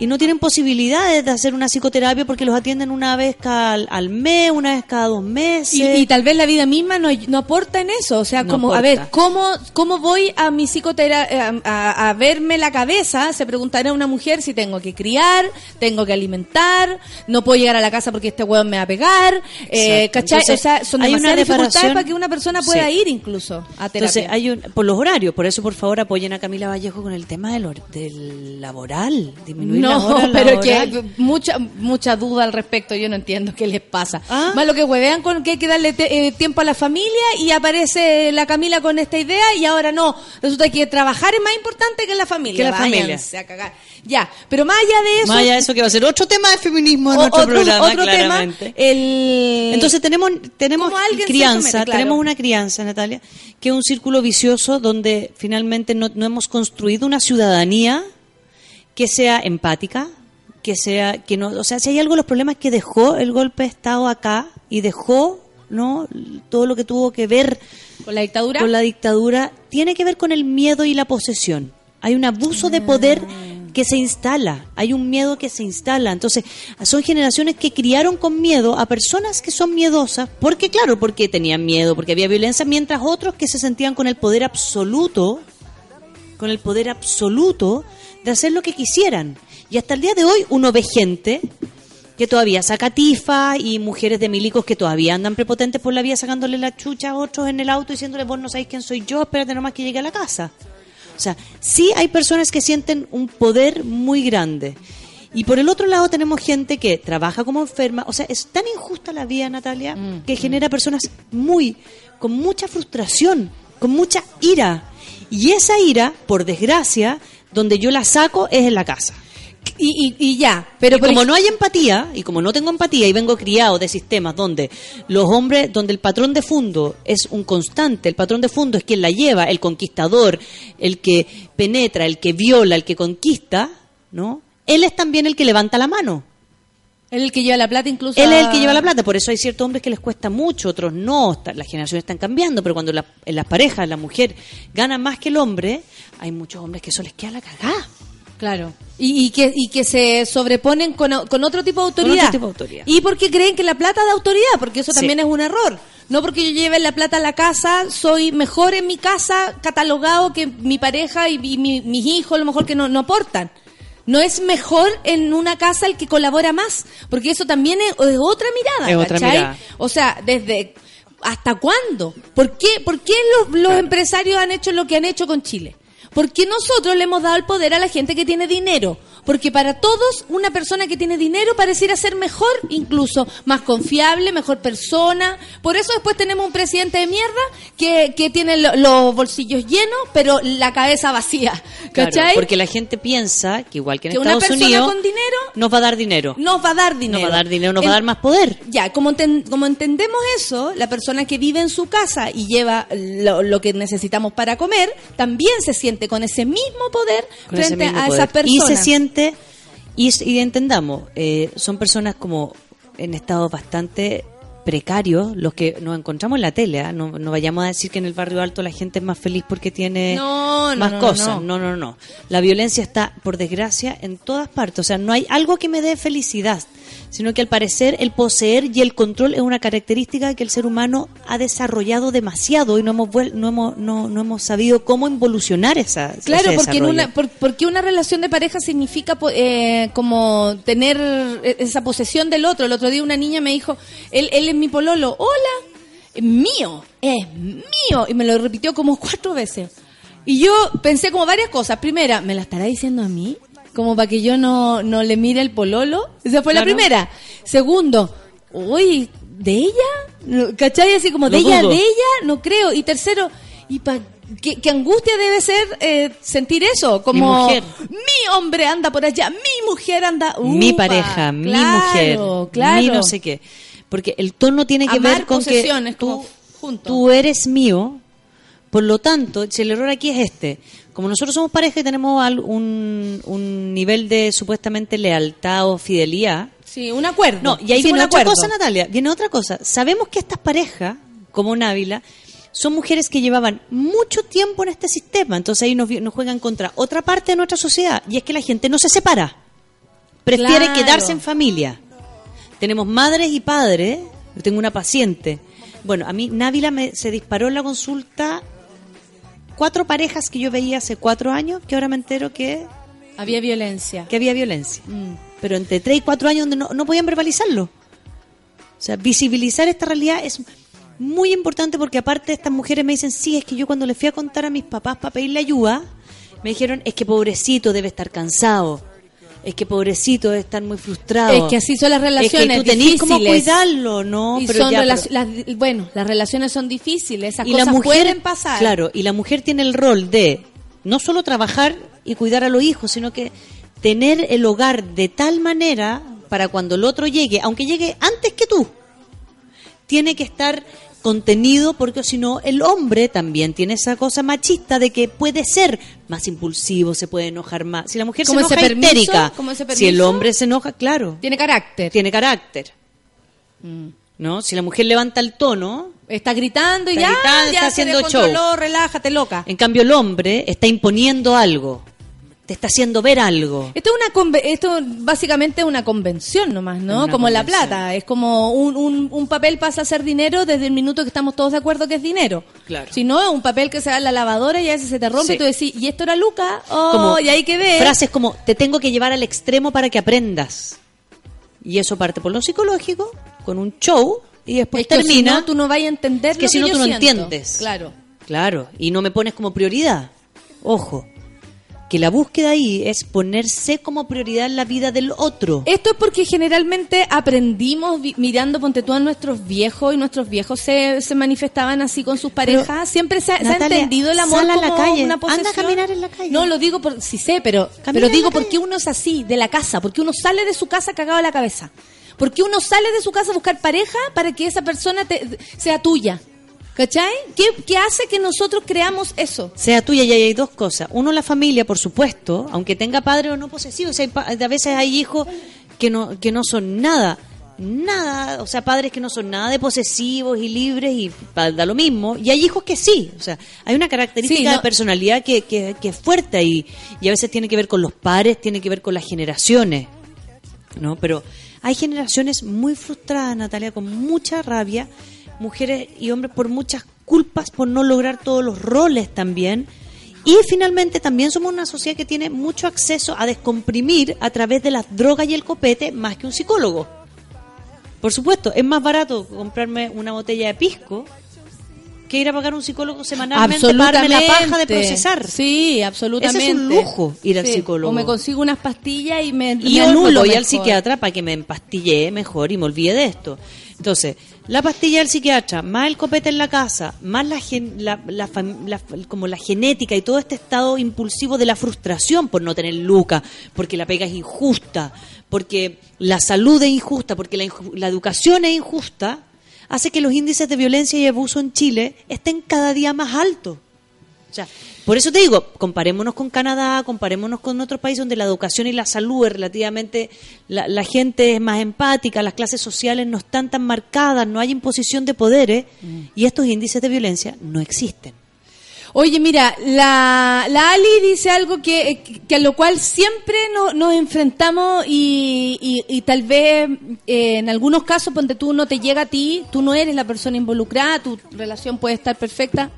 Y no tienen posibilidades de hacer una psicoterapia porque los atienden una vez cada, al mes, una vez cada dos meses. Y, y tal vez la vida misma no, no aporta en eso. O sea, No como, a ver, ¿cómo, ¿cómo voy a mi psicoterapia, a, a verme la cabeza? Se preguntará una mujer si tengo que criar, tengo que alimentar, no puedo llegar a la casa porque este hueón me va a pegar. Eh. ¿Cachai? Entonces, o sea, son hay una dificultades para que una persona pueda Sí. ir incluso a terapia. Entonces, hay un, por los horarios, por eso por favor apoyen a Camila Vallejo con el tema del, del laboral, disminuir No, pero es que mucha mucha duda al respecto, yo no entiendo qué les pasa. Ah. Más lo que huevean con que hay que darle te- eh, tiempo a la familia y aparece la Camila con esta idea y ahora no, resulta que trabajar es más importante que la familia. Que la familia. Váyanse a cagar. Ya, pero más allá de eso... Más allá de eso que va a ser otro tema de feminismo en o- nuestro otro, programa, otro tema, el... Entonces tenemos tenemos ¿Cómo alguien se crianza, somete? Claro. tenemos una crianza, Natalia, que es un círculo vicioso donde finalmente no, no hemos construido una ciudadanía que sea empática, que sea que no, o sea, si hay algo los problemas que dejó el golpe de estado acá y dejó, ¿no? todo lo que tuvo que ver con la dictadura. con la dictadura tiene que ver con el miedo y la posesión. Hay un abuso de poder que se instala, hay un miedo que se instala. Entonces, son generaciones que criaron con miedo a personas que son miedosas, porque claro, porque tenían miedo, porque había violencia, mientras otros que se sentían con el poder absoluto, con el poder absoluto de hacer lo que quisieran. Y hasta el día de hoy uno ve gente que todavía saca tifa y mujeres de milicos que todavía andan prepotentes por la vía sacándole la chucha a otros en el auto diciéndole vos no sabéis quién soy yo, espérate nomás que llegue a la casa. O sea, sí hay personas que sienten un poder muy grande. Y por el otro lado tenemos gente que trabaja como enferma. O sea, es tan injusta la vida, Natalia, que genera personas muy, con mucha frustración, con mucha ira. Y esa ira, por desgracia, donde yo la saco es en la casa. Y, y, y ya, pero Y como no hay empatía, y como no tengo empatía y vengo criado de sistemas donde los hombres, donde el patrón de fondo es un constante, el patrón de fondo es quien la lleva, el conquistador, el que penetra, el que viola, el que conquista, ¿no? Él es también el que levanta la mano. Él es el que lleva la plata incluso. Él es el que lleva la plata, por eso hay ciertos hombres que les cuesta mucho, otros no, está- las generaciones están cambiando, pero cuando la- en las parejas la mujer gana más que el hombre, hay muchos hombres que eso les queda la cagada. Claro. Y, y que, y que se sobreponen con, con otro tipo de autoridad. otro tipo de autoridad. Y porque creen que la plata da autoridad, porque eso Sí. también es un error. No porque yo lleve la plata a la casa, soy mejor en mi casa catalogado que mi pareja y, y mi- mis hijos, a lo mejor que no, no aportan. No es mejor en una casa el que colabora más, porque eso también es, es otra mirada. Es otra ¿cachai? mirada. O sea, desde ¿hasta cuándo? ¿Por qué, por qué los, los empresarios han hecho lo que han hecho con Chile? Porque nosotros le hemos dado el poder a la gente que tiene dinero. Porque para todos, una persona que tiene dinero pareciera ser mejor, incluso más confiable, mejor persona. Por eso después tenemos un presidente de mierda que, que tiene lo- los bolsillos llenos, pero la cabeza vacía. Claro, ¿Cachai? porque la gente piensa que igual que en Que una Estados persona Unidos con dinero nos va a dar dinero. nos va a dar dinero. Nos va a dar dinero, nos va a dar más poder. Ya, como, como entendemos eso, la persona que vive en su casa y lleva lo, lo que necesitamos para comer, también se siente con ese mismo poder con frente mismo a poder. esa persona. Y se siente, y, entendamos, eh, son personas como en estado bastante precarios los que nos encontramos en la tele. ¿ah? No, no vayamos a decir que en el barrio alto la gente es más feliz porque tiene No, no, más cosas. no. No, no, no. La violencia está, por desgracia, en todas partes. O sea, no hay algo que me dé felicidad, sino que al parecer el poseer y el control es una característica que el ser humano ha desarrollado demasiado y no hemos, no hemos, no, no hemos sabido cómo involucionar esa Claro, porque, en una, por- porque una relación de pareja significa eh, como tener eh, esa posesión del otro. El otro día una niña me dijo, él, él es mi pololo, hola, es mío, es mío. Y me lo repitió como cuatro veces. Y yo pensé como varias cosas. Primera, ¿me la estará diciendo a mí? Como para que yo no, no le mire el pololo. Esa fue la primera. Segundo, uy, ¿de ella? ¿Cachai? Así como, Lo ¿de ella? ¿De ella? No creo. Y tercero, ¿y pa qué, qué angustia debe ser eh, sentir eso? Como, Mi mujer. mi hombre anda por allá, mi mujer anda... mi pareja, mi mujer, claro. mi no sé qué. Porque el tono tiene que Amar ver con que tú, eres mío, por lo tanto, si el error aquí es este, como nosotros somos pareja y tenemos al- un, un nivel de supuestamente lealtad o fidelidad, Sí, un acuerdo. no, y ahí viene otra acuerdo. cosa, Natalia, viene otra cosa. Sabemos que estas parejas, como Návila, son mujeres que llevaban mucho tiempo en este sistema, entonces ahí nos, nos juegan contra otra parte de nuestra sociedad, y es que la gente no se separa, prefiere Claro. quedarse en familia. Tenemos madres y padres, yo tengo una paciente. Bueno, a mí Návila me, se disparó en la consulta cuatro parejas que yo veía hace cuatro años, que ahora me entero que, Había violencia. que había violencia Mm. pero entre 3 y 4 años donde no, no podían verbalizarlo. O sea, visibilizar esta realidad es muy importante porque aparte estas mujeres me dicen, sí, es que yo cuando les fui a contar a mis papás para pedirle ayuda, me dijeron, es que pobrecito debe estar cansado, es que pobrecito debe estar muy frustrado. Es que así son las relaciones. Es que tú tenés como cuidarlo, ¿no? Y pero son ya, relaci- pero- las- bueno, las relaciones son difíciles, esas y cosas la mujer, pueden pasar. Claro, y la mujer tiene el rol de no solo trabajar y cuidar a los hijos, sino que tener el hogar de tal manera para cuando el otro llegue, aunque llegue antes que tú, tiene que estar contenido porque si no el hombre también tiene esa cosa machista de que puede ser más impulsivo, se puede enojar más. Si la mujer se enoja permiso, histérica, si el hombre se enoja, claro, Tiene carácter. tiene carácter. ¿No? Si la mujer levanta el tono, Está gritando y Está ya, gritando, ya está haciendo descontroló, relájate, loca. En cambio, el hombre está imponiendo algo, te está haciendo ver algo. Esto es una esto básicamente es una convención nomás, ¿no? Como la plata, es como un, un, un papel pasa a ser dinero desde el minuto que estamos todos de acuerdo que es dinero. Claro. Si no, es un papel que se va a la lavadora y a veces se te rompe Sí. y tú decís, ¿y esto era Luca? Oh, Como y ahí quedé. Frases como, te tengo que llevar al extremo para que aprendas. Y eso parte por lo psicológico, con un show, y después Es que si termina. no, tú no vayas a entender que lo si no, yo tú no siento. entiendes. Claro. Claro, y no me pones como prioridad. Ojo, que la búsqueda ahí es ponerse como prioridad en la vida del otro. Esto es porque generalmente aprendimos mirando, ponte tú a nuestros viejos y nuestros viejos se, se manifestaban así con sus parejas. Siempre se ha, se ha Natalia, entendido el amor sal a como la calle, una anda a caminar en la calle. No, lo digo por, sí sé, pero, Camina pero digo porque uno es así, de la casa, porque uno sale de su casa cagado a la cabeza. Porque uno sale de su casa a buscar pareja para que esa persona te- sea tuya. ¿Cachai? ¿Qué, ¿Qué hace que nosotros creamos eso? sea tuya y hay dos cosas. Uno, la familia, por supuesto, aunque tenga padre o no posesivo. O sea, a veces hay hijos que no, que no son nada, nada, o sea, padres que no son nada de posesivos y libres y da lo mismo. Y hay hijos que sí, o sea, hay una característica Sí, no- de personalidad que, que, que es fuerte y, y a veces tiene que ver con los pares, tiene que ver con las generaciones. ¿no? Pero hay generaciones muy frustradas, Natalia, con mucha rabia, mujeres y hombres por muchas culpas por no lograr todos los roles también. Y finalmente también somos una sociedad que tiene mucho acceso a descomprimir a través de las drogas y el copete más que un psicólogo. Por supuesto, es más barato comprarme una botella de pisco que ir a pagar un psicólogo semanalmente para darme la paja de procesar. Sí, absolutamente. Ese es un lujo, ir al psicólogo. O me consigo unas pastillas y me, Y me anulo voy al psiquiatra para que me empastille mejor y me olvide de esto. Entonces, la pastilla del psiquiatra, más el copete en la casa, más la, gen- la, la la- como la genética y todo este estado impulsivo de la frustración por no tener luca, porque la pega es injusta, porque la salud es injusta, porque la, la educación es injusta, hace que los índices de violencia y abuso en Chile estén cada día más altos. O sea, por eso te digo, comparémonos con Canadá, comparémonos con otros países donde la educación y la salud es relativamente, la, la gente es más empática, las clases sociales no están tan marcadas, no hay imposición de poderes y estos índices de violencia no existen. Oye, mira, la, la Ali dice algo que, que a lo cual siempre no- nos enfrentamos y, y- y tal vez eh, en algunos casos, donde tú no te llega a ti, tú no eres la persona involucrada, tu relación puede estar perfecta,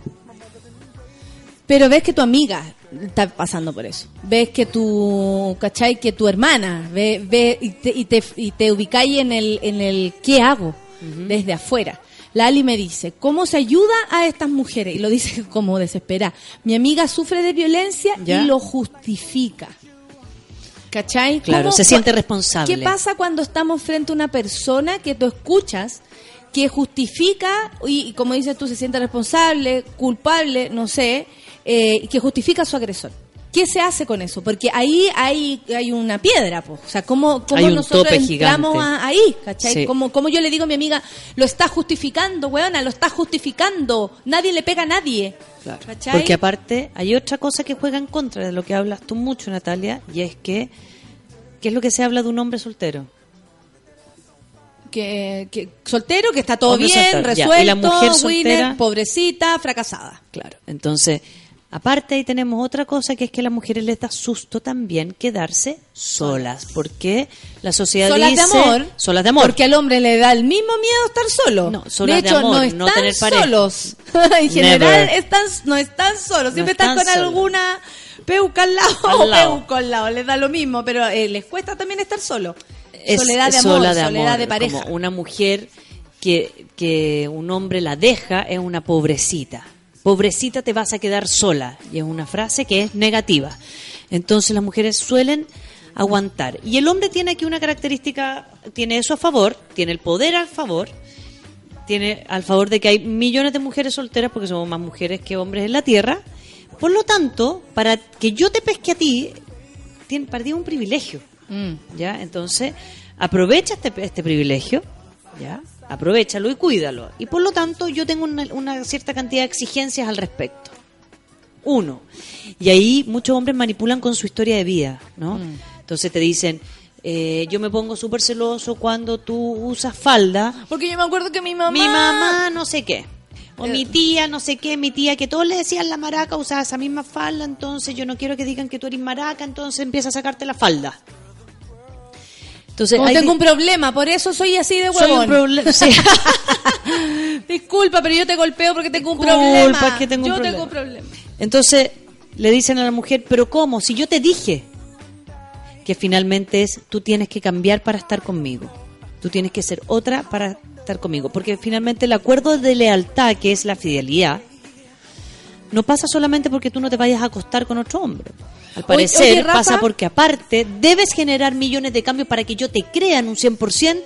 pero ves que tu amiga está pasando por eso. Ves que tu, ¿cachai? Que tu hermana, ve, ve y te, y te, y te ubicáis en el, en el ¿qué hago? Desde afuera. La Ali me dice, ¿cómo se ayuda a estas mujeres? Y lo dice como desespera. Mi amiga sufre de violencia Ya. y lo justifica. ¿Cachai? Claro, ¿Cómo- se siente responsable. ¿Qué pasa cuando estamos frente a una persona que tú escuchas que justifica y, y como dices tú, se siente responsable, culpable, no sé, eh, y que justifica a su agresor? ¿Qué se hace con eso? Porque ahí hay, hay una piedra, po. o sea, ¿cómo, cómo nosotros entramos a- ahí? ¿Cachai? Sí. Como, como yo le digo a mi amiga, lo está justificando, weona, lo está justificando, nadie le pega a nadie. ¿Cachai? Porque aparte hay otra cosa que juega en contra de lo que hablas tú mucho, Natalia, y es que, ¿qué es lo que se habla de un hombre soltero? Que, que soltero, que está todo Hombre bien, soltero, resuelto, Y la mujer winner, soltera. pobrecita, fracasada. Claro. Entonces, aparte ahí tenemos otra cosa que es que a las mujeres les da susto también quedarse solas, porque la sociedad Solas dice de amor. solas de amor. Porque al hombre le da el mismo miedo estar solo. No, solas de hecho, de amor, no no están tener pareja. solos. en general están, no están solos. Siempre No están, están con solos. alguna peuca al lado Al o peuco al lado. Les da lo mismo, pero eh, les cuesta también estar solo. Es soledad de sola amor, de soledad amor, de pareja. Como una mujer que, que un hombre la deja es una pobrecita. Pobrecita te vas a quedar sola. Y es una frase que es negativa. Entonces las mujeres suelen aguantar. Y el hombre tiene aquí una característica, tiene eso a favor, tiene el poder a favor, tiene al favor de que hay millones de mujeres solteras porque somos más mujeres que hombres en la tierra. Por lo tanto, para que yo te pesque a ti, tiene, un privilegio. Mm. ¿ya? Entonces, aprovecha este, este privilegio, ¿ya? Aprovechalo y cuídalo. Y por lo tanto, yo tengo una, una cierta cantidad de exigencias al respecto. Uno. Y ahí muchos hombres manipulan con su historia de vida, ¿no? Mm. Entonces te dicen, eh, yo me pongo súper celoso cuando tú usas falda. Porque yo me acuerdo que mi mamá... Mi mamá no sé qué. O mi tía, no sé qué, mi tía, que todos le decían la maraca, usaba esa misma falda, entonces yo no quiero que digan que tú eres maraca, entonces empieza a sacarte la falda. Entonces, hay tengo un problema, por eso soy así de Soy un huevón. problema. sí. Disculpa, pero yo te golpeo porque tengo un problema. es que tengo un yo problema. tengo un problema. Entonces le dicen a la mujer, pero ¿cómo? Si yo te dije que finalmente es, tú tienes que cambiar para estar conmigo. Tú tienes que ser otra para estar conmigo. Porque finalmente el acuerdo de lealtad, que es la fidelidad, no pasa solamente porque tú no te vayas a acostar con otro hombre. Al Oye, parecer oye, Rafa. pasa porque aparte debes generar millones de cambios para que yo te crea en un 100%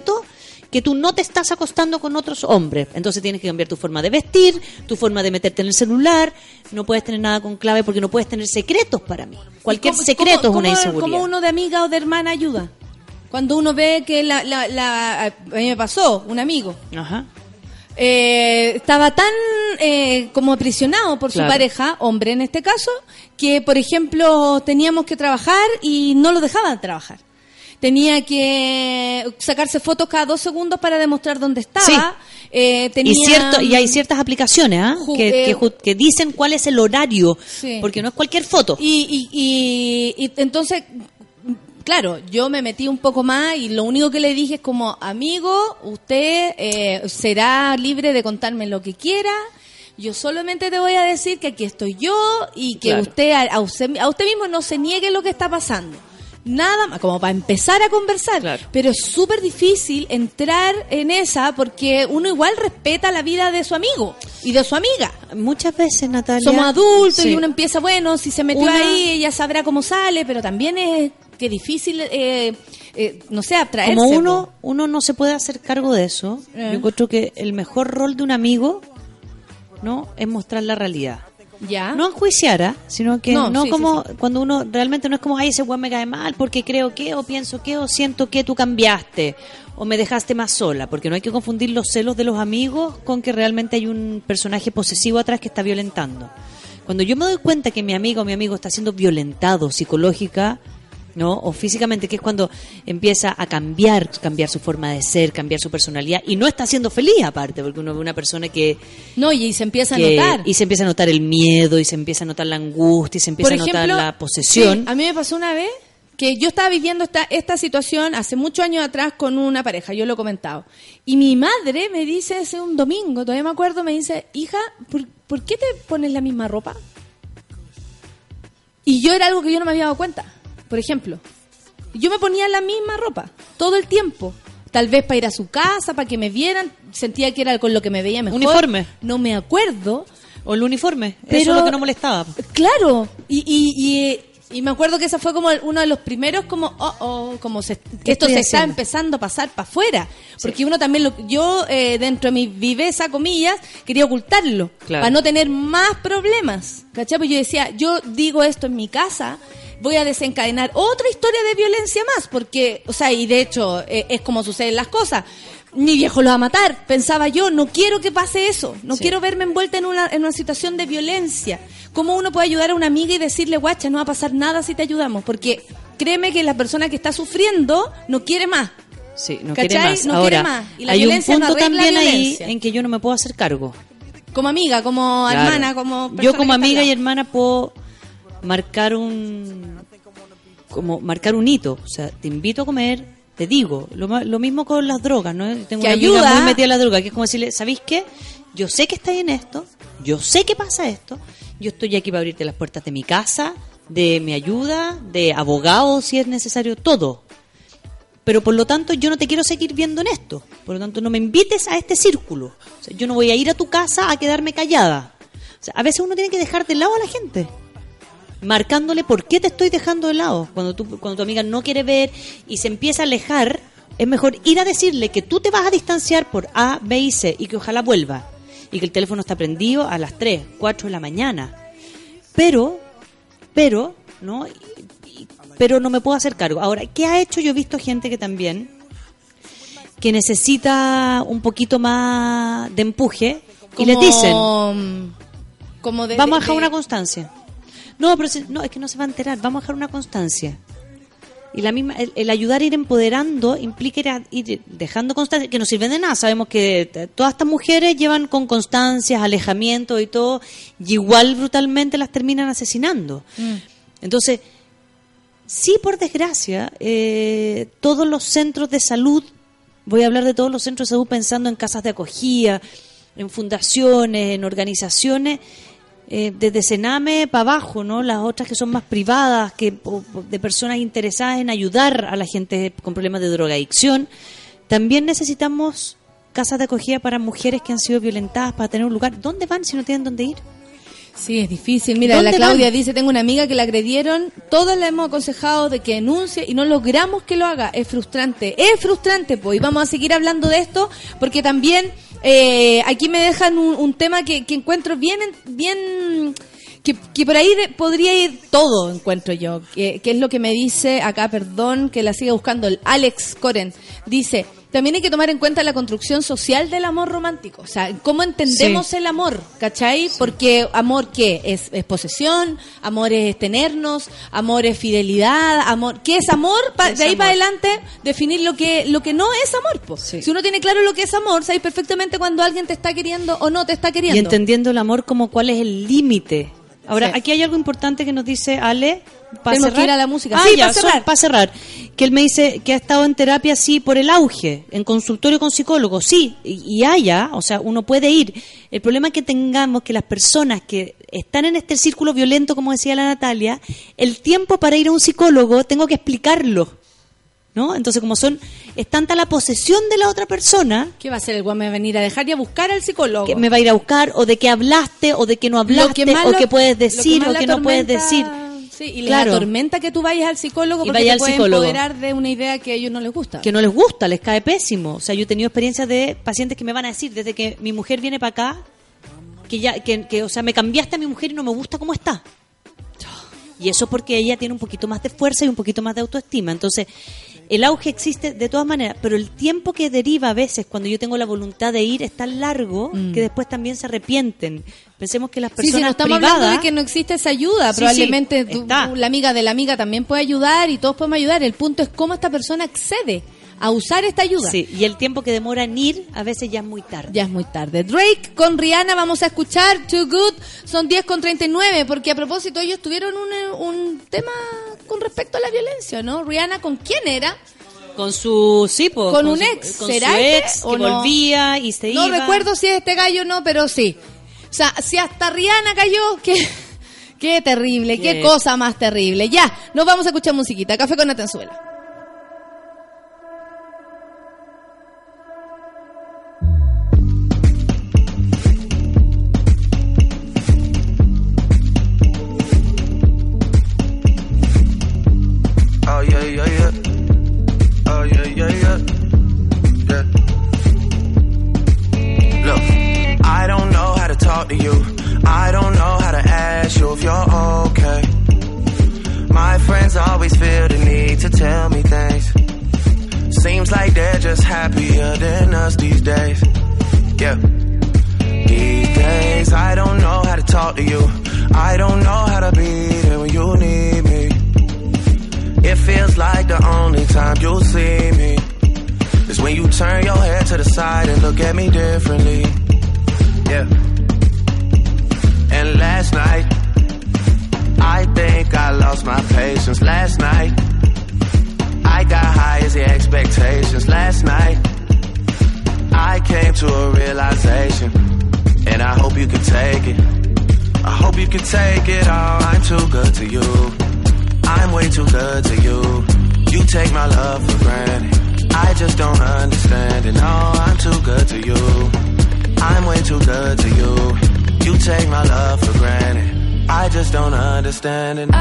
que tú no te estás acostando con otros hombres. Entonces tienes que cambiar tu forma de vestir, tu forma de meterte en el celular, no puedes tener nada con clave porque no puedes tener secretos para mí. Cualquier ¿Cómo- secreto cómo- es una cómo- inseguridad. ¿Cómo uno de amiga o de hermana ayuda? Cuando uno ve que la, la, la- a mí me pasó, un amigo, Ajá. eh, estaba tan eh, como aprisionado por Claro. su pareja, hombre en este caso, que por ejemplo teníamos que trabajar y no lo dejaban trabajar. Tenía que sacarse fotos cada dos segundos para demostrar dónde estaba. Sí. Eh, tenía, Y, cierto, y hay ciertas aplicaciones ¿ah? Que, eh, que dicen cuál es el horario, Sí. porque no es cualquier foto. Y, y, y, y entonces, claro, yo me metí un poco más y lo único que le dije es como, amigo, usted eh, será libre de contarme lo que quiera. Yo solamente te voy a decir que aquí estoy yo y que Claro. usted a, a usted a usted mismo no se niegue lo que está pasando. Nada más, como para empezar a conversar. Claro. Pero es súper difícil entrar en esa porque uno igual respeta la vida de su amigo. y de su amiga. Muchas veces, Natalia. Somos adultos Sí. y uno empieza, bueno, si se metió Una- ahí, ella sabrá cómo sale, pero también es que difícil, eh, eh, no sé, abstraerse. Como po. uno, uno no se puede hacer cargo de eso, Eh. yo encuentro que el mejor rol de un amigo no es mostrar la realidad. Ya. No enjuiciar, ¿ah? sino que No, no, sí, sí, como cuando uno realmente no es como, ay, ese weón me cae mal porque creo que, o pienso que, o siento que tú cambiaste, o me dejaste más sola, porque no hay que confundir los celos de los amigos con que realmente hay un personaje posesivo atrás que está violentando. Cuando yo me doy cuenta que mi amigo o mi amigo está siendo violentado psicológica, ¿no? O físicamente, que es cuando empieza a cambiar, cambiar su forma de ser, cambiar su personalidad, y no está siendo feliz aparte, porque uno ve una persona que No, y se empieza que- a notar. Y se empieza a notar el miedo, y se empieza a notar la angustia, y se empieza Por a notar la posesión. sí, a mí me pasó una vez que yo estaba viviendo esta, esta situación hace muchos años atrás con una pareja, yo lo he comentado. Y mi madre me dice ese un domingo, todavía me acuerdo, me dice, hija, ¿por, por qué te pones la misma ropa? Y yo era algo que yo no me había dado cuenta. Por ejemplo, yo me ponía la misma ropa todo el tiempo. Tal vez para ir a su casa, para que me vieran, sentía que era con lo que me veía mejor. Uniforme. No me acuerdo. O el uniforme, Pero- eso es lo que no molestaba. Claro, y, y, y, y me acuerdo que ese fue como uno de los primeros, como, oh, oh, como se, que esto se está empezando a pasar para afuera. Porque uno también, lo, yo eh, dentro de mi viveza, comillas, quería ocultarlo, Claro. para no tener más problemas. ¿Cachai? Pues yo decía, yo digo esto en mi casa, voy a desencadenar otra historia de violencia más, porque, o sea, y de hecho eh, es como suceden las cosas. Mi viejo lo va a matar, pensaba yo, no quiero que pase eso, no Sí. quiero verme envuelta en una, en una situación de violencia. ¿Cómo uno puede ayudar a una amiga y decirle, guacha, no va a pasar nada si te ayudamos? Porque créeme que la persona que está sufriendo no quiere más. Sí, no ¿Cachai? quiere más. No Ahora, quiere más. Y la hay un violencia no punto arregla también ahí violencia. en que yo no me puedo hacer cargo. Como amiga, como Claro. hermana, como yo como amiga y hermana puedo marcar un como marcar un hito o sea te invito a comer te digo lo, lo mismo con las drogas no tengo Que una amiga ayuda. muy metida en la droga que es como decirle ¿sabéis qué? yo sé que estáis en esto yo sé que pasa esto yo estoy aquí para abrirte las puertas de mi casa de mi ayuda de abogado si es necesario todo pero por lo tanto yo no te quiero seguir viendo en esto. Por lo tanto, no me invites a este círculo. O sea, yo no voy a ir a tu casa a quedarme callada. O sea, a veces uno tiene que dejar de lado a la gente. Marcándole por qué te estoy dejando de lado. Cuando, tú, cuando tu amiga no quiere ver y se empieza a alejar, es mejor ir a decirle que tú te vas a distanciar por A, B y C y que ojalá vuelva. Y que el teléfono está prendido a las 3, 4 de la mañana. Pero, pero, ¿no? Pero no me puedo hacer cargo. Ahora, ¿qué ha hecho? Yo he visto gente que también, que necesita un poquito más de empuje y les dicen, como de- vamos a de- dejar una constancia. No, pero si- no, es que no se va a enterar, vamos a dejar una constancia. Y la misma, el, el ayudar a ir empoderando implica ir, a- ir dejando constancia, que no sirven de nada. Sabemos que t- todas estas mujeres llevan con constancias, alejamiento y todo, y igual brutalmente las terminan asesinando. Mm. Entonces, sí, por desgracia, eh, todos los centros de salud, voy a hablar de todos los centros de salud pensando en casas de acogida, en fundaciones, en organizaciones, eh, desde Sename para abajo, ¿no? Las otras que son más privadas, que de personas interesadas en ayudar a la gente con problemas de drogadicción. También necesitamos casas de acogida para mujeres que han sido violentadas para tener un lugar. ¿Dónde van si no tienen dónde ir? Sí, es difícil. Mira, ¿Dónde la Claudia van? dice, tengo una amiga que la agredieron, todas la hemos aconsejado de que denuncie y no logramos que lo haga. Es frustrante, es frustrante, pues. Y vamos a seguir hablando de esto porque también eh, aquí me dejan un, tema que, que encuentro bien, bien que, que por ahí podría ir todo, encuentro yo. Que, es lo que me dice acá, perdón, que la siga buscando, el Alex Coren. Dice, también hay que tomar en cuenta la construcción social del amor romántico. O sea, cómo entendemos el amor, ¿cachai? Porque amor, ¿qué? Es, es posesión, amor es tenernos, amor es fidelidad, amor... ¿Qué es amor? Pa- Es de ahí amor. para adelante, definir lo que, lo que no es amor. po. Si uno tiene claro lo que es amor, sabes perfectamente cuando alguien te está queriendo o no te está queriendo. Y entendiendo el amor como cuál es el límite. Ahora, Sí. aquí hay algo importante que nos dice Ale. Para cerrar. que ir a la música. Ah, Sí, para cerrar. so- para cerrar. Que él me dice que ha estado en terapia, sí, por el auge, en consultorio con psicólogos, sí, y, y haya, o sea, uno puede ir. El problema es que tengamos que las personas que están en este círculo violento, como decía la Natalia, el tiempo para ir a un psicólogo, tengo que explicarlo. ¿No? Entonces, como son, es tanta la posesión de la otra persona ¿Qué va a hacer el guay? ¿Me va a venir a dejar y a buscar al psicólogo? que me va a ir a buscar, o de que hablaste, o de que no hablaste, más o que puedes decir, o que no puedes decir. Sí, y Claro. la tormenta que tú vayas al psicólogo Y porque vaya te al puede psicólogo. empoderar de una idea que a ellos no les gusta. que no les gusta, les cae pésimo. O sea, yo he tenido experiencias de pacientes que me van a decir, desde que mi mujer viene para acá, que ya, que, que, o sea, me cambiaste a mi mujer y no me gusta cómo está. Y eso porque ella tiene un poquito más de fuerza y un poquito más de autoestima. Entonces, el auge existe de todas maneras, pero el tiempo que deriva a veces cuando yo tengo la voluntad de ir es tan largo que después también se arrepienten. Pensemos que las Mm. Sí, personas sí, no estamos privadas, hablando de que no existe esa ayuda. Sí, Probablemente tú- la amiga de la amiga también puede ayudar y todos podemos ayudar. El punto es cómo esta persona accede a usar esta ayuda. Sí, y el tiempo que demora en ir a veces ya es muy tarde. Ya es muy tarde. Drake con Rihanna vamos a escuchar Too Good. Son 10 con 39 porque a propósito ellos tuvieron un, eh, un tema con respecto a la violencia, ¿no? Rihanna con quién era? Con su, sí, po, Con un ex, con ¿será su este ex o que no? volvía y se No iba. recuerdo si es este gallo o no, pero sí. O sea, si hasta Rihanna cayó, qué, qué terrible, qué Qué- cosa más terrible. Ya, nos vamos a escuchar musiquita. Café con Atenzuela. standing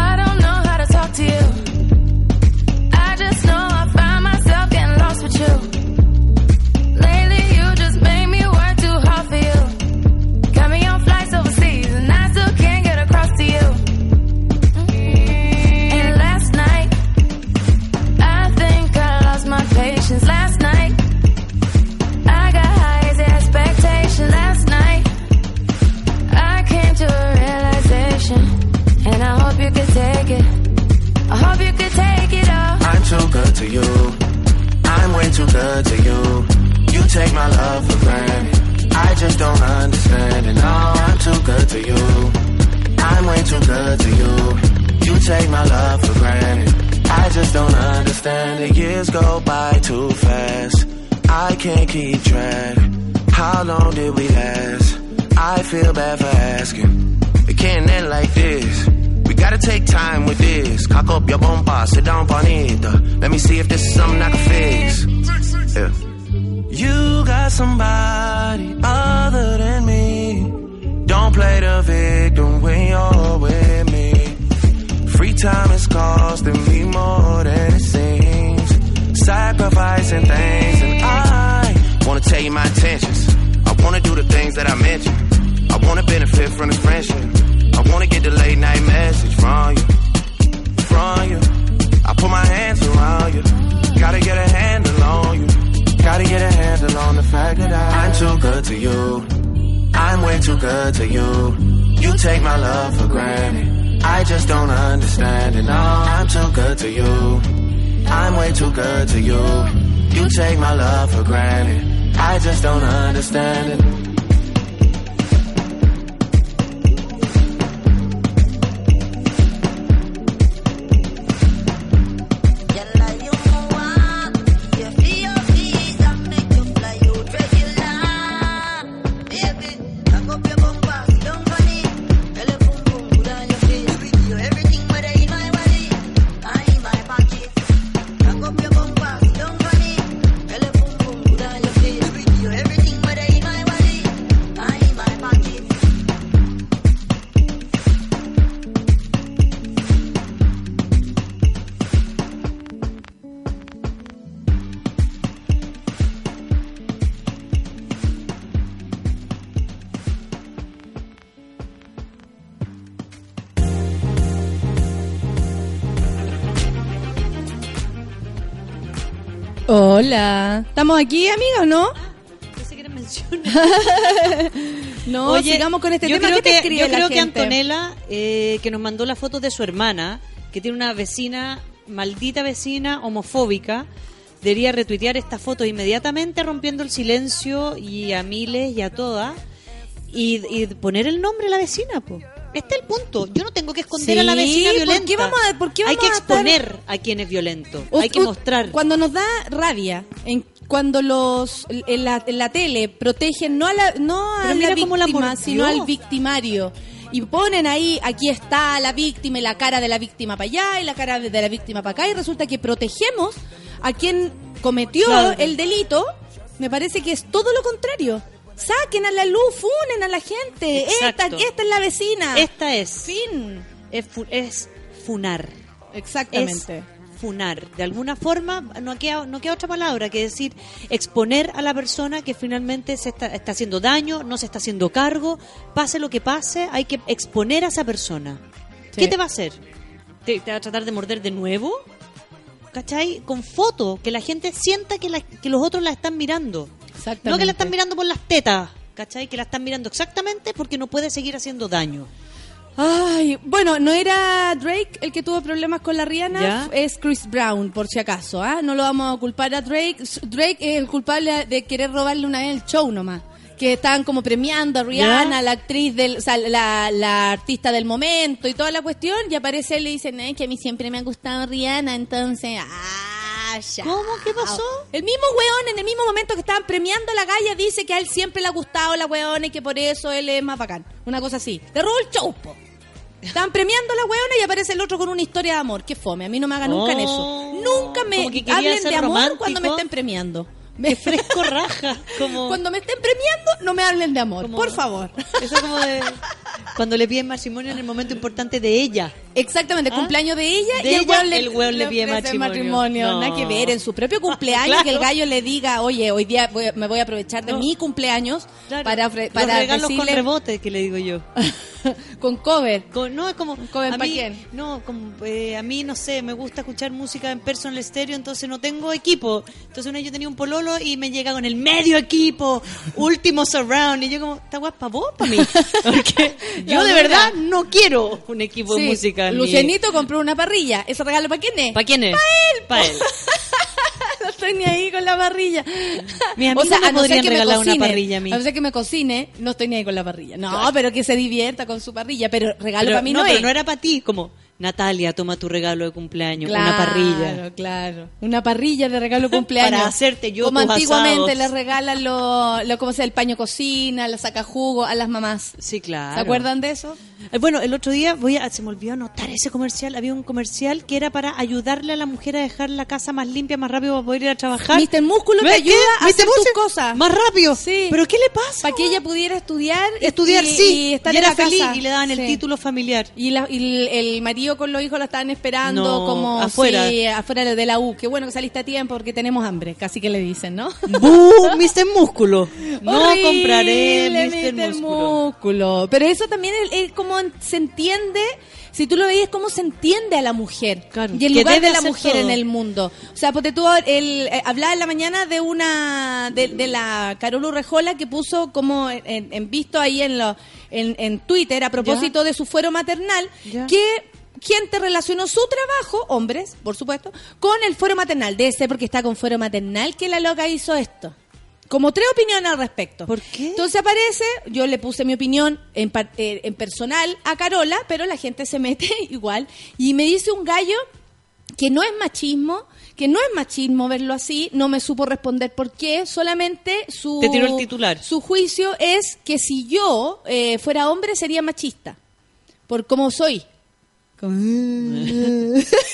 way too good to you. You take my love for granted. I just don't understand it. Hola. ¿Estamos aquí, amigos, no? Mencionar. No, Oye, sigamos con este yo tema. Creo ¿Qué que, yo creo que? Antonella, eh, que nos mandó la foto de su hermana, que tiene una vecina, maldita vecina homofóbica, debería retuitear esta foto inmediatamente rompiendo el silencio y a miles y a todas y, y poner el nombre de la vecina, po. Este es el punto. Yo no tengo que esconder Sí, a la vecina ¿por violenta. qué vamos a- por qué Hay que a estar- exponer a quien es violento. Hay que mostrar. Cuando nos da rabia, en, cuando los en la, en la tele protegen no a la, no a la víctima, sino al victimario. Y ponen ahí, aquí está la víctima y la cara de la víctima para allá y la cara de la víctima para acá. Y resulta que protegemos a quien cometió Claro. el delito. Me parece que es todo lo contrario. Saquen a la luz, funen a la gente. Esta, Exacto. esta es la vecina. Esta es. Fin. Es, fu- es funar. Exactamente. Es funar. De alguna forma, no queda, no queda otra palabra que decir exponer a la persona que finalmente se está, está haciendo daño, no se está haciendo cargo. Pase lo que pase, hay que exponer a esa persona. Sí. ¿Qué te va a hacer? ¿Te, te va a tratar de morder de nuevo? ¿Cachai? Con foto, que la gente sienta que, la- que los otros la están mirando. Exactamente. No que la están mirando por las tetas, ¿cachai? Que la están mirando exactamente porque no puede seguir haciendo daño. Ay, bueno, no era Drake el que tuvo problemas con la Rihanna, ¿Ya? es Chris Brown, por si acaso, ¿ah? No lo vamos a culpar a Drake. Drake es el culpable de querer robarle una vez el show nomás. Que estaban como premiando a Rihanna, ¿Ya? la actriz del, o sea, la, la artista del momento y toda la cuestión, y aparece él y le dicen, es que a mí siempre me ha gustado Rihanna, entonces, ah, ¿Cómo? ¿Qué pasó? El mismo weón, en el mismo momento que estaban premiando a la galla, dice que a él siempre le ha gustado la weona y que por eso él es más bacán. Una cosa así. Le robó el show, po. Estaban premiando a la weona y aparece el otro con una historia de amor. Qué fome, a mí no me hagan nunca en eso. Oh, Nunca me hablen de amor romántico. cuando me estén premiando. Qué fresco raja. Como... Cuando me estén premiando, no me hablen de amor, Como- por favor. Eso como de cuando le piden matrimonio en el momento importante de ella. Exactamente, ¿Ah? cumpleaños de ella De y el ella, weón le, el weón le pide matrimonio. No. Nada que ver, en su propio cumpleaños Claro. que el gallo le diga, oye, hoy día voy- me voy a aprovechar de No. mi cumpleaños Claro, para, ofre- Los regalos con rebote que le digo yo. con cover. Con- no, es como cover a pa' mí, quién? no, como eh, a mí no sé, me gusta escuchar música en personal stereo, entonces no tengo equipo. Entonces una vez yo tenía un pololo y me llega con el medio equipo, último surround y yo como, "Esta weá es pa' vos, pa' mí." Porque yo de verdad no quiero un equipo Sí, mi- Lucianito compró una parrilla. ¿Ese regalo para quién es? ¿Para quién es? Pa' él. Pa' él. no estoy ni ahí con la parrilla. Mis amigos me a no podrían que me regalar una cocine, parrilla a mí. no ser que me cocine, no estoy ni ahí con la parrilla. No, pero que se divierta con su parrilla. Pero regalo Pero para mí no, no, pero no era para ti, como Natalia, toma tu regalo de cumpleaños, Claro, una parrilla. Claro, Una parrilla de regalo de cumpleaños. Para hacerte yo Como tus antiguamente asados. les regalan lo, lo, como sea, el paño cocina, la saca jugo a las mamás. Sí, claro. ¿Se acuerdan de eso? Eh, Bueno, el otro día voy a, se me olvidó anotar ese comercial. Había un comercial que era para ayudarle a la mujer a dejar la casa más limpia, más rápido para poder ir a trabajar. Mr. Músculo te ¿Ves ayuda a hacer tus cosas. Más rápido. Sí. ¿Pero qué le pasa? Para que ella pudiera estudiar. Estudiar, y, sí. Y estar Y en la feliz casa. y le daban el título familiar. Y, la- y el, marido con los hijos la estaban esperando No, como afuera. sí, afuera de la U. Qué bueno que saliste a tiempo porque tenemos hambre, casi que le dicen, ¿no? ¡Bu! Mr. Músculo. No Horrible, compraré Mr. Mr. Músculo. Músculo. Pero eso también es, es como se entiende, si tú lo veías, cómo se entiende a la mujer. Claro, y el lugar de la mujer todo. en el mundo. O sea, porque tú el, eh, hablaba en la mañana de una, de, de la Carol Urrejola que puso como en, en visto ahí en, lo, en, en Twitter a propósito de su fuero maternal, Ya. que gente relacionó su trabajo, hombres, por supuesto, con el fuero maternal. Debe ser porque está con fuero maternal que la loca hizo esto. Como tres opiniones al respecto. ¿Por qué? Entonces aparece, yo le puse mi opinión en, eh, en personal a Carola, pero la gente se mete igual. Y me dice un gallo que no es machismo, que no es machismo verlo así, no me supo responder por qué, solamente su, Te tiró el titular. su juicio es que si yo eh, fuera hombre sería machista, por cómo soy.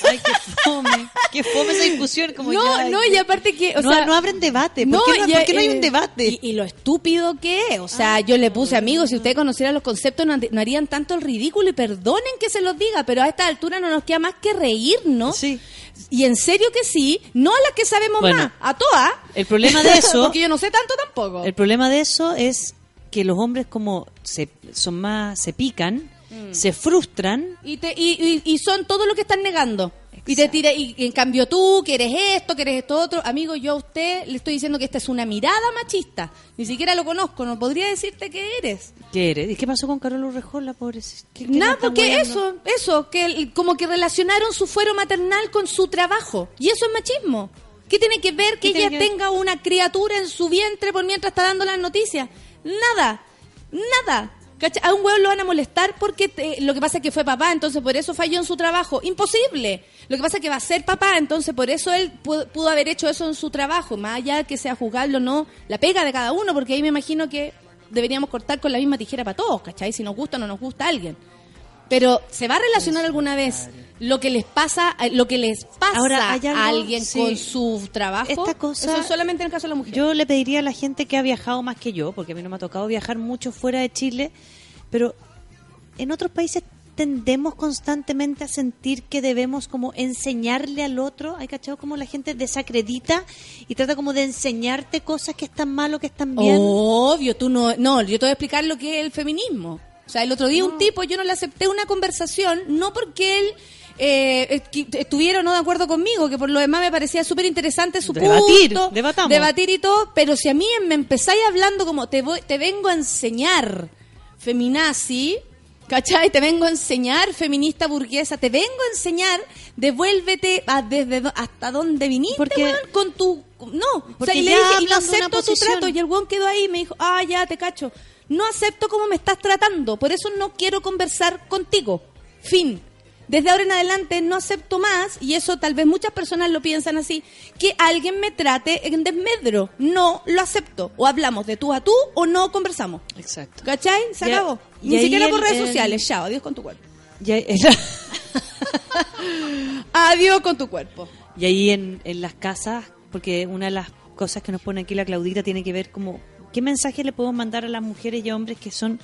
Ay, qué fome. Qué fome esa discusión. Como no, ya, no, y aparte que, o no, sea, no abren debate. ¿Por qué no, ya, por qué no hay eh, un debate? Y, y lo estúpido que es. O sea, yo le puse amigos, si ustedes conocieran los conceptos, no, no harían tanto el ridículo y perdonen que se los diga, pero a esta altura no nos queda más que reírnos. Sí. Y en serio que sí, no a las que sabemos Bueno, más, a todas. el problema de eso- Porque yo no sé tanto tampoco. El problema de eso es que los hombres como se, son más, se pican, Mm. se frustran. Y, te- y, y- y son todo lo que están negando. Y te tira, y en cambio tú, que eres esto, que eres esto otro. Amigo, yo a usted le estoy diciendo que esta es una mirada machista. Ni siquiera lo conozco, no podría decirte que eres. ¿Qué eres? ¿Y qué pasó con Carol Urrejola, pobre? ¿Qué- qué Nada, porque eso, eso, que como que relacionaron su fuero maternal con su trabajo. Y eso es machismo. ¿Qué tiene que ver que ¿Qué tiene ella que tenga una criatura en su vientre por mientras está dando las noticias? Nada, nada. A un hueón lo van a molestar porque lo que pasa es que fue papá, entonces por eso falló en su trabajo. Imposible. Lo que pasa es que va a ser papá, entonces por eso él pudo, haber hecho eso en su trabajo. Más allá que sea juzgarlo o no, la pega de cada uno, porque ahí me imagino que deberíamos cortar con la misma tijera para todos, ¿cachai? Si nos gusta o no nos gusta a alguien. Pero ¿se va a relacionar alguna vez lo que les pasa, eh, lo que les pasa Ahora, ¿hay algo? a alguien Sí. con su trabajo? Esta cosa- Eso es solamente en el caso de la mujer. Yo le pediría a la gente que ha viajado más que yo, porque a mí no me ha tocado viajar mucho fuera de Chile, pero en otros países tendemos constantemente a sentir que debemos como enseñarle al otro, hay cachado como la gente desacredita y trata como de enseñarte cosas que están mal o que están bien. Obvio, tú no, no, yo te voy a explicar lo que es el feminismo. O sea, el otro día un tipo, yo no le acepté una conversación, no porque él eh, estu- estuviera o no de acuerdo conmigo, que por lo demás me parecía súper interesante su Debatir, punto, debatamos. debatir y todo, pero si a mí me empezáis hablando como te, voy, te vengo a enseñar feminazi, ¿cachai? Te vengo a enseñar feminista burguesa, te vengo a enseñar, devuélvete a desde hasta donde viniste, Porque- weón, con tu... No, o sea, y le dije, y no acepto tu trato, y el weón quedó ahí y me dijo, ah, ya, te cacho. No acepto cómo me estás tratando, por eso no quiero conversar contigo. Fin. Desde ahora en adelante no acepto más, y eso tal vez muchas personas lo piensan así, que alguien me trate en desmedro. No lo acepto. O hablamos de tú a tú o no conversamos. Exacto. ¿Cachai? Se a- acabó. Ni siquiera por redes el- sociales. Chao, adiós con tu cuerpo. Y ahí, Adiós con tu cuerpo. y ahí en, en las casas, porque una de las cosas que nos pone aquí la Claudita tiene que ver como qué mensaje le podemos mandar a las mujeres y hombres que son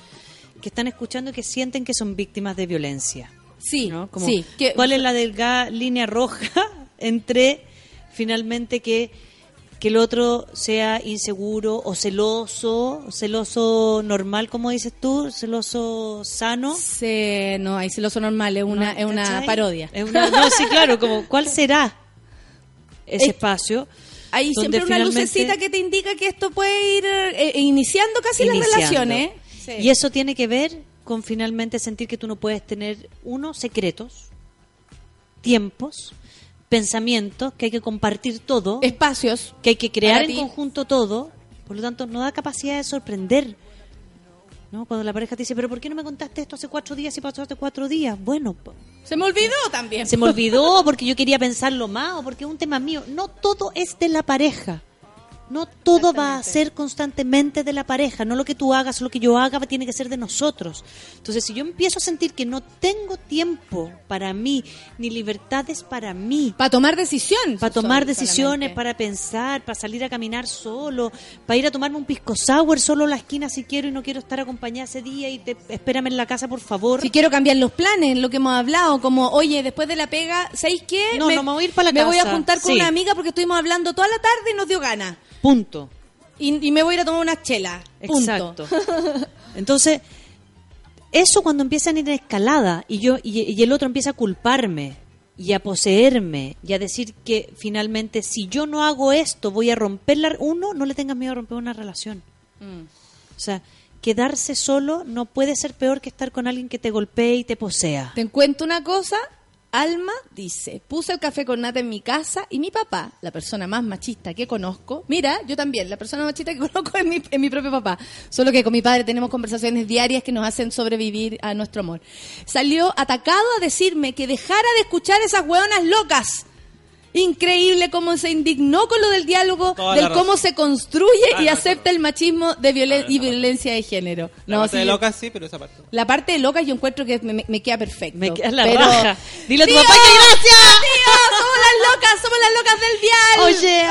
que están escuchando y que sienten que son víctimas de violencia. Sí, ¿no? Como, sí. Que- ¿Cuál es la delgada línea roja entre finalmente que, que el otro sea inseguro o celoso, celoso normal, como dices tú, celoso sano? Se, no, ahí celoso normal, es una, ¿No? es una parodia. Es una- no, sí, claro, como ¿cuál será ese Es- espacio? Hay siempre una lucecita que te indica que esto puede ir eh, iniciando casi las relaciones. Sí. Y eso tiene que ver con finalmente sentir que tú no puedes tener, uno, secretos, tiempos, pensamientos, que hay que compartir todo, espacios, que hay que crear en conjunto todo, por lo tanto no da capacidad de sorprender. ¿no? Cuando la pareja te dice, pero ¿por qué no me contaste esto hace cuatro días y pasó hace cuatro días? Bueno, Se me olvidó también. se me olvidó porque yo quería pensarlo más o porque es un tema mío. No todo es de la pareja. No todo va a ser constantemente de la pareja. No lo que tú hagas lo que yo haga tiene que ser de nosotros. Entonces, si yo empiezo a sentir que no tengo tiempo para mí, ni libertades para mí, Para tomar decisiones. para tomar sol- decisiones, solamente. para pensar, para salir a caminar solo, para ir a tomarme un pisco sour solo a la esquina si quiero y no quiero estar acompañada ese día y te, espérame en la casa, por favor. Si quiero cambiar los planes, lo que hemos hablado, como, oye, después de la pega, ¿sabéis qué? No, no, me voy a ir pa' la Me voy a juntar con Sí. una amiga porque estuvimos hablando toda la tarde y nos dio ganas. Punto. Y, y me voy a ir a tomar una chela. Punto. Exacto. Entonces, eso cuando empiezan a ir en escalada y yo y, y el otro empieza a culparme y a poseerme y a decir que finalmente si yo no hago esto voy a romperla uno no le tengas miedo a romper una relación. O sea, quedarse solo no puede ser peor que estar con alguien que te golpee y te posea. Te cuento una cosa. Alma dice, puse el café con nata en mi casa y mi papá, la persona más machista que conozco, mira, yo también, la persona machista que conozco es mi, es mi propio papá, solo que con mi padre tenemos conversaciones diarias que nos hacen sobrevivir a nuestro amor. Salió atacado a decirme que dejara de escuchar esas hueonas locas. Increíble cómo se indignó con lo del diálogo, Toda del cómo se construye Ah, y no, acepta el machismo de violen- y violencia de género. La No, parte sí, de yo- loca sí, pero esa parte. la parte de loca yo encuentro que me, queda perfecto. Me queda la Pero- raja. Dile a tu papá que gracias. ¡Tío! ¡Somos las locas! ¡Somos las locas del vial!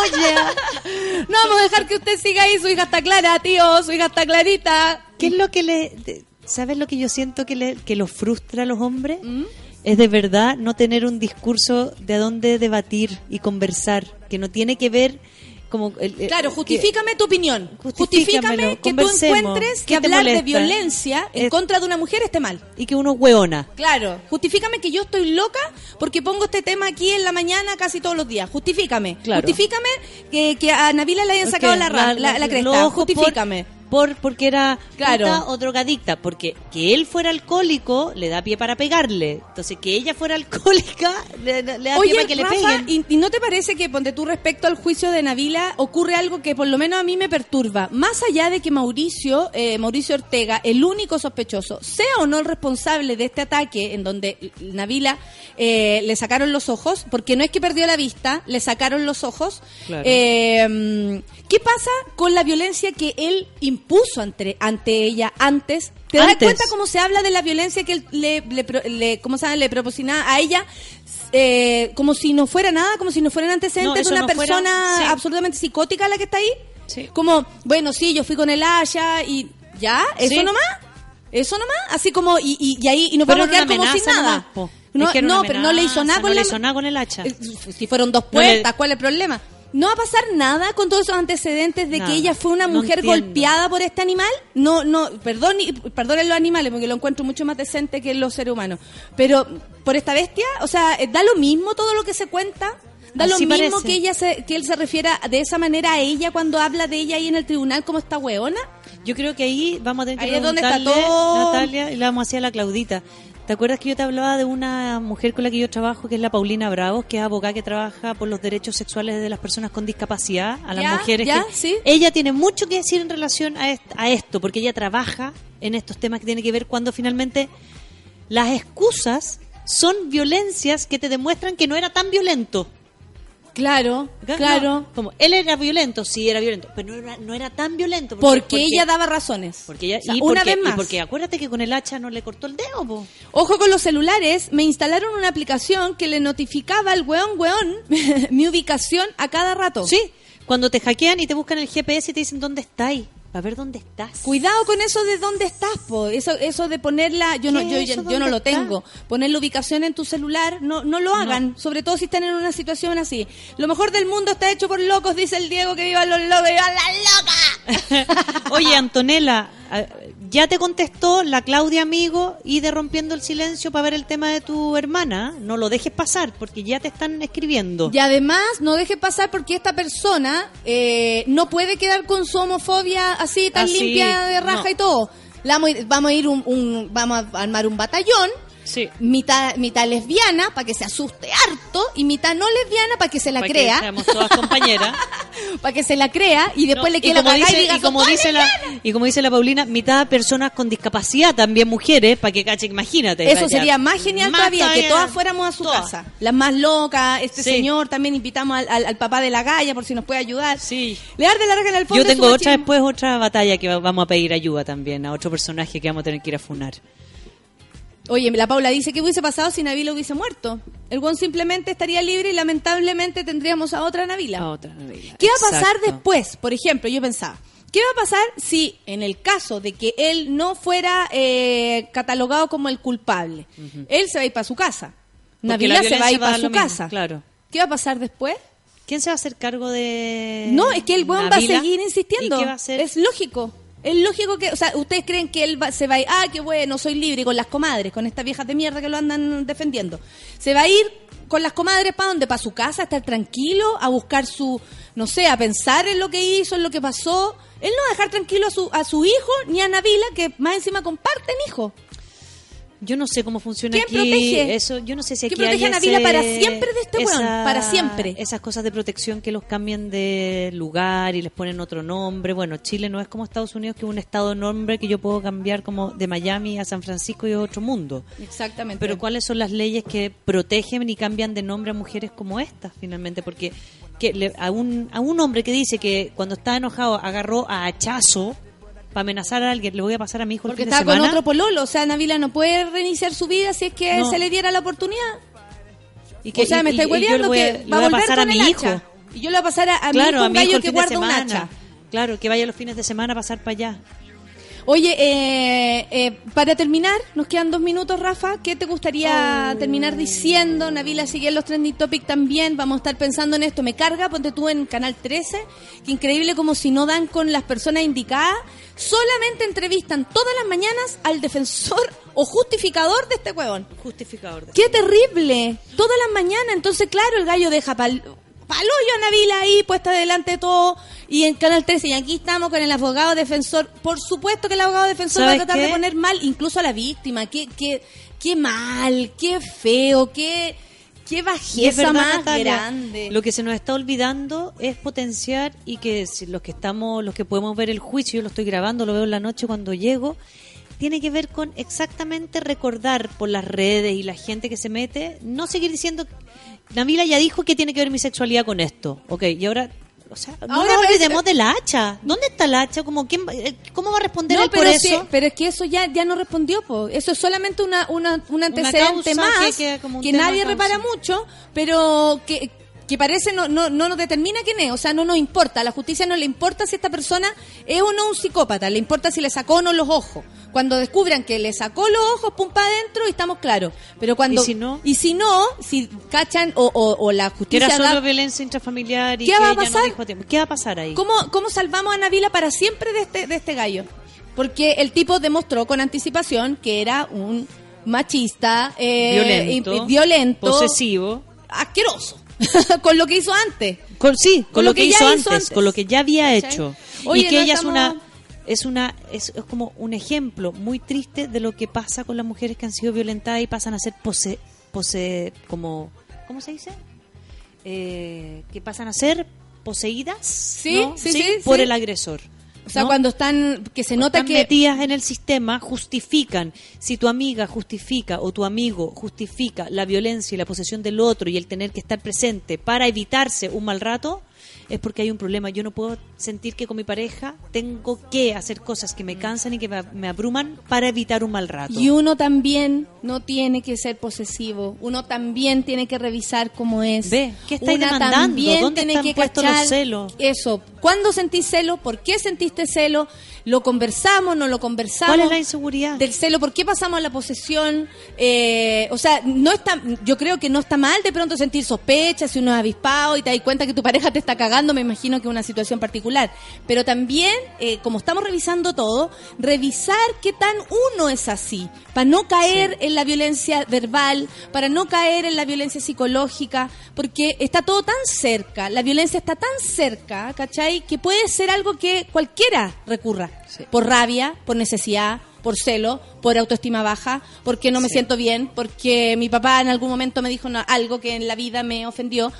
Oye, oye. No vamos a dejar que usted siga ahí. Su hija está clara, tío. Su hija está clarita. ¿Qué es lo que le... ¿Sabes lo que yo siento que, le, que los frustra a los hombres? Es de verdad no tener un discurso de a dónde debatir y conversar, que no tiene que ver como el- el- Claro, que- justifícame tu opinión. Justifícame que tú encuentres que ¿Qué te hablar de violencia en Es- contra de una mujer esté mal. y que uno hueona. Claro, justifícame que yo estoy loca porque pongo este tema aquí en la mañana casi todos los días. Justifícame. Claro. Justifícame que, que a Navila le hayan sacado la, la, la cresta. por- Justifícame. Por, porque era Claro. puta o drogadicta, porque que él fuera alcohólico le da pie para pegarle. Entonces, que ella fuera alcohólica le, da pie Oye, para que le peguen. ¿y, y no te parece que, ponte tú, respecto al juicio de Navila, ocurre algo que por lo menos a mí me perturba? Más allá de que Mauricio, eh, Mauricio Ortega, el único sospechoso, sea o no el responsable de este ataque en donde Navila eh, le sacaron los ojos, porque no es que perdió la vista, le sacaron los ojos. Claro. Eh, ¿Qué pasa con la violencia que él impuso ante, ante ella antes? ¿Te das cuenta cómo se habla de la violencia que él le, le, le- cómo le proporcionaba a ella? eh, como si no fuera nada, como si no fueran No, antecedentes de eso una no fuera- persona sí. absolutamente psicótica la que está ahí. Sí. Como, bueno, sí, yo fui con el Haya y ya, eso Sí. nomás. Eso nomás, así como, y, y, y ahí y nos Pero vamos a quedar como sin nada. nomás. No, no, pero no le hizo nada con no la le hizo nada con el hacha. Eh, Si fueron dos No puertas, ¿cuál es el problema? ¿No va a pasar nada con todos esos antecedentes de Nada. que ella fue una mujer golpeada por este animal? No, no, perdón, perdonen los animales porque lo encuentro mucho más decente que los seres humanos. Pero por esta bestia, o sea, eh, da lo mismo todo lo que se cuenta. Da Así lo mismo parece. que ella se, que él se refiera de esa manera a ella cuando habla de ella ahí en el tribunal como esta weona. Yo creo que ahí vamos a tener que Ahí es donde está todo. Natalia, y le vamos a hacer a la Claudita. ¿Te acuerdas que yo te hablaba de una mujer con la que yo trabajo, que es la Paulina Bravos, que es abogada que trabaja por los derechos sexuales de las personas con discapacidad, a las Ya, mujeres? ya, que- sí. Ella tiene mucho que decir en relación a, est- a esto, porque ella trabaja en estos temas que tienen que ver cuando finalmente las excusas son violencias que te demuestran que no era tan violento. Claro, ¿Acá? claro. No, como él era violento, sí era violento, pero no era, no era tan violento. Porque, ella daba razones. Porque ella, O sea, y una porque- vez más. y porque acuérdate que con el hacha no le cortó el dedo, po. Ojo con los celulares, me instalaron una aplicación que le notificaba al weón weón mi ubicación a cada rato. Sí, cuando te hackean y te buscan el GPS y te dicen dónde estáis, para ver dónde estás. Cuidado con eso de dónde estás, po. Eso, eso de ponerla, yo no, ¿Qué yo, no ¿Dónde lo está? tengo. Poner la ubicación en tu celular, no, no lo hagan. Sobre todo si están en una situación así. Lo mejor del mundo está hecho por locos, dice el Diego, que vivan los locos, vivan las locas. Oye, Antonella, ah, ya te contestó la Claudia Amigo y de Rompiendo el Silencio para ver el tema de tu hermana. No lo dejes pasar porque ya te están escribiendo. Y además, no deje pasar porque esta persona eh, no puede quedar con su homofobia así, tan Así, limpia de raja no. y todo. La vamos a ir, vamos a, ir un, un- vamos a armar un batallón, Sí. mitad, mitad lesbiana para que se asuste harto y mitad no lesbiana para que se la crea, seamos todas compañeras. para que se la crea y después No, le y quiera como dice, y diga, y como "Soy dice la lesbiana". y como dice la Paulina, mitad personas con discapacidad, también mujeres, para que cache, imagínate. Eso sería más genial más todavía, que todas fuéramos a su Todas. casa. Las más locas, este Sí. señor, también invitamos al, al- al papá de la galla por si nos puede ayudar. Sí. Le arde la raja en el fondo. Yo tengo otra después otra batalla que va- vamos a pedir ayuda también a otro personaje que vamos a tener que ir a funar. Oye, la Paula dice que hubiese pasado si Navila hubiese muerto. El Gon simplemente estaría libre y lamentablemente tendríamos a otra Navila. A otra Navila. ¿Qué va a pasar Exacto. después? Por ejemplo, yo pensaba, ¿qué va a pasar si en el caso de que él no fuera eh, catalogado como el culpable? Él se va a ir para su casa. Porque Navila la se va a ir para su mismo, casa. Claro. ¿Qué va a pasar después? ¿Quién se va a hacer cargo de No, es que el weón va a seguir insistiendo. ¿Y qué va a hacer? Es lógico. Es lógico que, o sea, ustedes creen que él va- se va a ir, ah, qué bueno, soy libre con las comadres, con estas viejas de mierda que lo andan defendiendo. Se va a ir con las comadres para dónde? Para su casa, a estar tranquilo, a buscar su, no sé, a pensar en lo que hizo, en lo que pasó. Él no va a dejar tranquilo a su, a su hijo ni a Navila, que más encima comparten hijo. Yo no sé cómo funciona ¿Quién aquí protege? eso. Yo no sé si ¿Quién aquí hay protege a Navila ese- para siempre de este weón? Para siempre. Esas cosas de protección que los cambian de lugar y les ponen otro nombre. Bueno, Chile no es como Estados Unidos, que es un estado de nombre que yo puedo cambiar como de Miami a San Francisco y otro mundo. Exactamente. Pero ¿cuáles son las leyes que protegen y cambian de nombre a mujeres como estas, finalmente? Porque que le- a, un, a un hombre que dice que cuando está enojado agarró a hachazo para amenazar a alguien, le voy a pasar a mi hijo Porque el fin de está con semana. otro pololo, o sea, Navila no puede reiniciar su vida si es que No. se le diera la oportunidad. Y que- o sea, me le hueveando que va a volver pasar a mi el hijo. hacha. Y yo le voy a pasar a, a mi hijo un gallo que guarda un semana. hacha. Claro, que vaya los fines de semana a pasar para allá. Oye, eh, eh, para terminar, nos quedan dos minutos, Rafa. ¿Qué te gustaría Oh. terminar diciendo? Navila sigue en los trending topic también. Vamos a estar pensando en esto. Me carga, ponte tú en Canal 13. Que increíble como si no dan con las personas indicadas. Solamente entrevistan todas las mañanas al defensor o justificador de este huevón. Justificador. de- ¡Qué terrible! Todas las mañanas. Entonces, claro, el gallo deja pal palollo a Navila ahí, puesta delante de todo. Y en Canal 13, y aquí estamos con el abogado defensor. Por supuesto que el abogado defensor va a ¿Sabes tratar de poner mal incluso a la víctima. Qué, qué, qué mal, qué feo, qué, qué bajeza verdad, más Natalia, grande. Lo que se nos está olvidando es potenciar y que si los que estamos, los que podemos ver el juicio, yo lo estoy grabando, lo veo en la noche cuando llego, tiene que ver con exactamente recordar por las redes y la gente que se mete, no seguir diciendo, Navila ya dijo que tiene que ver mi sexualidad con esto, ok, y ahora, o sea, no Ahora nos olvidemos del hacha, ¿dónde está el hacha? Como, ¿quién eh, ¿Cómo va a responder No, él por pero, eso? sí, pero es que eso ya, ya no respondió, po. eso es solamente una, una, un antecedente causa más que nadie causa. repara mucho, pero que, que parece no, no, no nos determina quién es, o sea, no nos importa, a la justicia no le importa si esta persona es o no un psicópata, le importa si le sacó o no los ojos. Cuando descubran que le sacó los ojos, pum para adentro y estamos claros. Pero cuando ¿Y si no? y si no, si cachan o, o, o la justicia era da- solo violencia intrafamiliar y ¿Qué que va a no pasar? dijo. ¿Qué va a pasar ahí? ¿Cómo, ¿Cómo salvamos a Navila para siempre de este, de este gallo? Porque el tipo demostró con anticipación que era un machista, eh, Violento, violento, posesivo. asqueroso, con lo que hizo antes. Con, sí, con, lo, que, hizo, ya antes, con lo que ya había ¿Cachai? hecho. Oye, y que no ella estamos- es una es una es, es como un ejemplo muy triste de lo que pasa con las mujeres que han sido violentadas y pasan a ser pose pose como ¿cómo se dice? Eh, que pasan a ser poseídas Sí, ¿no? sí, sí, por el agresor. O sea, ¿no? cuando están, que se nota están que... metidas en el sistema justifican si tu amiga justifica o tu amigo justifica la violencia y la posesión del otro y el tener que estar presente para evitarse un mal rato es porque hay un problema yo no puedo sentir que con mi pareja tengo que hacer cosas que me cansan y que me, abruman para evitar un mal rato Y uno también no tiene que ser posesivo. Uno también tiene que revisar cómo es. Ve, ¿qué estáis Una demandando? también ¿Dónde tiene que cachar los celos? Eso. ¿Cuándo sentís celo? ¿Por qué sentiste celo? ¿Lo conversamos? ¿No lo conversamos? ¿Cuál es la inseguridad? Del celo. ¿Por qué pasamos a la posesión? Eh, o sea, no está, yo creo que no está mal de pronto sentir sospecha si uno es avispado y te das cuenta que tu pareja te está cagando. Me imagino que es una situación particular. Pero también, eh, como estamos revisando todo, revisar qué tan uno es así. Para no caer en la violencia verbal, para no caer en la violencia psicológica, porque está todo tan cerca, la violencia está tan cerca, ¿cachai? Que puede ser algo que cualquiera recurra. Por rabia, por necesidad, por celo, por autoestima baja, porque no me siento bien, porque mi papá en algún momento me dijo algo que en la vida me ofendió.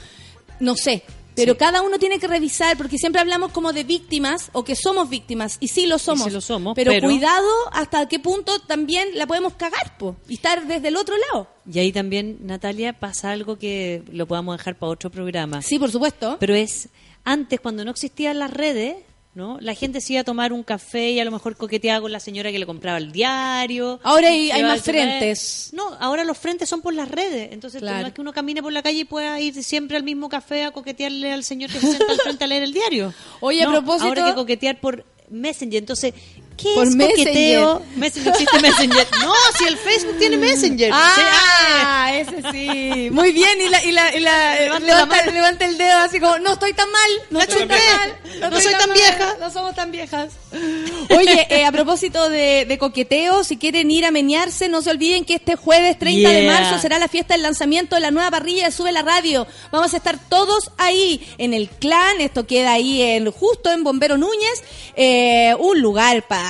No sé. Pero cada uno tiene que revisar, porque siempre hablamos como de víctimas o que somos víctimas, y sí lo somos. sí lo somos, pero, pero- cuidado hasta qué punto también la podemos cagar, po, y estar desde el otro lado. y ahí también Natalia pasa algo que lo podamos dejar para otro programa Sí, por supuesto. pero es antes cuando no existían las redes ¿no? La gente se iba a tomar un café y a lo mejor coqueteaba con la señora que le compraba el diario. Ahora hay- más frentes. No, ahora los frentes son por las redes. Entonces, Claro. no es que uno camine por la calle y pueda ir siempre al mismo café a coquetearle al señor que se sienta al frente a leer el diario. Oye, a propósito- Ahora hay que coquetear por Messenger. Entonces, ¿qué Por es Messenger. coqueteo? Messenger existe Messenger. No, si el Facebook tiene Messenger. Sí, Ah, ese sí. Muy bien. Y la, y la, y la- Levanta levanta, la mano. levanta el dedo así como, no estoy tan mal. No estoy tan mal. No soy tan vieja. No somos tan viejas. Oye, eh, a propósito de, de coqueteo, si quieren ir a menearse, no se olviden que este jueves 30 de marzo será la fiesta del lanzamiento de la nueva parrilla de Sube la Radio. Vamos a estar todos ahí en el clan. Esto queda ahí en, justo en Bombero Núñez. Eh, un lugar para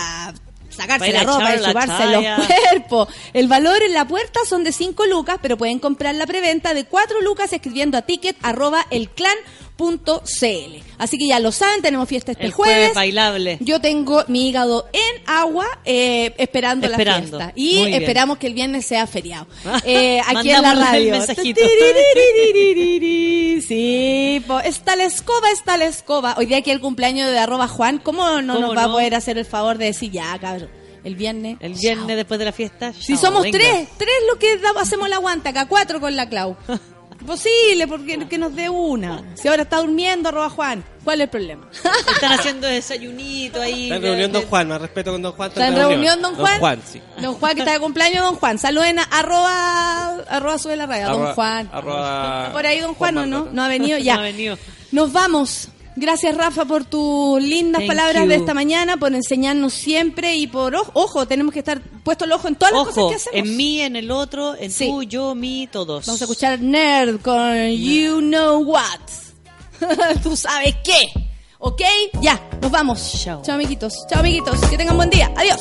sacarse la ropa y la chuparse los chaya. cuerpos. El valor en la puerta son de 5 lucas, pero pueden comprar la preventa de 4 lucas escribiendo a ticket arroba elclan.cl. Así que ya lo saben, tenemos fiesta este El jueves bailable. Yo tengo mi hígado en agua eh, esperando, la fiesta. Y esperamos que el viernes sea feriado. Eh, aquí en la radio. Sí, está la escoba, está la escoba. Hoy día aquí el cumpleaños de arroba Juan. ¿Cómo no ¿Cómo nos va a poder hacer el favor de decir ya, cabrón? El viernes. El viernes después de la fiesta. Si somos tres, tres lo que hacemos el aguante acá, cuatro con la Clau. Posible, porque que nos dé una. Si ahora está durmiendo, arroba Juan. ¿Cuál es el problema? Están haciendo desayunito ahí. Está en reunión Don Juan, más respeto con Don Juan. ¿Está en reunión Don Juan? Don Juan, sí. Don Juan, que está de cumpleaños, Don Juan. Saluden a arroba, arroba sube la raya, Don Juan. arroba- ¿Está por ahí Don Juan, o no? No ha venido, ya. No ha venido. Nos vamos. Gracias, Rafa, por tus lindas Thank palabras you. de esta mañana, por enseñarnos siempre y por, ojo, ojo, tenemos que estar puesto el ojo en todas las Ojo, cosas que hacemos. en mí, en el otro, en Sí. tú, yo, mí, todos. Vamos a escuchar Nerd con You Know What. Tú sabes qué. ¿Ok? Ya, nos vamos. Chao. Chao, amiguitos. Chao, amiguitos. Que tengan buen día. Adiós.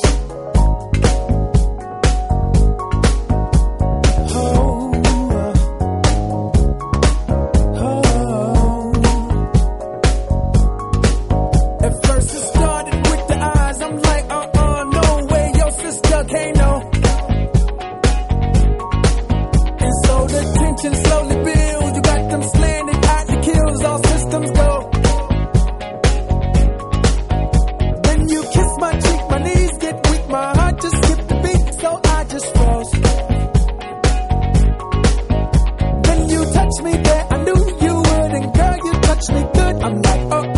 actually good. I'm like, oh.